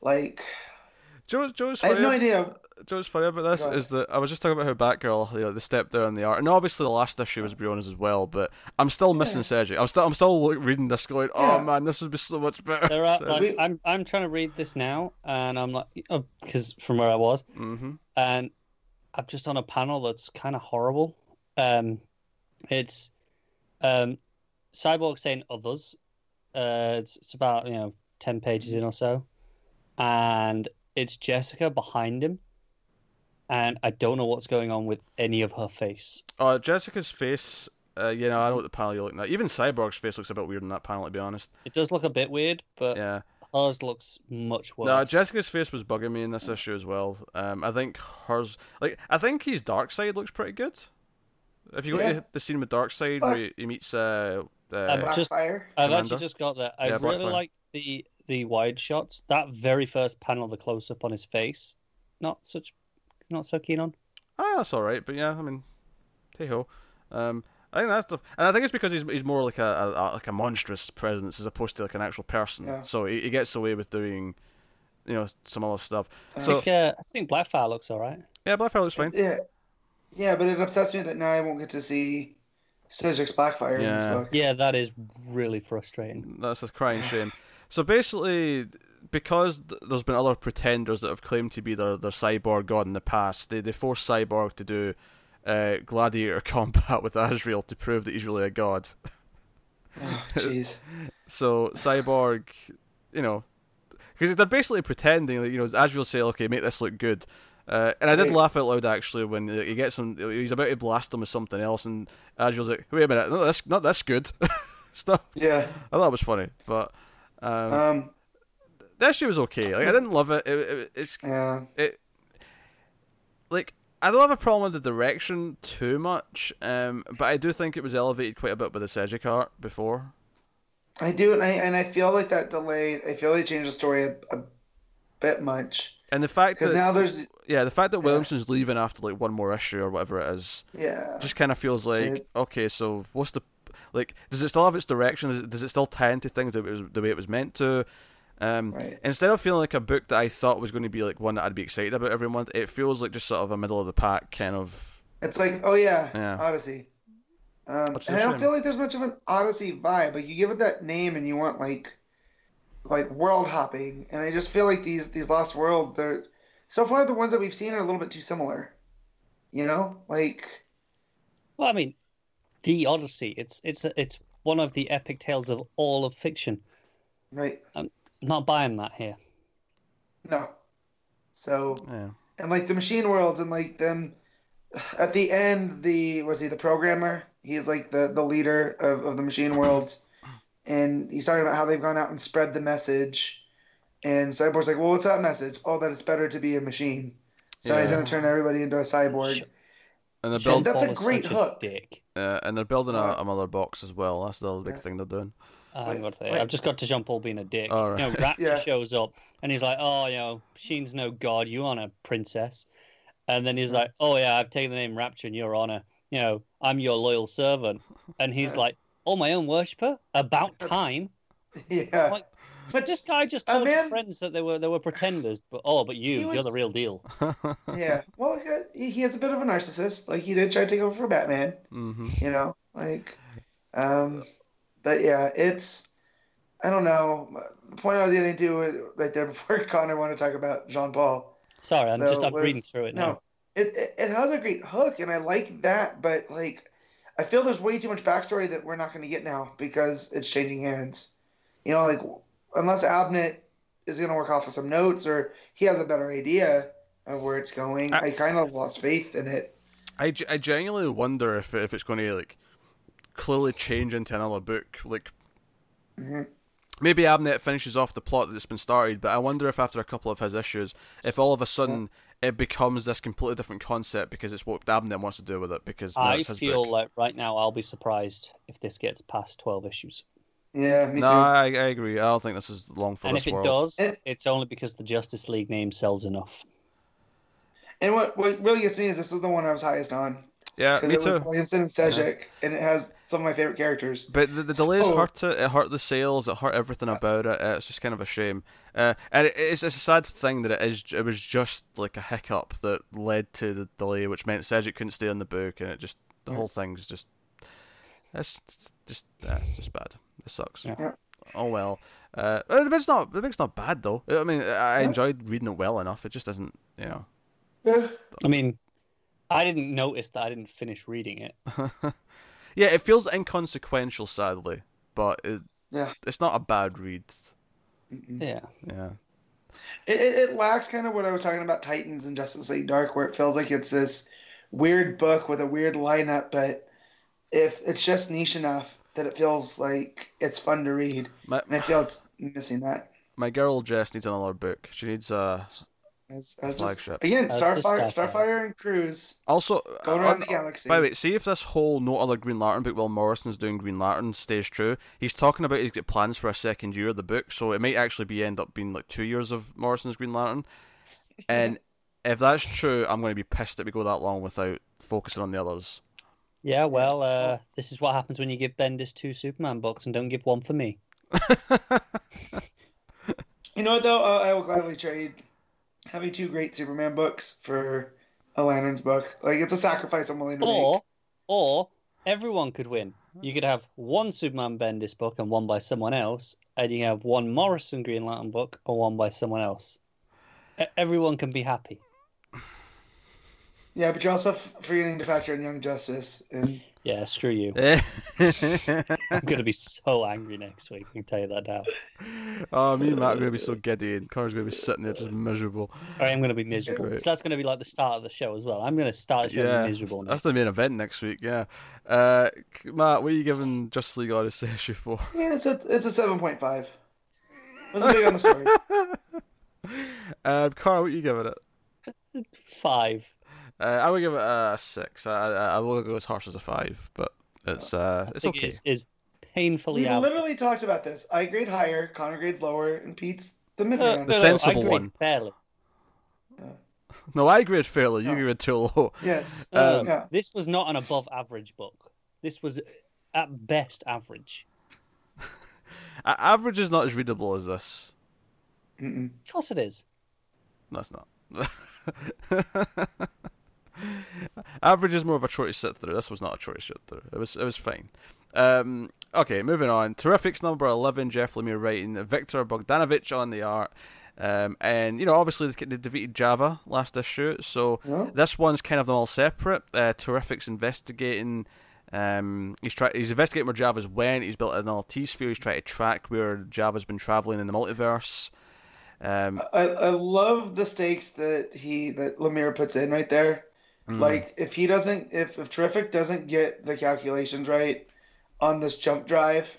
like Joe's, Joe's I have no idea. Joe's funny about this is that I was just talking about how Batgirl, you know, the step down the art, and obviously the last issue was Briones as well. But I'm still missing Sejic. I'm still I'm still like, reading this going, oh Yeah. man, this would be so much better. There are, like, I'm I'm trying to read this now, and I'm like, because from where I was, mm-hmm. and I'm just on a panel that's kind of horrible. Um, it's um, Cyborg saying others. Uh, it's it's about you know ten pages in or so, and it's Jessica behind him, and I don't know what's going on with any of her face. Uh, Jessica's face. Uh, you know, I don't know what the panel you're looking at. Even Cyborg's face looks a bit weird in that panel, to be honest. It does look a bit weird, but Yeah. hers looks much worse. No, Jessica's face was bugging me in this issue as well. Um, I think hers, like, I think his Darkseid looks pretty good. If you go Yeah. to the scene with Darkseid where he, he meets uh, uh Um, just- I've actually just got that. I Yeah, really like the the wide shots. That very first panel, the close up on his face, not such, not so keen on. ah, that's all right. But yeah, I mean, hey ho. Um, I think that's the, and I think it's because he's he's more like a, a, a like a monstrous presence as opposed to like an actual person. Yeah. So he, he gets away with doing, you know, some other stuff. Uh, So I think, uh, I think Blackfire looks all right. yeah, Blackfire looks fine. Yeah, yeah, but it upsets me that now I won't get to see Sejic's Blackfire in this Yeah. book. Yeah, that is really frustrating. That's a crying shame. So basically, because th- there's been other pretenders that have claimed to be their, their cyborg god in the past, they, they force Cyborg to do uh, gladiator combat with Azrael to prove that he's really a god. Oh, Jeez. So Cyborg, you know, because they're basically pretending that you know Azrael say, "Okay, make this look good." Uh, and I did laugh out loud actually when he gets him. He's about to blast him with something else, and Azrael's like, "Wait a minute, no, that's not that's good." Stuff. Yeah. I thought it was funny, but um, Um. The issue was okay. Like I didn't love it. It, it. It's Yeah. it. Like I don't have a problem with the direction too much, um, but I do think it was elevated quite a bit by the Sejic art before. I do, and I and I feel like that delay. I feel they changed the story a, a bit much And the fact that now there's yeah, the fact that Yeah. Williamson's leaving after like one more issue or whatever it is, yeah. just kind of feels like okay. So what's the like? Does it still have its direction? Does it, does it still tie into things that it was the way it was meant to? Um, Right. Instead of feeling like a book that I thought was going to be like one that I'd be excited about every month, it feels like just sort of a middle of the pack kind of. It's like, oh yeah, Yeah. Odyssey. Um, and I don't shame. feel like there's much of an Odyssey vibe. Like you give it that name, and you want like, like world hopping. And I just feel like these these Lost World, they're so far the ones that we've seen are a little bit too similar. You know, like Well, I mean, the Odyssey. It's it's it's one of the epic tales of all of fiction. right? I'm not buying that here. No. So Yeah. and like the machine worlds and like them at the end the was he the programmer? He's like the the leader of, of the machine worlds. And he's talking about how they've gone out and spread the message. And cyborg's like well what's that message? Oh that it's better to be a machine. So he's going to turn everybody into a cyborg And they're Sean, building, that's a great such hook. dick. uh, and they're building a, Alright. a mother box as well. That's the other big Yeah. thing they're doing. I'm going to say, Wait. I've just got to Jean Paul being a dick. All You know. Raptor Yeah. shows up and he's like, "Oh, you know, Sheen's no god. You aren't a princess." And then he's Yeah. like, "Oh yeah, I've taken the name Rapture in your honor. You know, I'm your loyal servant." And he's Yeah. like, "Oh, my own worshipper? About time." yeah Like, But this guy just A told his friends that they were they were pretenders. But oh, but you, He you're the real deal. yeah well he he has a bit of a narcissist like he did try to take over for batman hmm you know Like, um, but yeah, it's I don't know. The point I was getting to right there before Connor wanted to talk about Jean Paul. Sorry, I'm just though, I'm was- reading through it now. No, it, it it has a great hook, and I like that. But like, I feel there's way too much backstory that we're not going to get now because it's changing hands. You know, like unless Abnett is going to work off of some notes or he has a better idea of where it's going, I- I kind of lost faith in it. I, I genuinely wonder if if it's going to like clearly change into another book. Like Mhm. maybe Abnett finishes off the plot that's been started, but I wonder if after a couple of his issues, if all of a sudden it becomes this completely different concept because it's what Abnett wants to do with it. Because I feel book. like right now I'll be surprised if this gets past 12 issues. Yeah, me no, too. I, I agree. I don't think this is long for and this if it does, Eh. it's only because the Justice League name sells enough. And what, what really gets me is this was the one I was highest on Yeah, me it was too. Williamson and Sejic, and it has some of my favorite characters. But the, the delays So- hurt it. It hurt the sales. It hurt everything about it. Uh, It's just kind of a shame. Uh, and it, it's, it's a sad thing that it is. It was just like a hiccup that led to the delay, which meant Sejic couldn't stay on the book, and it just the Yeah. whole thing's just. It's just uh, it's just bad. It sucks. Yeah. Yeah. Oh well. Uh, the book's not the book's not bad though. I mean, I I Yeah. enjoyed reading it well enough. It just doesn't, you know. Yeah. I mean, I didn't notice that I didn't finish reading it. yeah, it feels inconsequential, sadly, but it, Yeah. it's not a bad read. Mm-mm. Yeah. Yeah. It, it, it lacks kind of what I was talking about Titans and Justice League Dark, where it feels like it's this weird book with a weird lineup, but if it's just niche enough that it feels like it's fun to read, My, and I feel it's missing that. my girl Jess needs another book. She needs a As, as just, flagship. again, Starfire, Starfire. Starfire and Cruz Also, go uh, around on- the galaxy. by the way, see if this whole no other Green Lantern book while Morrison's doing Green Lantern stays true. He's talking about he's got plans for a second year of the book, so it might actually be end up being like two years of Morrison's Green Lantern. And if that's true, I'm going to be pissed that we go that long without focusing on the others. Yeah, well, uh, this is what happens when you give Bendis two Superman books and don't give one for me. You know what though? Uh, I will gladly trade having two great Superman books for a Lanterns book. Like it's a sacrifice I'm willing to Or, make. or everyone could win. You could have one Superman Bendis book and one by someone else, and you have one Morrison Green Lantern book or one by someone else. E- Everyone can be happy. Yeah, but you're also f- forgetting to factor in Young Justice and Yeah, screw you. I'm gonna be so angry next week. I can tell you that now. oh, me and Matt are going to be so giddy, and Connor's going to be sitting there just miserable. I am gonna be miserable. Great. So that's gonna be like the start of the show as well. I'm gonna start the show Yeah, miserable. that's the main event next week. Yeah, uh, Matt, what are you giving Justice League Odyssey issue for? yeah, it's a it's a seven point five. Wasn't big on the story. um, Connor, what are you giving it? Five. Uh, I would give it a six. I, I, I will go as harsh as a five, but it's uh, I it's okay. Is, is painfully We average. literally talked about this. I grade higher, Connor grades lower, and Pete's the mid No. The no, no, sensible I grade one. Fairly. No, I grade fairly. You Oh. grade too low. Yes. No, no, Um, yeah. This was not an above average book. This was at best average. Average is not as readable as this. Mm-mm. Of course it is. No, it's not. Average is more of a to sit through. This was not a to sit through. It was it was fine. Um, okay, moving on. Terrifics number eleven. Jeff Lemire writing. Viktor Bogdanovic on the art. Um, and you know, obviously they they defeated Java last issue, so Yeah. this one's kind of them all separate. Uh, Terrific's investigating. Um, he's try- he's investigating where Java's went. He's built an LT sphere. He's trying to track where Java's been traveling in the multiverse. Um, I, I love the stakes that he that Lemire puts in right there. Mm. Like if he doesn't if if Terrific doesn't get the calculations right on this jump drive,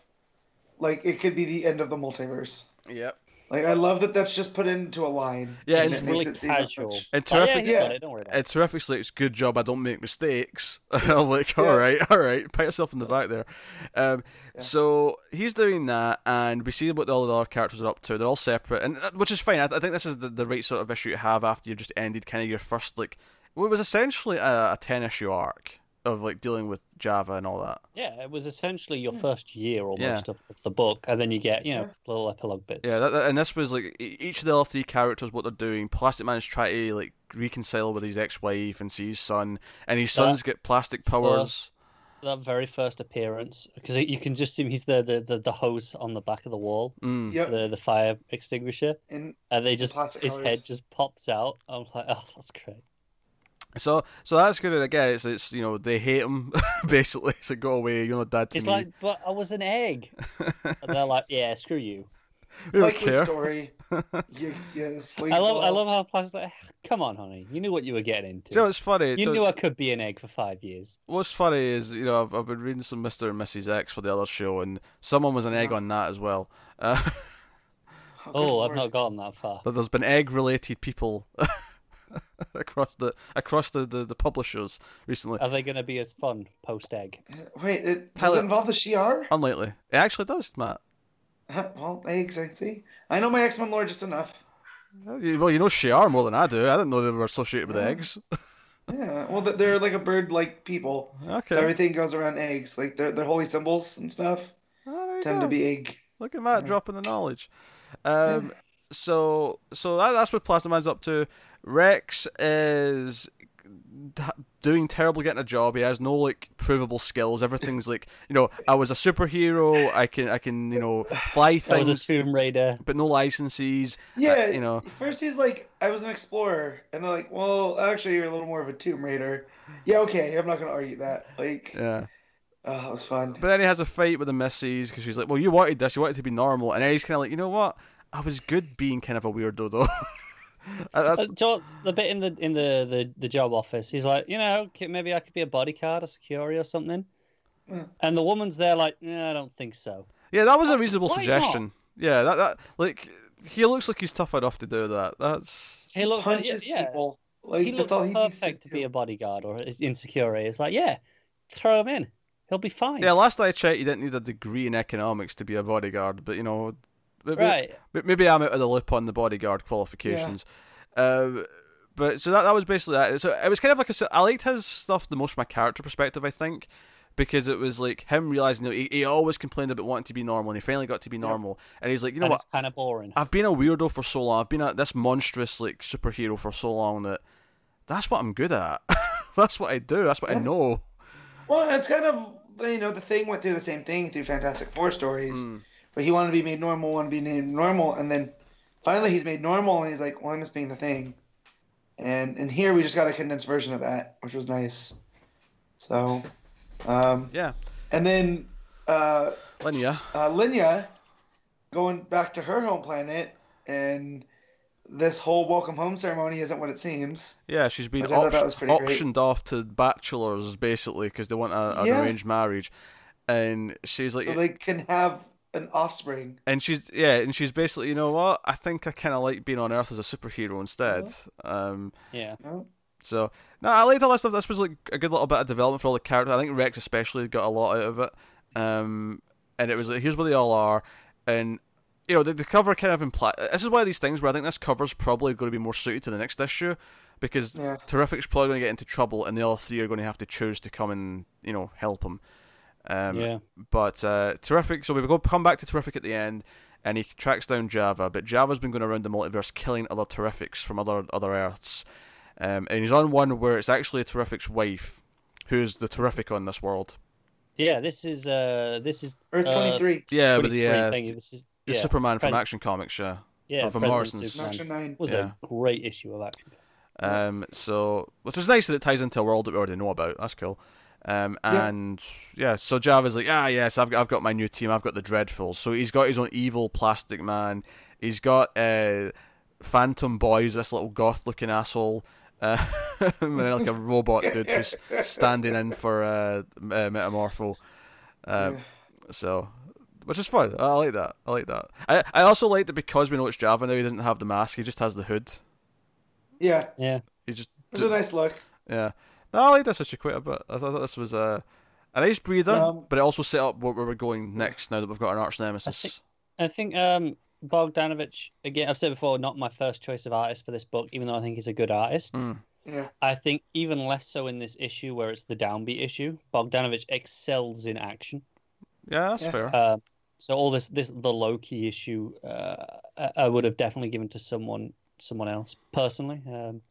like it could be the end of the multiverse. Yep. Like I love that that's just put into a line. Yeah, it's It's it really makes it seem casual. much- And Oh, yeah, terrific. Yeah. got it, Don't worry about it. And Terrific's like, it's good job I don't make mistakes. And I'm like, Yeah. all right, all right, pat yourself in the back there. Um, Yeah. So he's doing that, and we see what all the other characters are up to. They're all separate, and uh, which is fine. I, I think this is the, the right sort of issue to have after you've just ended kind of your first like, what was essentially a, a ten issue arc of like dealing with Java and all that. Yeah, it was essentially your first year almost Yeah. of, of the book, and then you get you know little epilogue bits. Yeah, that, that- and this was like e- each of the other three characters, what they're doing. Plastic Man's trying to like reconcile with his ex-wife and see his son, and his That son's plastic powers. that very first appearance because you can just see he's the, the, the, the hose on the back of the wall, Mm. Yep. the the fire extinguisher, And and they just plastic his colours. head just pops out. I'm like, oh, that's great. So so that's good. Again, it's it's you know they hate him basically. So go away. You're not dad to It's me. like, but I was an egg, and they're like, yeah, screw you. we don't likely care. story. you, you sleep I love I well. love how Plastic's like, come on, honey, you knew what you were getting into. Do you know what's funny? you So- knew I could be an egg for five years. What's funny is you know I've, I've been reading some Mister and Mrs X for the other show, and someone was an egg Yeah. on that as well. Uh, good Oh, I've not gotten that far. But there's been egg-related people across the across the, the, the publishers recently. Are they going to be as fun post egg? Wait, it, does Pilot- it involve the Shi'ar? Unlikely. It actually does, Matt. Huh, well, exactly. I know my X-Men lore just enough. Uh, well, you know Shi'ar more than I do. I didn't know they were associated with Yeah. eggs. Yeah, well, they're like a bird-like people, okay. so everything goes around eggs. Like their their holy symbols and stuff Oh, tend go. to be egg. Look at Matt Yeah. dropping the knowledge. Um, so so that, that's what Plasma Man's up to. Rex is doing terrible getting a job. He has no like provable skills. Everything's like you know, I was a superhero. I can I can you know fly things. I was a things, Tomb Raider. but no licenses. Yeah, Uh, you know. First he's like, I was an explorer, and they're like, well, actually, you're a little more of a Tomb Raider. Yeah, okay, I'm not gonna argue that. Like, Yeah. oh, that was fun. But then he has a fight with the missus because she's like, "Well, you wanted this. You wanted to be normal," and then he's kind of like, "You know what? I was good being kind of a weirdo though." Uh, That's the bit in the in the, the, the job office, he's like, you know, maybe I could be a bodyguard or security or something. Yeah. And the woman's there, like, yeah, I don't think so. Yeah, that was a reasonable Why not? suggestion. Yeah, that that like he looks like he's tough enough to do that. That's He looks Punches yeah, people. Like he that's looks all he needs to perfect to, be a bodyguard or in security. It's like, yeah, throw him in, he'll be fine. yeah. Last I checked, you didn't need a degree in economics to be a bodyguard, but you know, maybe, right. maybe I'm out of the loop on the bodyguard qualifications. Uh, but so that that was basically that. So it was kind of like a s- I liked his stuff the most from a character perspective, I think. Because it was like him realizing that he, he always complained about wanting to be normal, and he finally got to be normal. And he's like, you know and what? it's kind of boring. I've been a weirdo for so long. I've been a, this monstrous like superhero for so long that that's what I'm good at. that's what I do. That's what I know. Well, it's kind of you know the thing went through the same thing through Fantastic Four stories, Mm. Where he wanted to be made normal, wanted to be made normal, and then finally he's made normal, and he's like, well, I miss being the thing. And and here we just got a condensed version of that, which was nice. So, um, Yeah, and then uh, Linnya. uh, Linnya going back to her home planet, and this whole welcome home ceremony isn't what it seems. Yeah, she's been Which I thought auct- that was pretty great. auctioned off to bachelors basically because they want a, an Yeah. arranged marriage, and she's like, so they can have an offspring. and she's yeah, and she's basically, you know what? I think I kind of like being on Earth as a superhero instead. Um, yeah. So no, I liked all that stuff. This was like a good little bit of development for all the characters. I think Rex especially got a lot out of it. Um, and it was like here's where they all are, and you know the, the cover kind of imply. This is one of these things where I think this cover's probably going to be more suited to the next issue, because Yeah. Terrific's probably going to get into trouble, and the other three are going to have to choose to come and you know help him. Um, yeah. but uh, Terrific, so we go come back to Terrific at the end, and he tracks down Java. But Java's been going around the multiverse killing other Terrifics from other other Earths, um, and he's on one where it's actually a Terrific's wife, who's the Terrific on this world. Yeah, this is uh this is Earth Uh, twenty three, Yeah, but the uh, thank. This is yeah, Superman from Action Comics, yeah. yeah, from President Morrison's. Superman Action nine. was Yeah. a great issue of action. Um, so which is nice that it ties into a world that we already know about. That's cool. Um, and yeah, so Java's like, ah, yes, I've got, I've got my new team. I've got the Dreadfuls. So he's got his own evil plastic man. He's got uh, Phantom Boys, this little goth-looking asshole, uh, and then like a robot dude who's standing in for uh, M- uh, Metamorpho. Um, Yeah. So, which is fun. I like that. I like that. I I also like that because we know it's Java now. He doesn't have the mask. He just has the hood. Yeah, Yeah, He just it was a nice look. yeah. No, I like this issue quite a bit. I thought this was a a nice breather, Um, but it also set up where, where we're going next. Now that we've got an arch nemesis. I think um Bogdanovic again. I've said before, not my first choice of artist for this book, even though I think he's a good artist. Mm. Yeah, I think even less so in this issue where it's the downbeat issue. Bogdanovic excels in action. Yeah, that's Yeah. fair. Uh, so all this this the low key issue, uh, I, I would have definitely given to someone someone else personally. Um,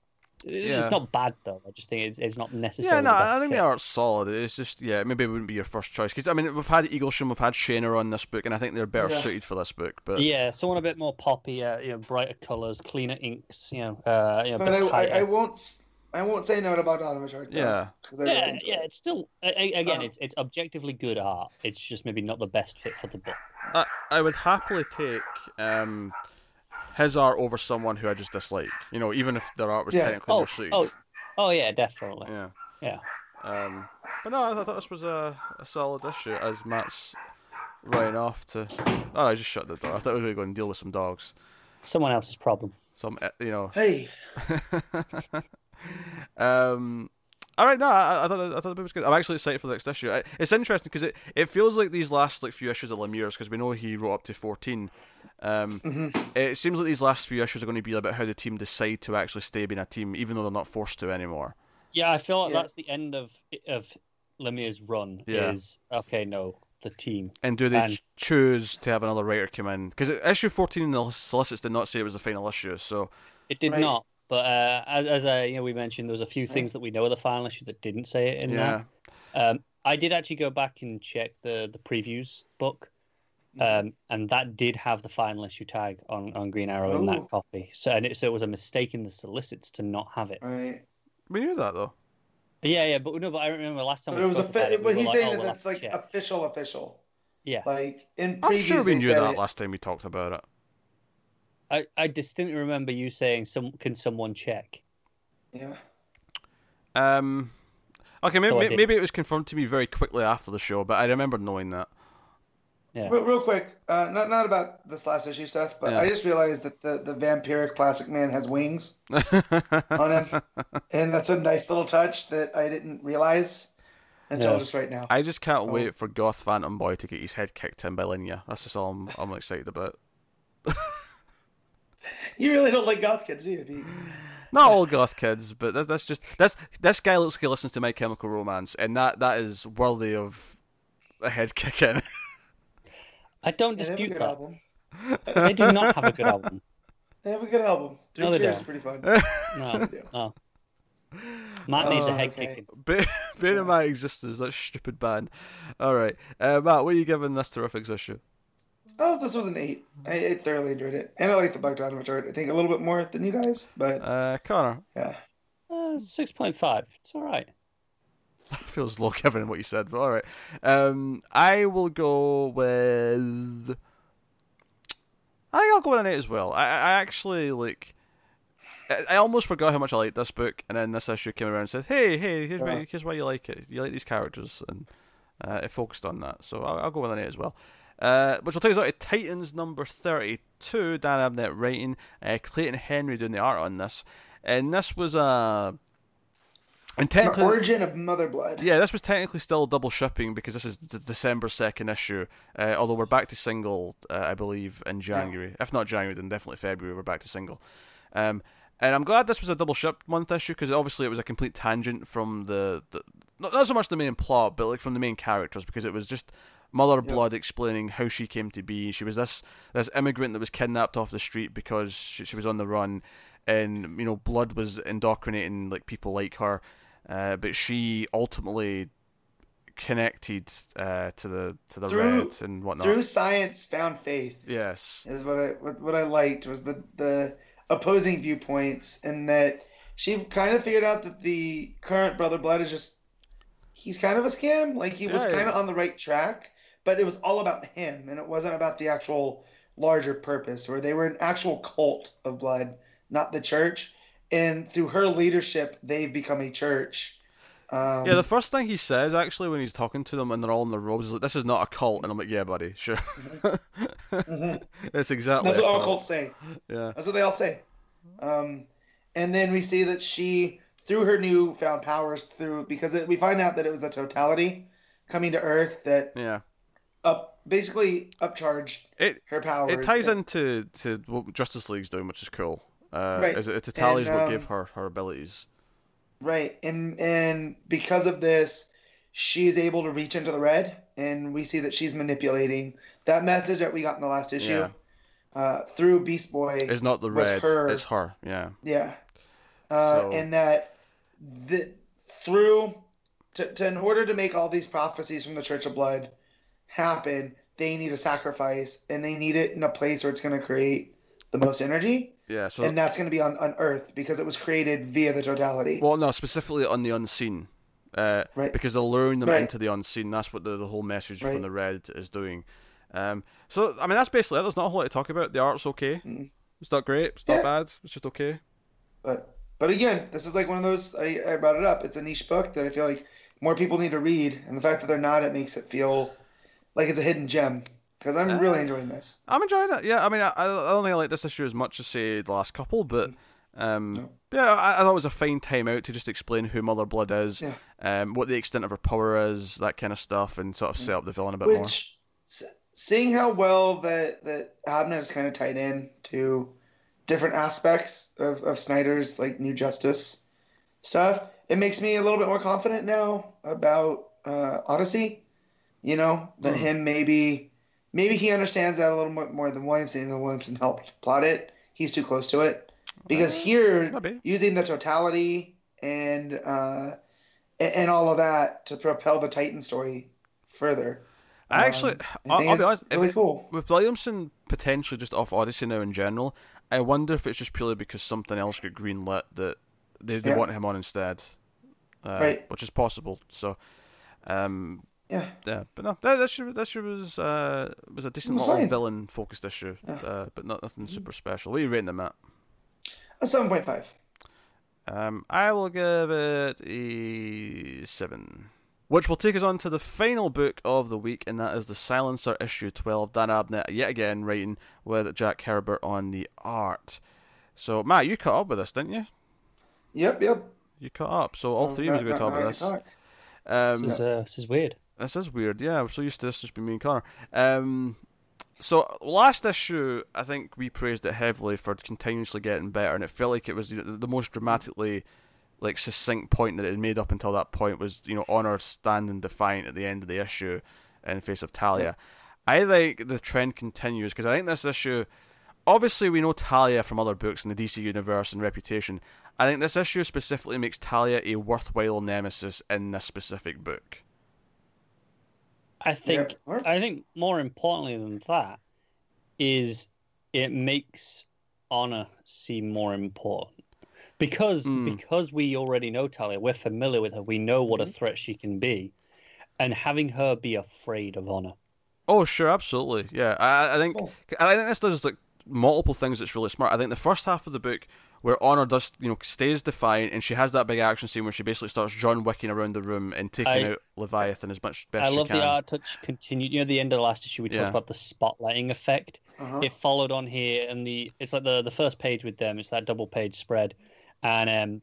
Yeah. It's not bad though. I just think it's, it's not Yeah, necessarily. no, the best I think fit. the art's solid. It's just, yeah, maybe it wouldn't be your first choice. Because, I mean, we've had Eaglesham, we've had Shaner on this book, and I think they're better Yeah. suited for this book. But Yeah, someone a bit more poppy, uh, you know, brighter colours, cleaner inks, you know, uh, you know, But bit I, I, tighter. I won't. s- I won't say no about Donovan Short. though, Yeah. 'cause I really yeah, yeah, it. it's still a- a- again, Um, it's it's objectively good art. It's just maybe not the best fit for the book. I, I would happily take um, his art over someone who I just dislike. You know, even if their art was Yeah. technically Oh, more suited. oh, oh yeah, definitely. Yeah. Yeah. Um, but no, I thought this was a, a solid issue as Matt's running off to. Oh, I just shut the door. I thought we were going to go and deal with some dogs. Someone else's problem. Some, eh, you know. Hey, um, all right, no, I, I thought I thought the book was good. I'm actually excited for the next issue. I, it's interesting because it, it feels like these last like few issues of Lemire's because we know he wrote up to 14. Um, Mhm. It seems like these last few issues are going to be about how the team decide to actually stay being a team, even though they're not forced to anymore. Yeah, I feel like Yeah. that's the end of of Lemire's run. Yeah. Is okay, no, the team. And do they And- choose to have another writer come in? Because issue 14 in the solicits did not say it was the final issue, so It did Right. not. But uh, as, as I, you know, we mentioned there was a few things that we know of the final issue that didn't say it in yeah. that. Um, I did actually go back and check the the previews book, um, and that did have the final issue tag on, on Green Arrow in Oh. that copy. So and it, so it was a mistake in the solicits to not have it. right. We knew that though. Yeah, yeah, but no, but I remember last time But we it was a. spoke about it, we but he's like, saying oh, that we'll that's like check. official, official. Yeah, Like in I'm sure we knew that it. last time we talked about it. I, I distinctly remember you saying, "Some can someone check?" Yeah. Um, okay, maybe, So maybe, maybe it was confirmed to me very quickly after the show, but I remember knowing that. Yeah. Real, real quick, uh, not not about this last issue stuff, but Yeah. I just realized that the the vampiric plastic man has wings on him, and that's a nice little touch that I didn't realize until Yeah. just right now. I just can't Oh. wait for Goth Phantom Boy to get his head kicked in by Linnya. That's just all I'm, I'm excited about. You really don't like goth kids, do you? Pete? Not all goth kids, but that's, that's just that's this guy looks like he listens to My Chemical Romance, and that that is worthy of a head kicking. I don't Yeah, they have a dispute good that. album. They do not have a good album. They have a good album. Three No, they Cheers don't. is pretty fun. No, no. Matt needs a Oh, head okay. kicking. Being bear in my existence, that stupid band. All right, uh, Matt, what are you giving this terrific issue? Oh, this was an eight. I, I thoroughly enjoyed it, and I like the Buck Donovan chart. I think a little bit more than you guys, but Uh, Connor, yeah. Uh, Six point five. It's all right. That feels low given what you said, but all right. Um, I will go with. I think I'll go with an eight as well. I, I I actually like. I- I almost forgot how much I liked this book, and then this issue came around and said, "Hey, hey, here's why, here's why you like it. You like these characters," and uh, it focused on that. So I'll, I'll go with an eight as well. Uh, which will take us out to Titans number thirty-two. Dan Abnett writing, uh, Clayton Henry doing the art on this, and this was a. and The origin of Mother Blood. yeah, this was technically still double shipping because this is the December second issue. Uh, although we're back to single, uh, I believe, in January. If not January, then definitely February. We're back to single. Um, and I'm glad this was a double ship month issue because obviously it was a complete tangent from the, the not, not so much the main plot, but like from the main characters because it was just Mother Blood explaining how she came to be. She was this this immigrant that was kidnapped off the street because she, she was on the run, and you know Blood was indoctrinating like people like her. Uh, but she ultimately connected uh, to the to the Through- red and whatnot. Through science, found faith. yes, is what I what, what I liked was the the opposing viewpoints and that she kind of figured out that the current brother blood is just he's kind of a scam like he was kind of on the right track but it was all about him and it wasn't about the actual larger purpose where they were an actual cult of blood not the church and through her leadership they've become a church um, yeah. The first thing he says actually when he's talking to them and they're all in the robes is like, "This is not a cult," and I'm like, "Yeah, buddy, sure." mhm. That's exactly. that's what all cults say Yeah, That's what they all say. Um, and then we see that she, through her newfound powers, through because it, we find out that it was the totality coming to Earth that yeah. Up basically upcharged It her powers. it ties but- into to what Justice League's doing, which is cool. Uh, Right. It totality is And, what um, gave her her abilities. right, and and because of this, she's able to reach into the red, and we see that she's manipulating that message that we got in the last issue Yeah. uh, through Beast Boy. It's not the red. her- It's her. Yeah. Yeah. uh, So- and that the through to, to in order to make all these prophecies from the Church of Blood happen, they need a sacrifice, and they need it in a place where it's going to create the most energy, Yeah. So and that's going to be on, on Earth because it was created via the totality. well, no, specifically on the unseen. Uh, Right. Because they're luring them Right. into the unseen. That's what the, the whole message from the red is doing. Um, so I mean, that's basically it. There's not a whole lot to talk about. The art's okay. Mm. It's not great. It's not Yeah. bad. It's just okay. But but again, this is like one of those. I, I brought it up. It's a niche book that I feel like more people need to read, and the fact that they're not, it makes it feel like it's a hidden gem. Because I'm Uh, really enjoying this. I'm enjoying it. Yeah, I mean, I, I don't think I like this issue as much as say the last couple, but um, No. yeah, I, I thought it was a fine time out to just explain who Mother Blood is, Yeah. um, what the extent of her power is, that kind of stuff, and sort of set up the villain a bit more. Which, s- seeing how well that that Abnett is kind of tied in to different aspects of, of Snyder's like New Justice stuff, it makes me a little bit more confident now about uh, Odyssey. You know that Hmm. him maybe maybe he understands that a little more, more than Williamson. Even though Williamson helped plot it, he's too close to it. Because Uh, here, maybe. using the totality and uh, and, all of that to propel the Titan story further. I actually, Um, I I'll, I'll be honest, really cool. with Williamson potentially just off Odyssey now in general, I wonder if it's just purely because something else got greenlit that they, they Yeah. want him on instead, uh, Right. which is possible. So, um, Yeah, yeah, but no, that that issue, that issue was uh, was a decent little villain focused issue, Yeah. Uh, but not nothing super special. What are you rating them at? a seven point five. Um, I will give it a seven. Which will take us on to the final book of the week, and that is The Silencer, issue 12. Dan Abnett, yet again, writing with Jack Herbert on the art. So, Matt, you caught up with this, didn't you? Yep, yep. You caught up. So, all three of us are now- going to talk about this. talk. Um, This is, uh, this is weird. This is weird. Yeah, we're so used to this just being me and Connor. Um, so last issue, I think we praised it heavily for continuously getting better, and it felt like it was the, the most dramatically, like succinct point that it had made up until that point was you know honor standing defiant at the end of the issue in face of Talia. I think the trend continues because I think this issue. Obviously, we know Talia from other books in the DC universe and reputation. I think this issue specifically makes Talia a worthwhile nemesis in this specific book. I think Yeah. I think more importantly than that is it makes honor seem more important because Mm. because we already know Talia, we're familiar with her, we know what a Mhm. threat she can be, and having her be afraid of honor. Oh, sure, absolutely. Yeah, I, I think Cool. I think this does like multiple things that's really smart. I think the first half of the book where Honor does you know stays defiant and she has that big action scene where she basically starts John Wicking around the room and taking I- out Leviathan as much best I she love can. the art touch continued. You know, the end of the last issue we Yeah. talked about the spotlighting effect. Uh-huh. it followed on here and the it's like the the first page with them it's that double page spread and um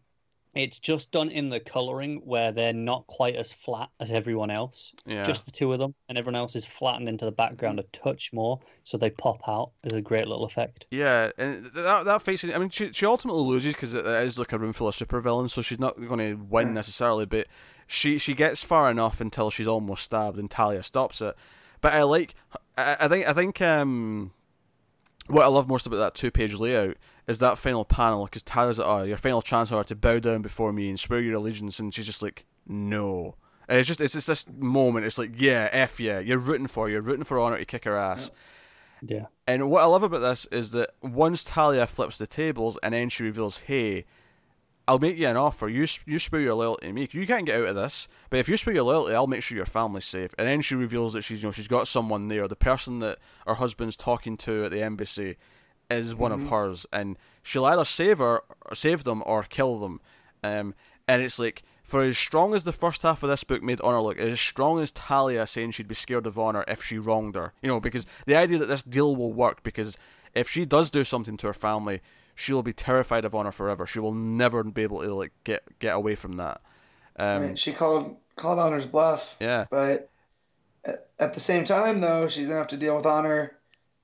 it's just done in the coloring where they're not quite as flat as everyone else yeah, just the two of them and everyone else is flattened into the background a touch more so they pop out as a great little effect yeah, and that that fight. I mean, she she ultimately loses because it is like a room full of supervillains, so she's not going to win Yeah. necessarily. But she she gets far enough until she's almost stabbed, and Talia stops it. But I like, I, I think I think um, what I love most about that two page layout is that final panel because Talia's like, oh, your final chance are to bow down before me and swear your allegiance, and she's just like, no. And it's just it's just this moment. It's like, yeah, f yeah, you're rooting for, her, you're rooting for honor to kick her ass. yeah And what I love about this is that once Talia flips the tables and then she reveals, "Hey, I'll make you an offer. You you swear your loyalty to me. You can't get out of this. But if you swear your loyalty, I'll make sure your family's safe." And then she reveals that she's you know she's got someone there. The person that her husband's talking to at the embassy is one of hers, and she'll either save her, or save them, or kill them. Um, and it's like for as strong as the first half of this book made Honor look, as strong as Talia saying she'd be scared of Honor if she wronged her. You know, because the idea that this deal will work, because if she does do something to her family, she'll be terrified of Honor forever. She will never be able to like get get away from that. Um, Right, She called called Honor's bluff, yeah, but at the same time, though, she's gonna have to deal with Honor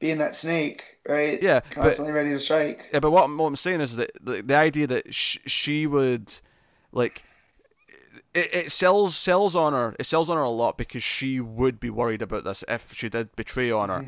being that snake, right? Yeah, but- constantly ready to strike. yeah. But what, I'm- what I'm saying is that the, the idea that sh- she would like. It, it sells sells her. It sells on her a lot because she would be worried about this if she did betray honor. Mm-hmm.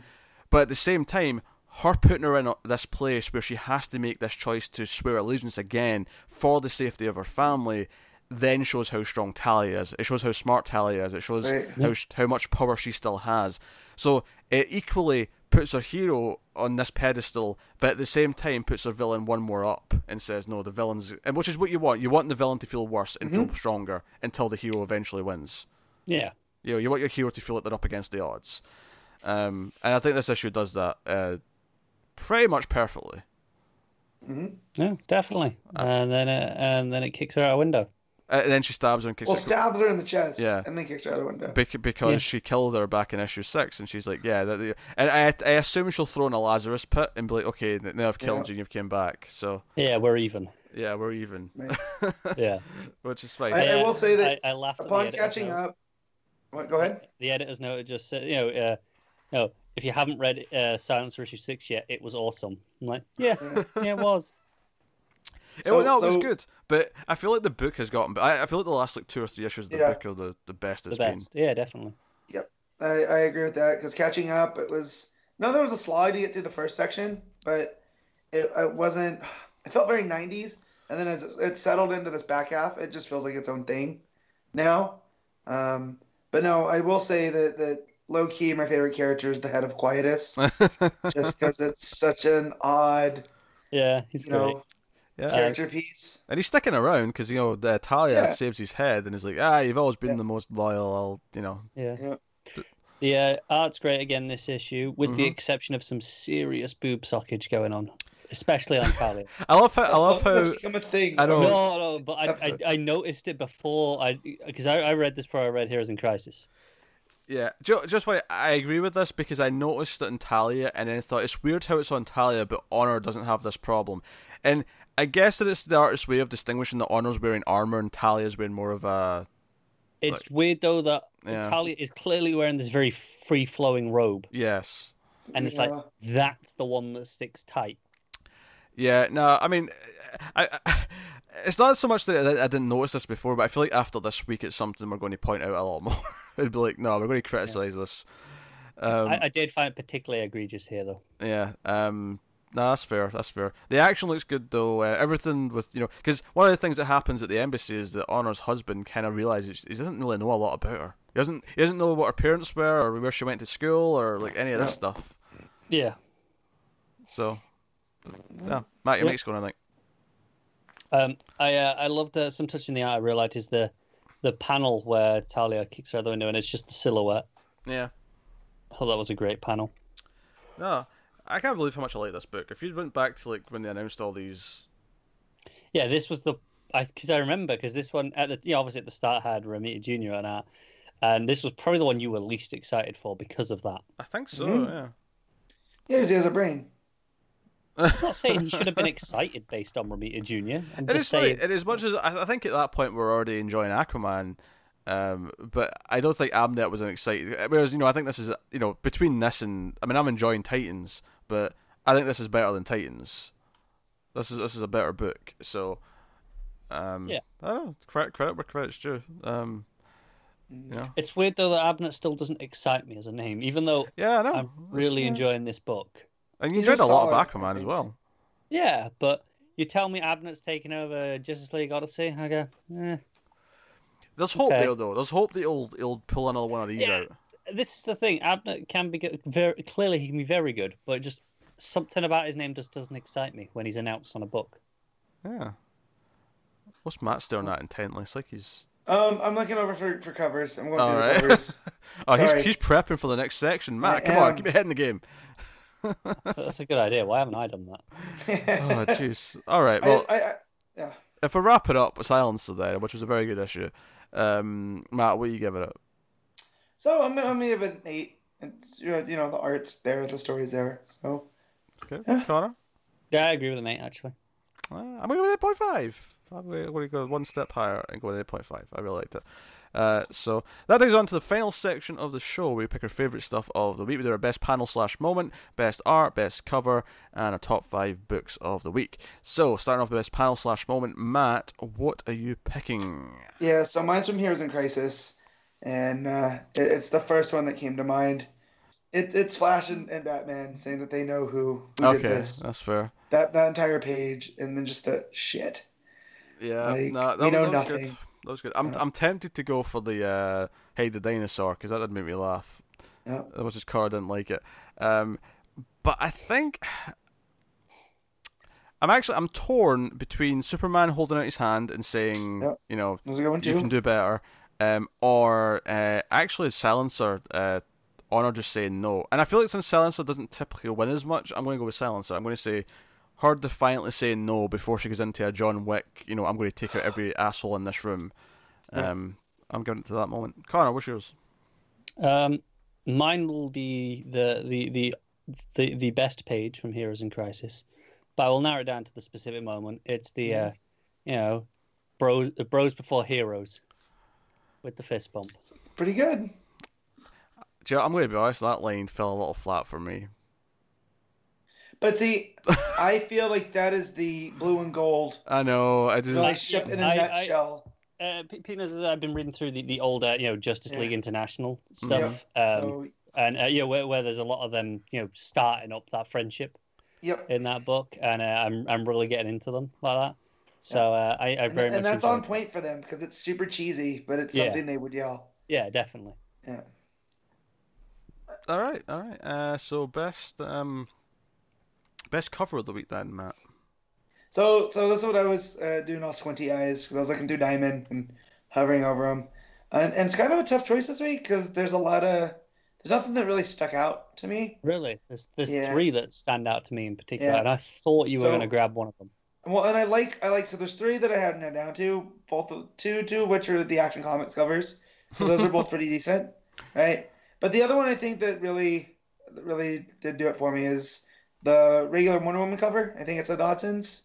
But at the same time, her putting her in this place where she has to make this choice to swear allegiance again for the safety of her family then shows how strong Talia is. It shows how smart Talia is. It shows Right. how how much power she still has. So it equally puts her hero on this pedestal, but at the same time puts her villain one more up and says, "No, the villain's," and which is what you want. You want the villain to feel worse and feel stronger until the hero eventually wins. Yeah. You know, you want your hero to feel like they're up against the odds. Um, and I think this issue does that uh, pretty much perfectly. Mm-hmm. Yeah, definitely. Uh, and then it, and then it kicks her out a window. Uh, and then she stabs her and kicks Well, her. stabs her in the chest. Yeah. And then kicks her out of the window. Bec- because Yeah. she killed her back in issue six, and she's like, "Yeah," that, that- and I, I assume she'll throw in a Lazarus pit and be like, "Okay, now I've killed Yeah. you, and you've came back, so Yeah, we're even. yeah, we're even," Yeah. which is fine. I- Yeah, will say that I, I laughed at the Upon editor's catching note. up. What? Go ahead. The editor's note it just said, you know, uh, you know, if you haven't read uh, Silencer issue six yet, it was awesome. I'm like, yeah, yeah, it was. It, no, it was good, but I feel like the book has gotten. I, I feel like the last like two or three issues of the Yeah. book are the, the best The it's best. Yeah, definitely. Yep, I, I agree with that because catching up, it was no, there was a slide to get through the first section, but it, it wasn't. It felt very '90s, and then as it, it settled into this back half, it just feels like its own thing now. Um, but no, I will say that that low key, my favorite character is the head of Quietus, just because it's such an odd, Yeah, he's you great. know, yeah. character piece. And he's sticking around because you know the Talia Yeah. saves his head and is like, ah, you've always been Yeah. the most loyal. I'll, you know, Yeah. Yeah. The uh, art's great again this issue, with the Mhm. exception of some serious boob sockage going on, especially on Talia. I love how I love That's how become a thing. I know. no, no, but I, I. I noticed it before I because I, I read this before I read Heroes in Crisis. Yeah, ju- just why I agree with this because I noticed it in Talia and then thought it's weird how it's on Talia, but Honor doesn't have this problem. And I guess that it's the artist's way of distinguishing the Honor's wearing armor and Talia's wearing more of a It's weird though that Yeah. Talia is clearly wearing this very free flowing robe, yes. and it's Yeah. like that's the one that sticks tight. Yeah, no, I mean, I, I it's not so much that I, I didn't notice this before, but I feel like after this week, it's something we're going to point out a lot more. It'd be like, no, we're going to criticize this. Um, I, I did find it particularly egregious here though. Yeah. Um. No, that's fair. That's fair. The action looks good though. Uh, everything with you know, because one of the things that happens at the embassy is that Honor's husband kind of realizes he doesn't really know a lot about her. He doesn't. He doesn't know what her parents were or where she went to school or like any of this Yeah. stuff. Yeah. So, yeah. Matt, your Yeah. next one, I think. Um, I uh, I loved uh, some touch in the art. I realized is the the panel where Talia kicks her out the window, and it's just the silhouette. Yeah. I thought that was a great panel. No, I can't believe how much I like this book. If you went back to like when they announced all these, Yeah, this was the I because I remember because this one at the yeah, obviously at the start had Romita Junior on that, and this was probably the one you were least excited for because of that. I think so. Mhm. Yeah. Yes, he has a brain. I'm not saying he should have been excited based on Romita Junior. I'm just funny. saying And as much as I, I think at that point we're already enjoying Aquaman, um, but I don't think Abnett was an exciting. Whereas you know I think this is you know between this and I mean I'm enjoying Titans, but I think this is better than Titans. This is this is a better book. So, um, Yeah. I don't know. Credit credit where credit's due. Um, you know. it's weird though that Abnett still doesn't excite me as a name, even though Yeah, I know. I'm really Yeah. enjoying this book. and you You enjoyed a lot of Aquaman as well. Yeah, but you tell me Abnett's taking over Justice League Odyssey, I go, eh. There's hope Okay. there though. There's hope that he'll he'll pull another one of these Yeah. out. This is the thing. Abnett can be good. Very clearly, he can be very good, but just something about his name just doesn't excite me when he's announced on a book. Yeah. What's Matt staring at intently? It's like he's Um, I'm looking over for, for covers. I'm going All do right. the covers. Oh, he's Sorry. he's prepping for the next section. Matt, I come on, keep your head in the game. So that's a good idea. Why haven't I done that? Oh, jeez. All right. Well, just, I, I, yeah. if we wrap it up with Silencer there, which was a very good issue, um, Matt, what do you give it up? So I'm gonna, I'm gonna give it an eight. It's you know, the art's there, the story's there. So Okay, Yeah. Connor. Yeah, I agree with the mate. Actually, Uh, I'm going to go with eight point five. I'm going to go one step higher and go with eight point five. I really liked it. Uh, so that takes us on to the final section of the show where we pick our favourite stuff of the week. We do our best panel slash moment, best art, best cover, and our top five books of the week. So starting off with best panel slash moment, Matt, what are you picking? yeah, so mine's from Heroes in Crisis, and uh, it, it's the first one that came to mind. it, it's Flash and, and Batman saying that they know who, who did Okay, this. that's fair. That that entire page, and then just the shit. Yeah, Like, no, that, we was, know that was good. That was good. I'm Yeah. I'm tempted to go for the uh, hey the dinosaur because that did make me laugh. Yeah. That was just car didn't like it. Um, but I think I'm actually I'm torn between Superman holding out his hand and saying you know There's a good one you can do better, um, or uh, actually Silencer. Uh, Honor just saying no, and I feel like since Silencer doesn't typically win as much, I'm going to go with Silencer. I'm going to say her defiantly saying no before she goes into a John Wick. You know, I'm going to take out every asshole in this room. Yeah. Um, I'm giving it to that moment. Connor, what's yours? Um, mine will be the the the the, the best page from Heroes in Crisis, but I will narrow it down to the specific moment. It's the uh, you know, bros bros before heroes, with the fist bump. It's pretty good. Do you know, I'm going to be honest. That line fell a little flat for me. But see, I feel like that is the blue and gold I know. I just relationship in a I- I- nutshell. Uh, P- Peanuts, I've been reading through the, the older, you know, Justice Yeah. League International stuff, Yep. um, so, and uh, yeah, where, where there's a lot of them, you know, starting up that friendship yep. in that book, and uh, I'm I'm really getting into them like that. So uh, I, I And, very much and that's on it. point for them because it's super cheesy, but it's Yeah. something they would yell. Yeah, definitely. Yeah. all right, all right. Uh, so best um, best cover of the week then, Matt. So, so this is what I was uh, doing all squinty eyes because I was looking through Diamond and hovering over them, and, and it's kind of a tough choice this week because there's a lot of there's nothing that really stuck out to me. Really, there's there's Yeah. three that stand out to me in particular, Yeah. and I thought you were So- going to grab one of them. Well, and I like I like so there's three that I had it down to both of- two two of which are the Action Comics covers because those are both pretty decent, right? But the other one I think that really that really did do it for me is the regular Wonder Woman cover. I think it's a Dodson's.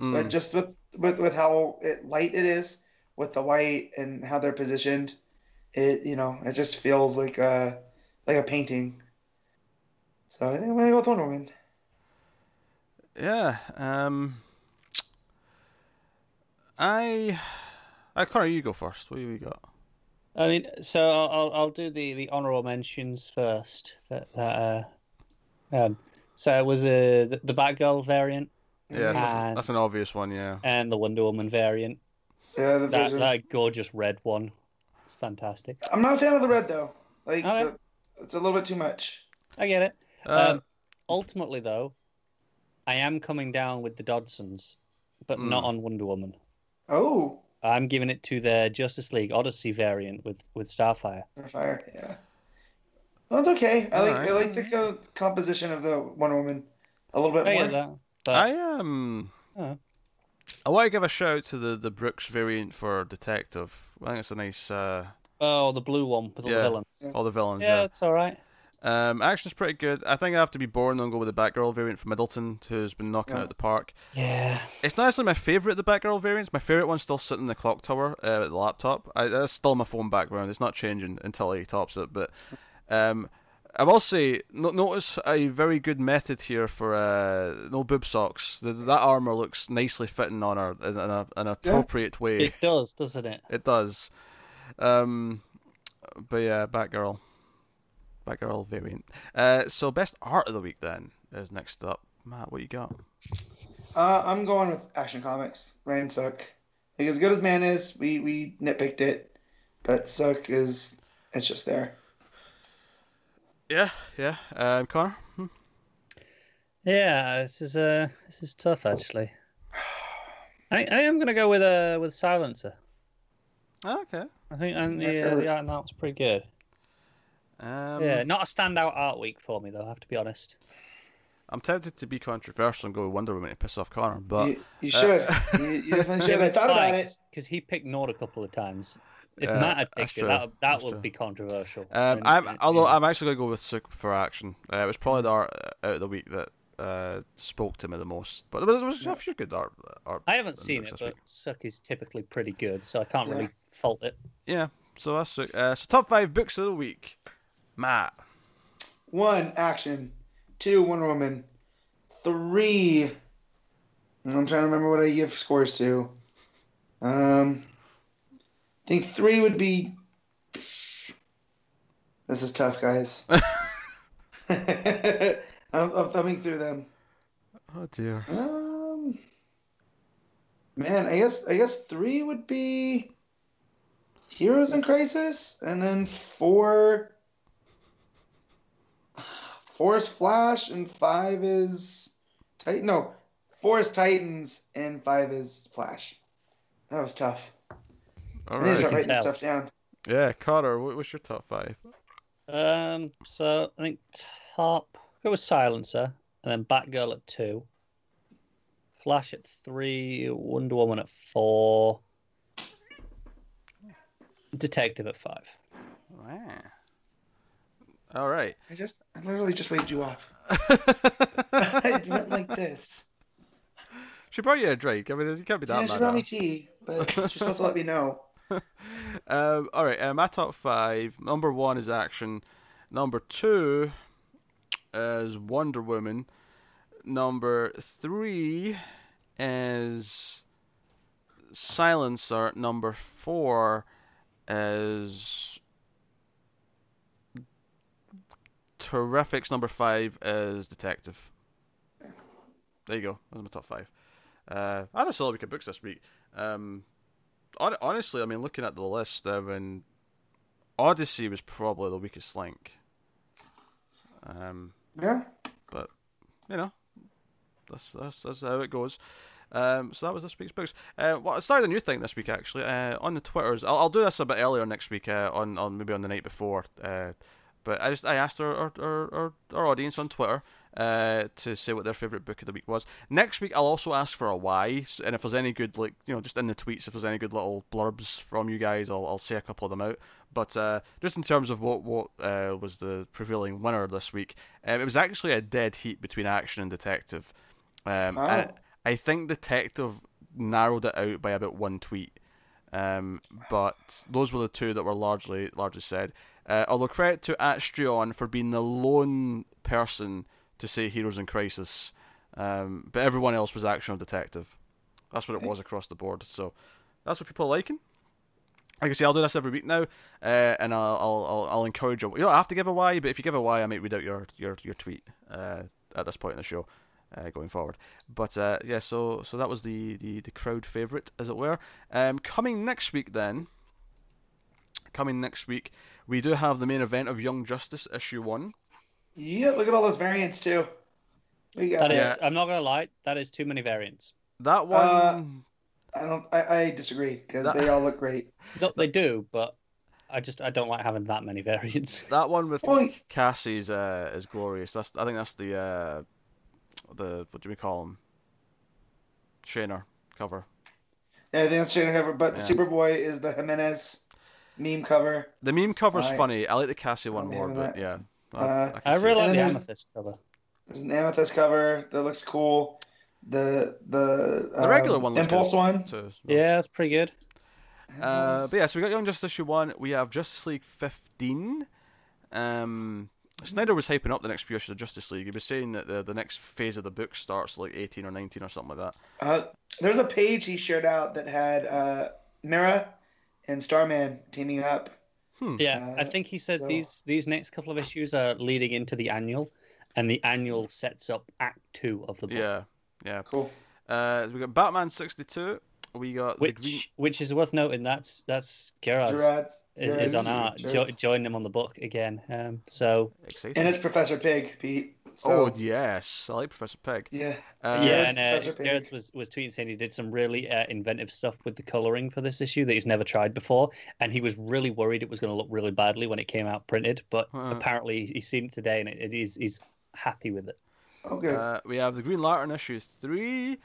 Mm. but just with with with how it, light it is with the white and how they're positioned it you know it just feels like a like a painting so i think i'm gonna go with wonder woman Yeah. Um. I. I Connor, you go first. What do we got? I mean, so I'll I'll, I'll do the, the honorable mentions first. That, that uh, um, so it was uh, the, the Batgirl variant Yeah, that's, And- that's an obvious one. Yeah. and the Wonder Woman variant. yeah the That version that gorgeous red one. It's fantastic. i'm not a fan of the red though like Okay. the- it's a little bit too much I get it. Uh, Um, ultimately, though, I am coming down with the Dodsons, but Hmm. not on Wonder Woman. Oh I'm giving it to the Justice League Odyssey variant with with Starfire. fire yeah that's okay i like i like the co- composition of the wonder woman a little bit I more that. But I um. Oh. I want to give a shout out to the the Brooks variant for detective. I think it's a nice. Uh, oh, the blue one with all Yeah. the villains. all the villains. Yeah, Yeah. it's all right. Um, action's pretty good. I think I have to be born and go with the Batgirl variant from Middleton, who's been knocking Yeah. out the park. Yeah. It's not actually my favourite of the Batgirl variants. My favourite one's still sitting in the clock tower uh, at the laptop. I, that's still my phone background. It's not changing until he tops it. But um, I will say, no, notice a very good method here for uh, no boob socks. The, that armour looks nicely fitting on her in, in, a, an appropriate way. It does, doesn't it? It does. Um, but yeah, Batgirl. Batgirl variant. Uh, so best art of the week then is next up. Matt, what you got? Uh, I'm going with Action Comics. Ryan Sook. Like as good as Mann is, we we nitpicked it, but Sook is it's just there. Yeah, yeah. Um, Connor. Hmm? Yeah, this is uh this is tough actually. I, I am gonna go with uh with Silencer. Ah, okay. I think and My the, uh, the art in that was pretty good. Um, yeah, not a standout art week for me though. I have to be honest. I'm tempted to be controversial and go with Wonder Woman to piss off Connor, but you, you should. you, you definitely should. I thought about it. because he picked Nord a couple of times. If Yeah, Matt had picked it, true. that that That's would true. be controversial. um, And- I'm and- although yeah. I'm actually gonna go with Sook for action. Uh, it was probably the art uh, out of the week that uh, spoke to me the most. But there was, there was a few good art. art I haven't seen it, this but week. Sook is typically pretty good, so I can't Yeah. really fault it. Yeah, so that's Sook. Uh, so top five books of the week. Matt. One action, two Wonder Woman, three. I'm trying to remember what I give scores to. Um, I think three would be. This is tough, guys. I'm, I'm thumbing through them. Oh dear. Um, man, I guess I guess three would be Heroes in Crisis, and then four. Four is Flash, and five is Titan. No, four is Titans, and five is Flash. That was tough. All I need to start writing tell. stuff down. Yeah, Carter, what was your top five? Um, so I think top go with Silencer, and then Batgirl at two, Flash at three, Wonder Woman at four, Detective at five. Wow. All right. I just, I literally just waved you off. I went like this. she brought you a drink. I mean, you can't be that Yeah, she mad. brought at me tea, but she's supposed to let me know. Um, all right, uh, my top five. Number one is action. Number two is Wonder Woman. Number three is Silencer. Number four is Terrifics. Number five is Detective. There you go. That's my top five. Uh, I had a solid week of books this week. Um, hon- honestly, I mean, looking at the list, I mean, Odyssey was probably the weakest link. Um, Yeah. But you know, that's that's that's how it goes. Um, so that was this week's books. Uh, well, I started a new thing this week actually. Uh, on the Twitters, I'll, I'll do this a bit earlier next week. Uh, on on maybe on the night before. Uh, but I just I asked our our, our, our, audience on Twitter uh, to say what their favorite book of the week was. Next week I'll also ask for a why, and if there's any good like you know just in the tweets if there's any good little blurbs from you guys, I'll I'll say a couple of them out. But uh, just in terms of what what uh, was the prevailing winner this week, um, it was actually a dead heat between action and detective. Um, Oh. and I think detective narrowed it out by about one tweet. Um, but those were the two that were largely largely said. Uh, although credit to Astrion for being the lone person to say Heroes in Crisis, um, but everyone else was action detective. That's what it was across the board. So that's what people are liking. Like I say, I'll do this every week now, uh, and I'll, I'll I'll I'll encourage you. You don't have to give a why, but if you give a why, I might read out your your your tweet uh, at this point in the show. Uh, going forward, but uh, yeah, so so that was the, the, the crowd favorite, as it were. Um, coming next week, then, coming next week, we do have the main event of Young Justice issue one. Yeah, look at all those variants too. We got That is, Yeah. I'm not gonna lie, that is too many variants. That one, Uh, I don't. I, I disagree because That- they all look great. No, they do, but I just I don't like having that many variants. that one with Well, Cassie's uh, is glorious. That's I think that's the uh, the what do we call him? Shaner cover. Yeah, I think that's Shane cover, but Yeah. Superboy is the Jimenez meme cover. The meme cover's I- funny. I like the Cassie one more, but yeah, I, Uh, can I see really it. like the there's- amethyst cover. There's an amethyst cover that looks cool. The the the regular um, one. Looks impulse one. too, so. Yeah, it's pretty good. Uh, but yeah, so we got Young Justice issue one. We have Justice League fifteen. Um, Snyder was hyping up the next few issues of Justice League. He was saying that the the next phase of the book starts like eighteen or nineteen or something like that. Uh, there's a page he shared out that had uh, Mira and Starman teaming up. Yeah, I Uh, think he said so- these these next couple of issues are leading into the annual, and the annual sets up Act Two of the book. Yeah, yeah. Cool. Uh, we got Batman sixty two. We got the Which Green. which is worth noting. That's that's Gerard's Gerard, is, is on Gerard's- art. Jo- join him on the book again. Um, so Exciting. and it's Professor Pig, Pete. So, oh yes, I like Professor Peg. yeah. Uh, yeah, and uh, Professor Pig. Was was tweeting saying he did some really uh, inventive stuff with the coloring for this issue that he's never tried before, and he was really worried it was going to look really badly when it came out printed. But Uh. apparently, he's seen it today, and it, it is he's happy with it. Good. Uh, we have the Green Lantern issue three.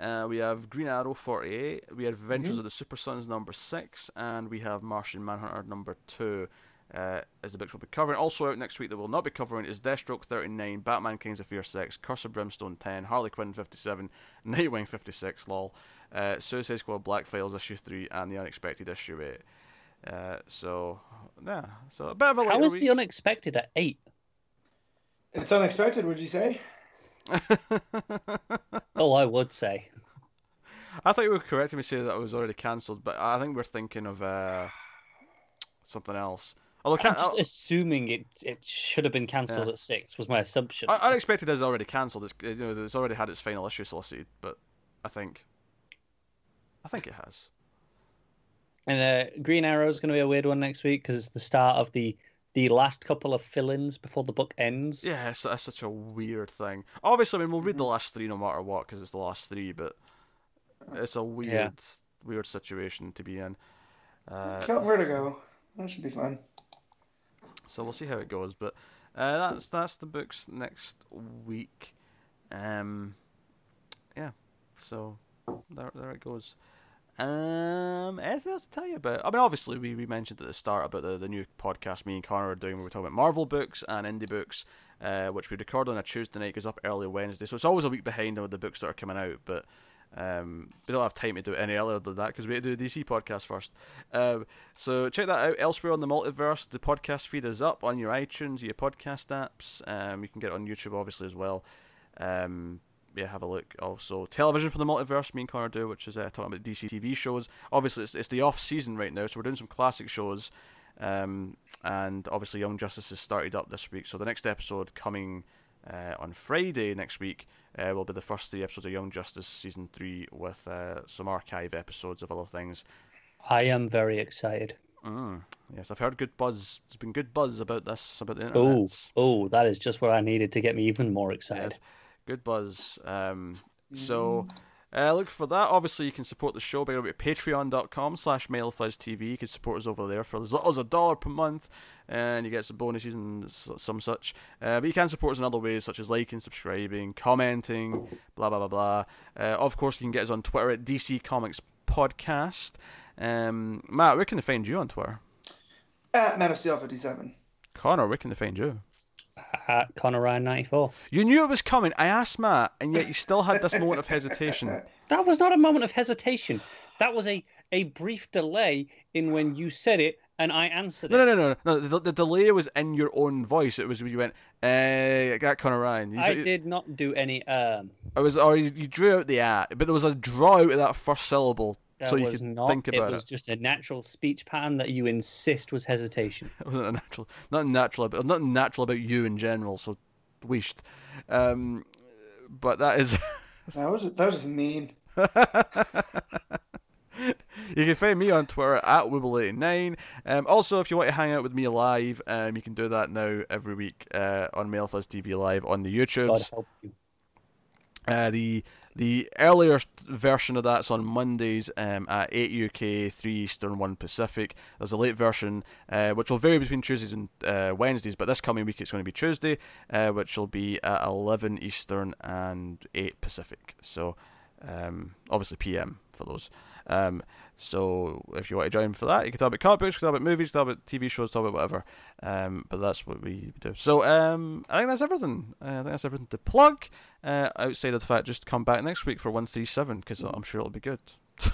Uh, we have Green Arrow forty eight. We have Adventures Mhm. of the Super Sons number six, and we have Martian Manhunter number two. Uh, as the books will be covering. Also out next week that we'll not be covering is Deathstroke 39, Batman Kings of Fear 6, Curse of Brimstone 10, Harley Quinn 57, Nightwing 56, lol, uh, Suicide Squad Black Files issue 3, and The Unexpected issue 8. Uh, so, yeah, so a bit of a How later is week. the unexpected at eight? it's unexpected, would you say? Oh, I would say. I thought you were correcting me saying that it was already cancelled, but I think we're thinking of uh, something else. Although I'm can- just assuming it it should have been cancelled Yeah. at six. Was my assumption. I, Unexpected is already cancelled. It's you know it's already had its final issue solicited, but I think, I think it has. And uh, Green Arrow is going to be a weird one next week because it's the start of the the last couple of fill-ins before the book ends. Yeah, it's, it's such a weird thing. Obviously, I mean, we'll read the last three no matter what because it's the last three, but it's a weird, weird situation to be in. Uh, Count Vertigo. That should be fun. So we'll see how it goes. But uh, that's that's the books next week. Um, yeah. So there there it goes. Um, anything else to tell you about? I mean, obviously we, we mentioned at the start about the, the new podcast me and Connor are doing. where We're talking about Marvel books and indie books, uh, which we record on a Tuesday night, goes up early Wednesday. So it's always a week behind on the books that are coming out, but. Um, we don't have time to do it any earlier than that because we have to do a DC podcast first. Um, so check that out. Elsewhere on the multiverse, the podcast feed is up on your iTunes, your podcast apps. Um, you can get it on YouTube obviously as well. Um, yeah, have a look. Also, television for the multiverse. Me and Connor do, which is uh, talking about DC TV shows. Obviously, it's, it's the off season right now, so we're doing some classic shows. Um, and obviously, Young Justice has started up this week. So the next episode coming uh, on Friday next week uh, will be the first three episodes of Young Justice season three with uh, some archive episodes of other things. I am very excited. Mm. Yes, I've heard good buzz. There's been good buzz about this about the Oh, internet. oh, oh, that is just what I needed to get me even more excited. Yes, good buzz. Um, so uh, look for that. Obviously, you can support the show by going to patreon.com slash TV. You can support us over there for as little as a dollar per month, and you get some bonuses and some such. Uh, but you can support us in other ways, such as liking, subscribing, commenting, blah, blah, blah, blah. Uh, of course, you can get us on Twitter at DC Comics Podcast. Um, Matt, where can they find you on Twitter? At Man of Steel 57. Connor, where can they find you? At Connor Ryan ninety four. You knew it was coming. I asked Matt, and yet you still had this moment of hesitation. That was not a moment of hesitation. That was a a brief delay in when you said it and I answered No, it. no, no, no, no. The, the delay was in your own voice. It was when you went, "Eh, got Connor Ryan." You I said- did not do any um. I was, or you, you drew out the "at," but there was a draw out of that first syllable, That so you was could not. think about it it. was just a natural speech pattern that you insist was hesitation. It wasn't a natural, not natural, about, not natural about you in general. So, wished. Um, but that is. That was that was just mean. you can find me on Twitter at Wibble89. Um, also, if you want to hang out with me live, um, you can do that now every week uh, on Mailfuzz TV Live on the God YouTubes. help you. Uh, the the earlier version of that's on Mondays um, at 8 UK, 3 Eastern, 1 Pacific. There's a late version uh, which will vary between Tuesdays and uh, Wednesdays, but this coming week it's going to be Tuesday, uh, which will be at 11 Eastern and 8 Pacific. So um, obviously PM for those. Um, so if you want to join for that, you can talk about comic books, you can talk about movies, talk about TV shows, talk about whatever. Um, but that's what we do. So um, I think that's everything. Uh, I think that's everything to plug. Uh, outside of the fact, just come back next week for one three seven because I'm sure it'll be good.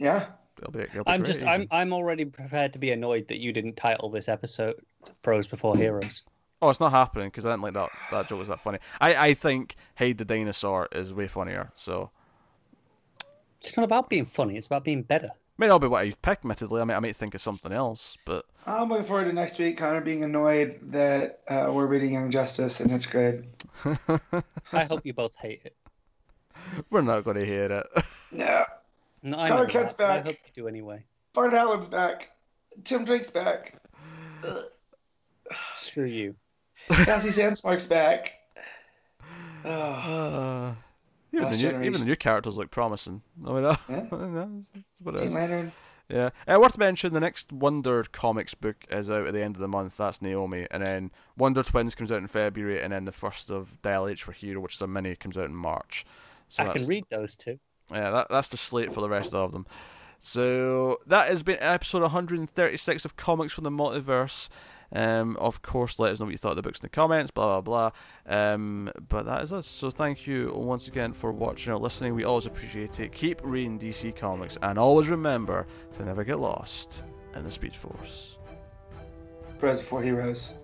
Yeah. It'll be. It'll be I'm great just. I'm. I'm already prepared to be annoyed that you didn't title this episode "Pros Before Heroes." Oh, it's not happening because I didn't like that. That joke was that funny. I I think Hate the Dinosaur is way funnier. So It's not about being funny. It's about being better. may not be what I pick. Admittedly, I might I might think of something else, but I'm looking forward to next week. Connor being annoyed that uh, we're reading Young Justice, and it's good. I hope you both hate it. we're not going to hear it. Yeah. No, I Connor know Kent's that. I back. hope you do anyway. Bart Allen's back. Tim Drake's back. Screw you. Cassie Sandsmark's back. Oh, Uh, even, the new, even the new characters look promising. I mean, uh, Yeah. that's, that's what it Teen Yeah. Uh, worth mentioning, the next Wonder Comics book is out at the end of the month. That's Naomi. And then Wonder Twins comes out in February. And then the first of Dial H for Hero, which is a mini, comes out in March. So I can read those two. Yeah, that, that's the slate for the rest of them. So that has been episode 136 of Comics from the Multiverse. Um, of course, let us know what you thought of the books in the comments, blah blah blah. Um, but that is us. So thank you once again for watching or listening. We always appreciate it. Keep reading DC Comics, and always remember to never get lost in the Speed Force. Pros Before Heroes.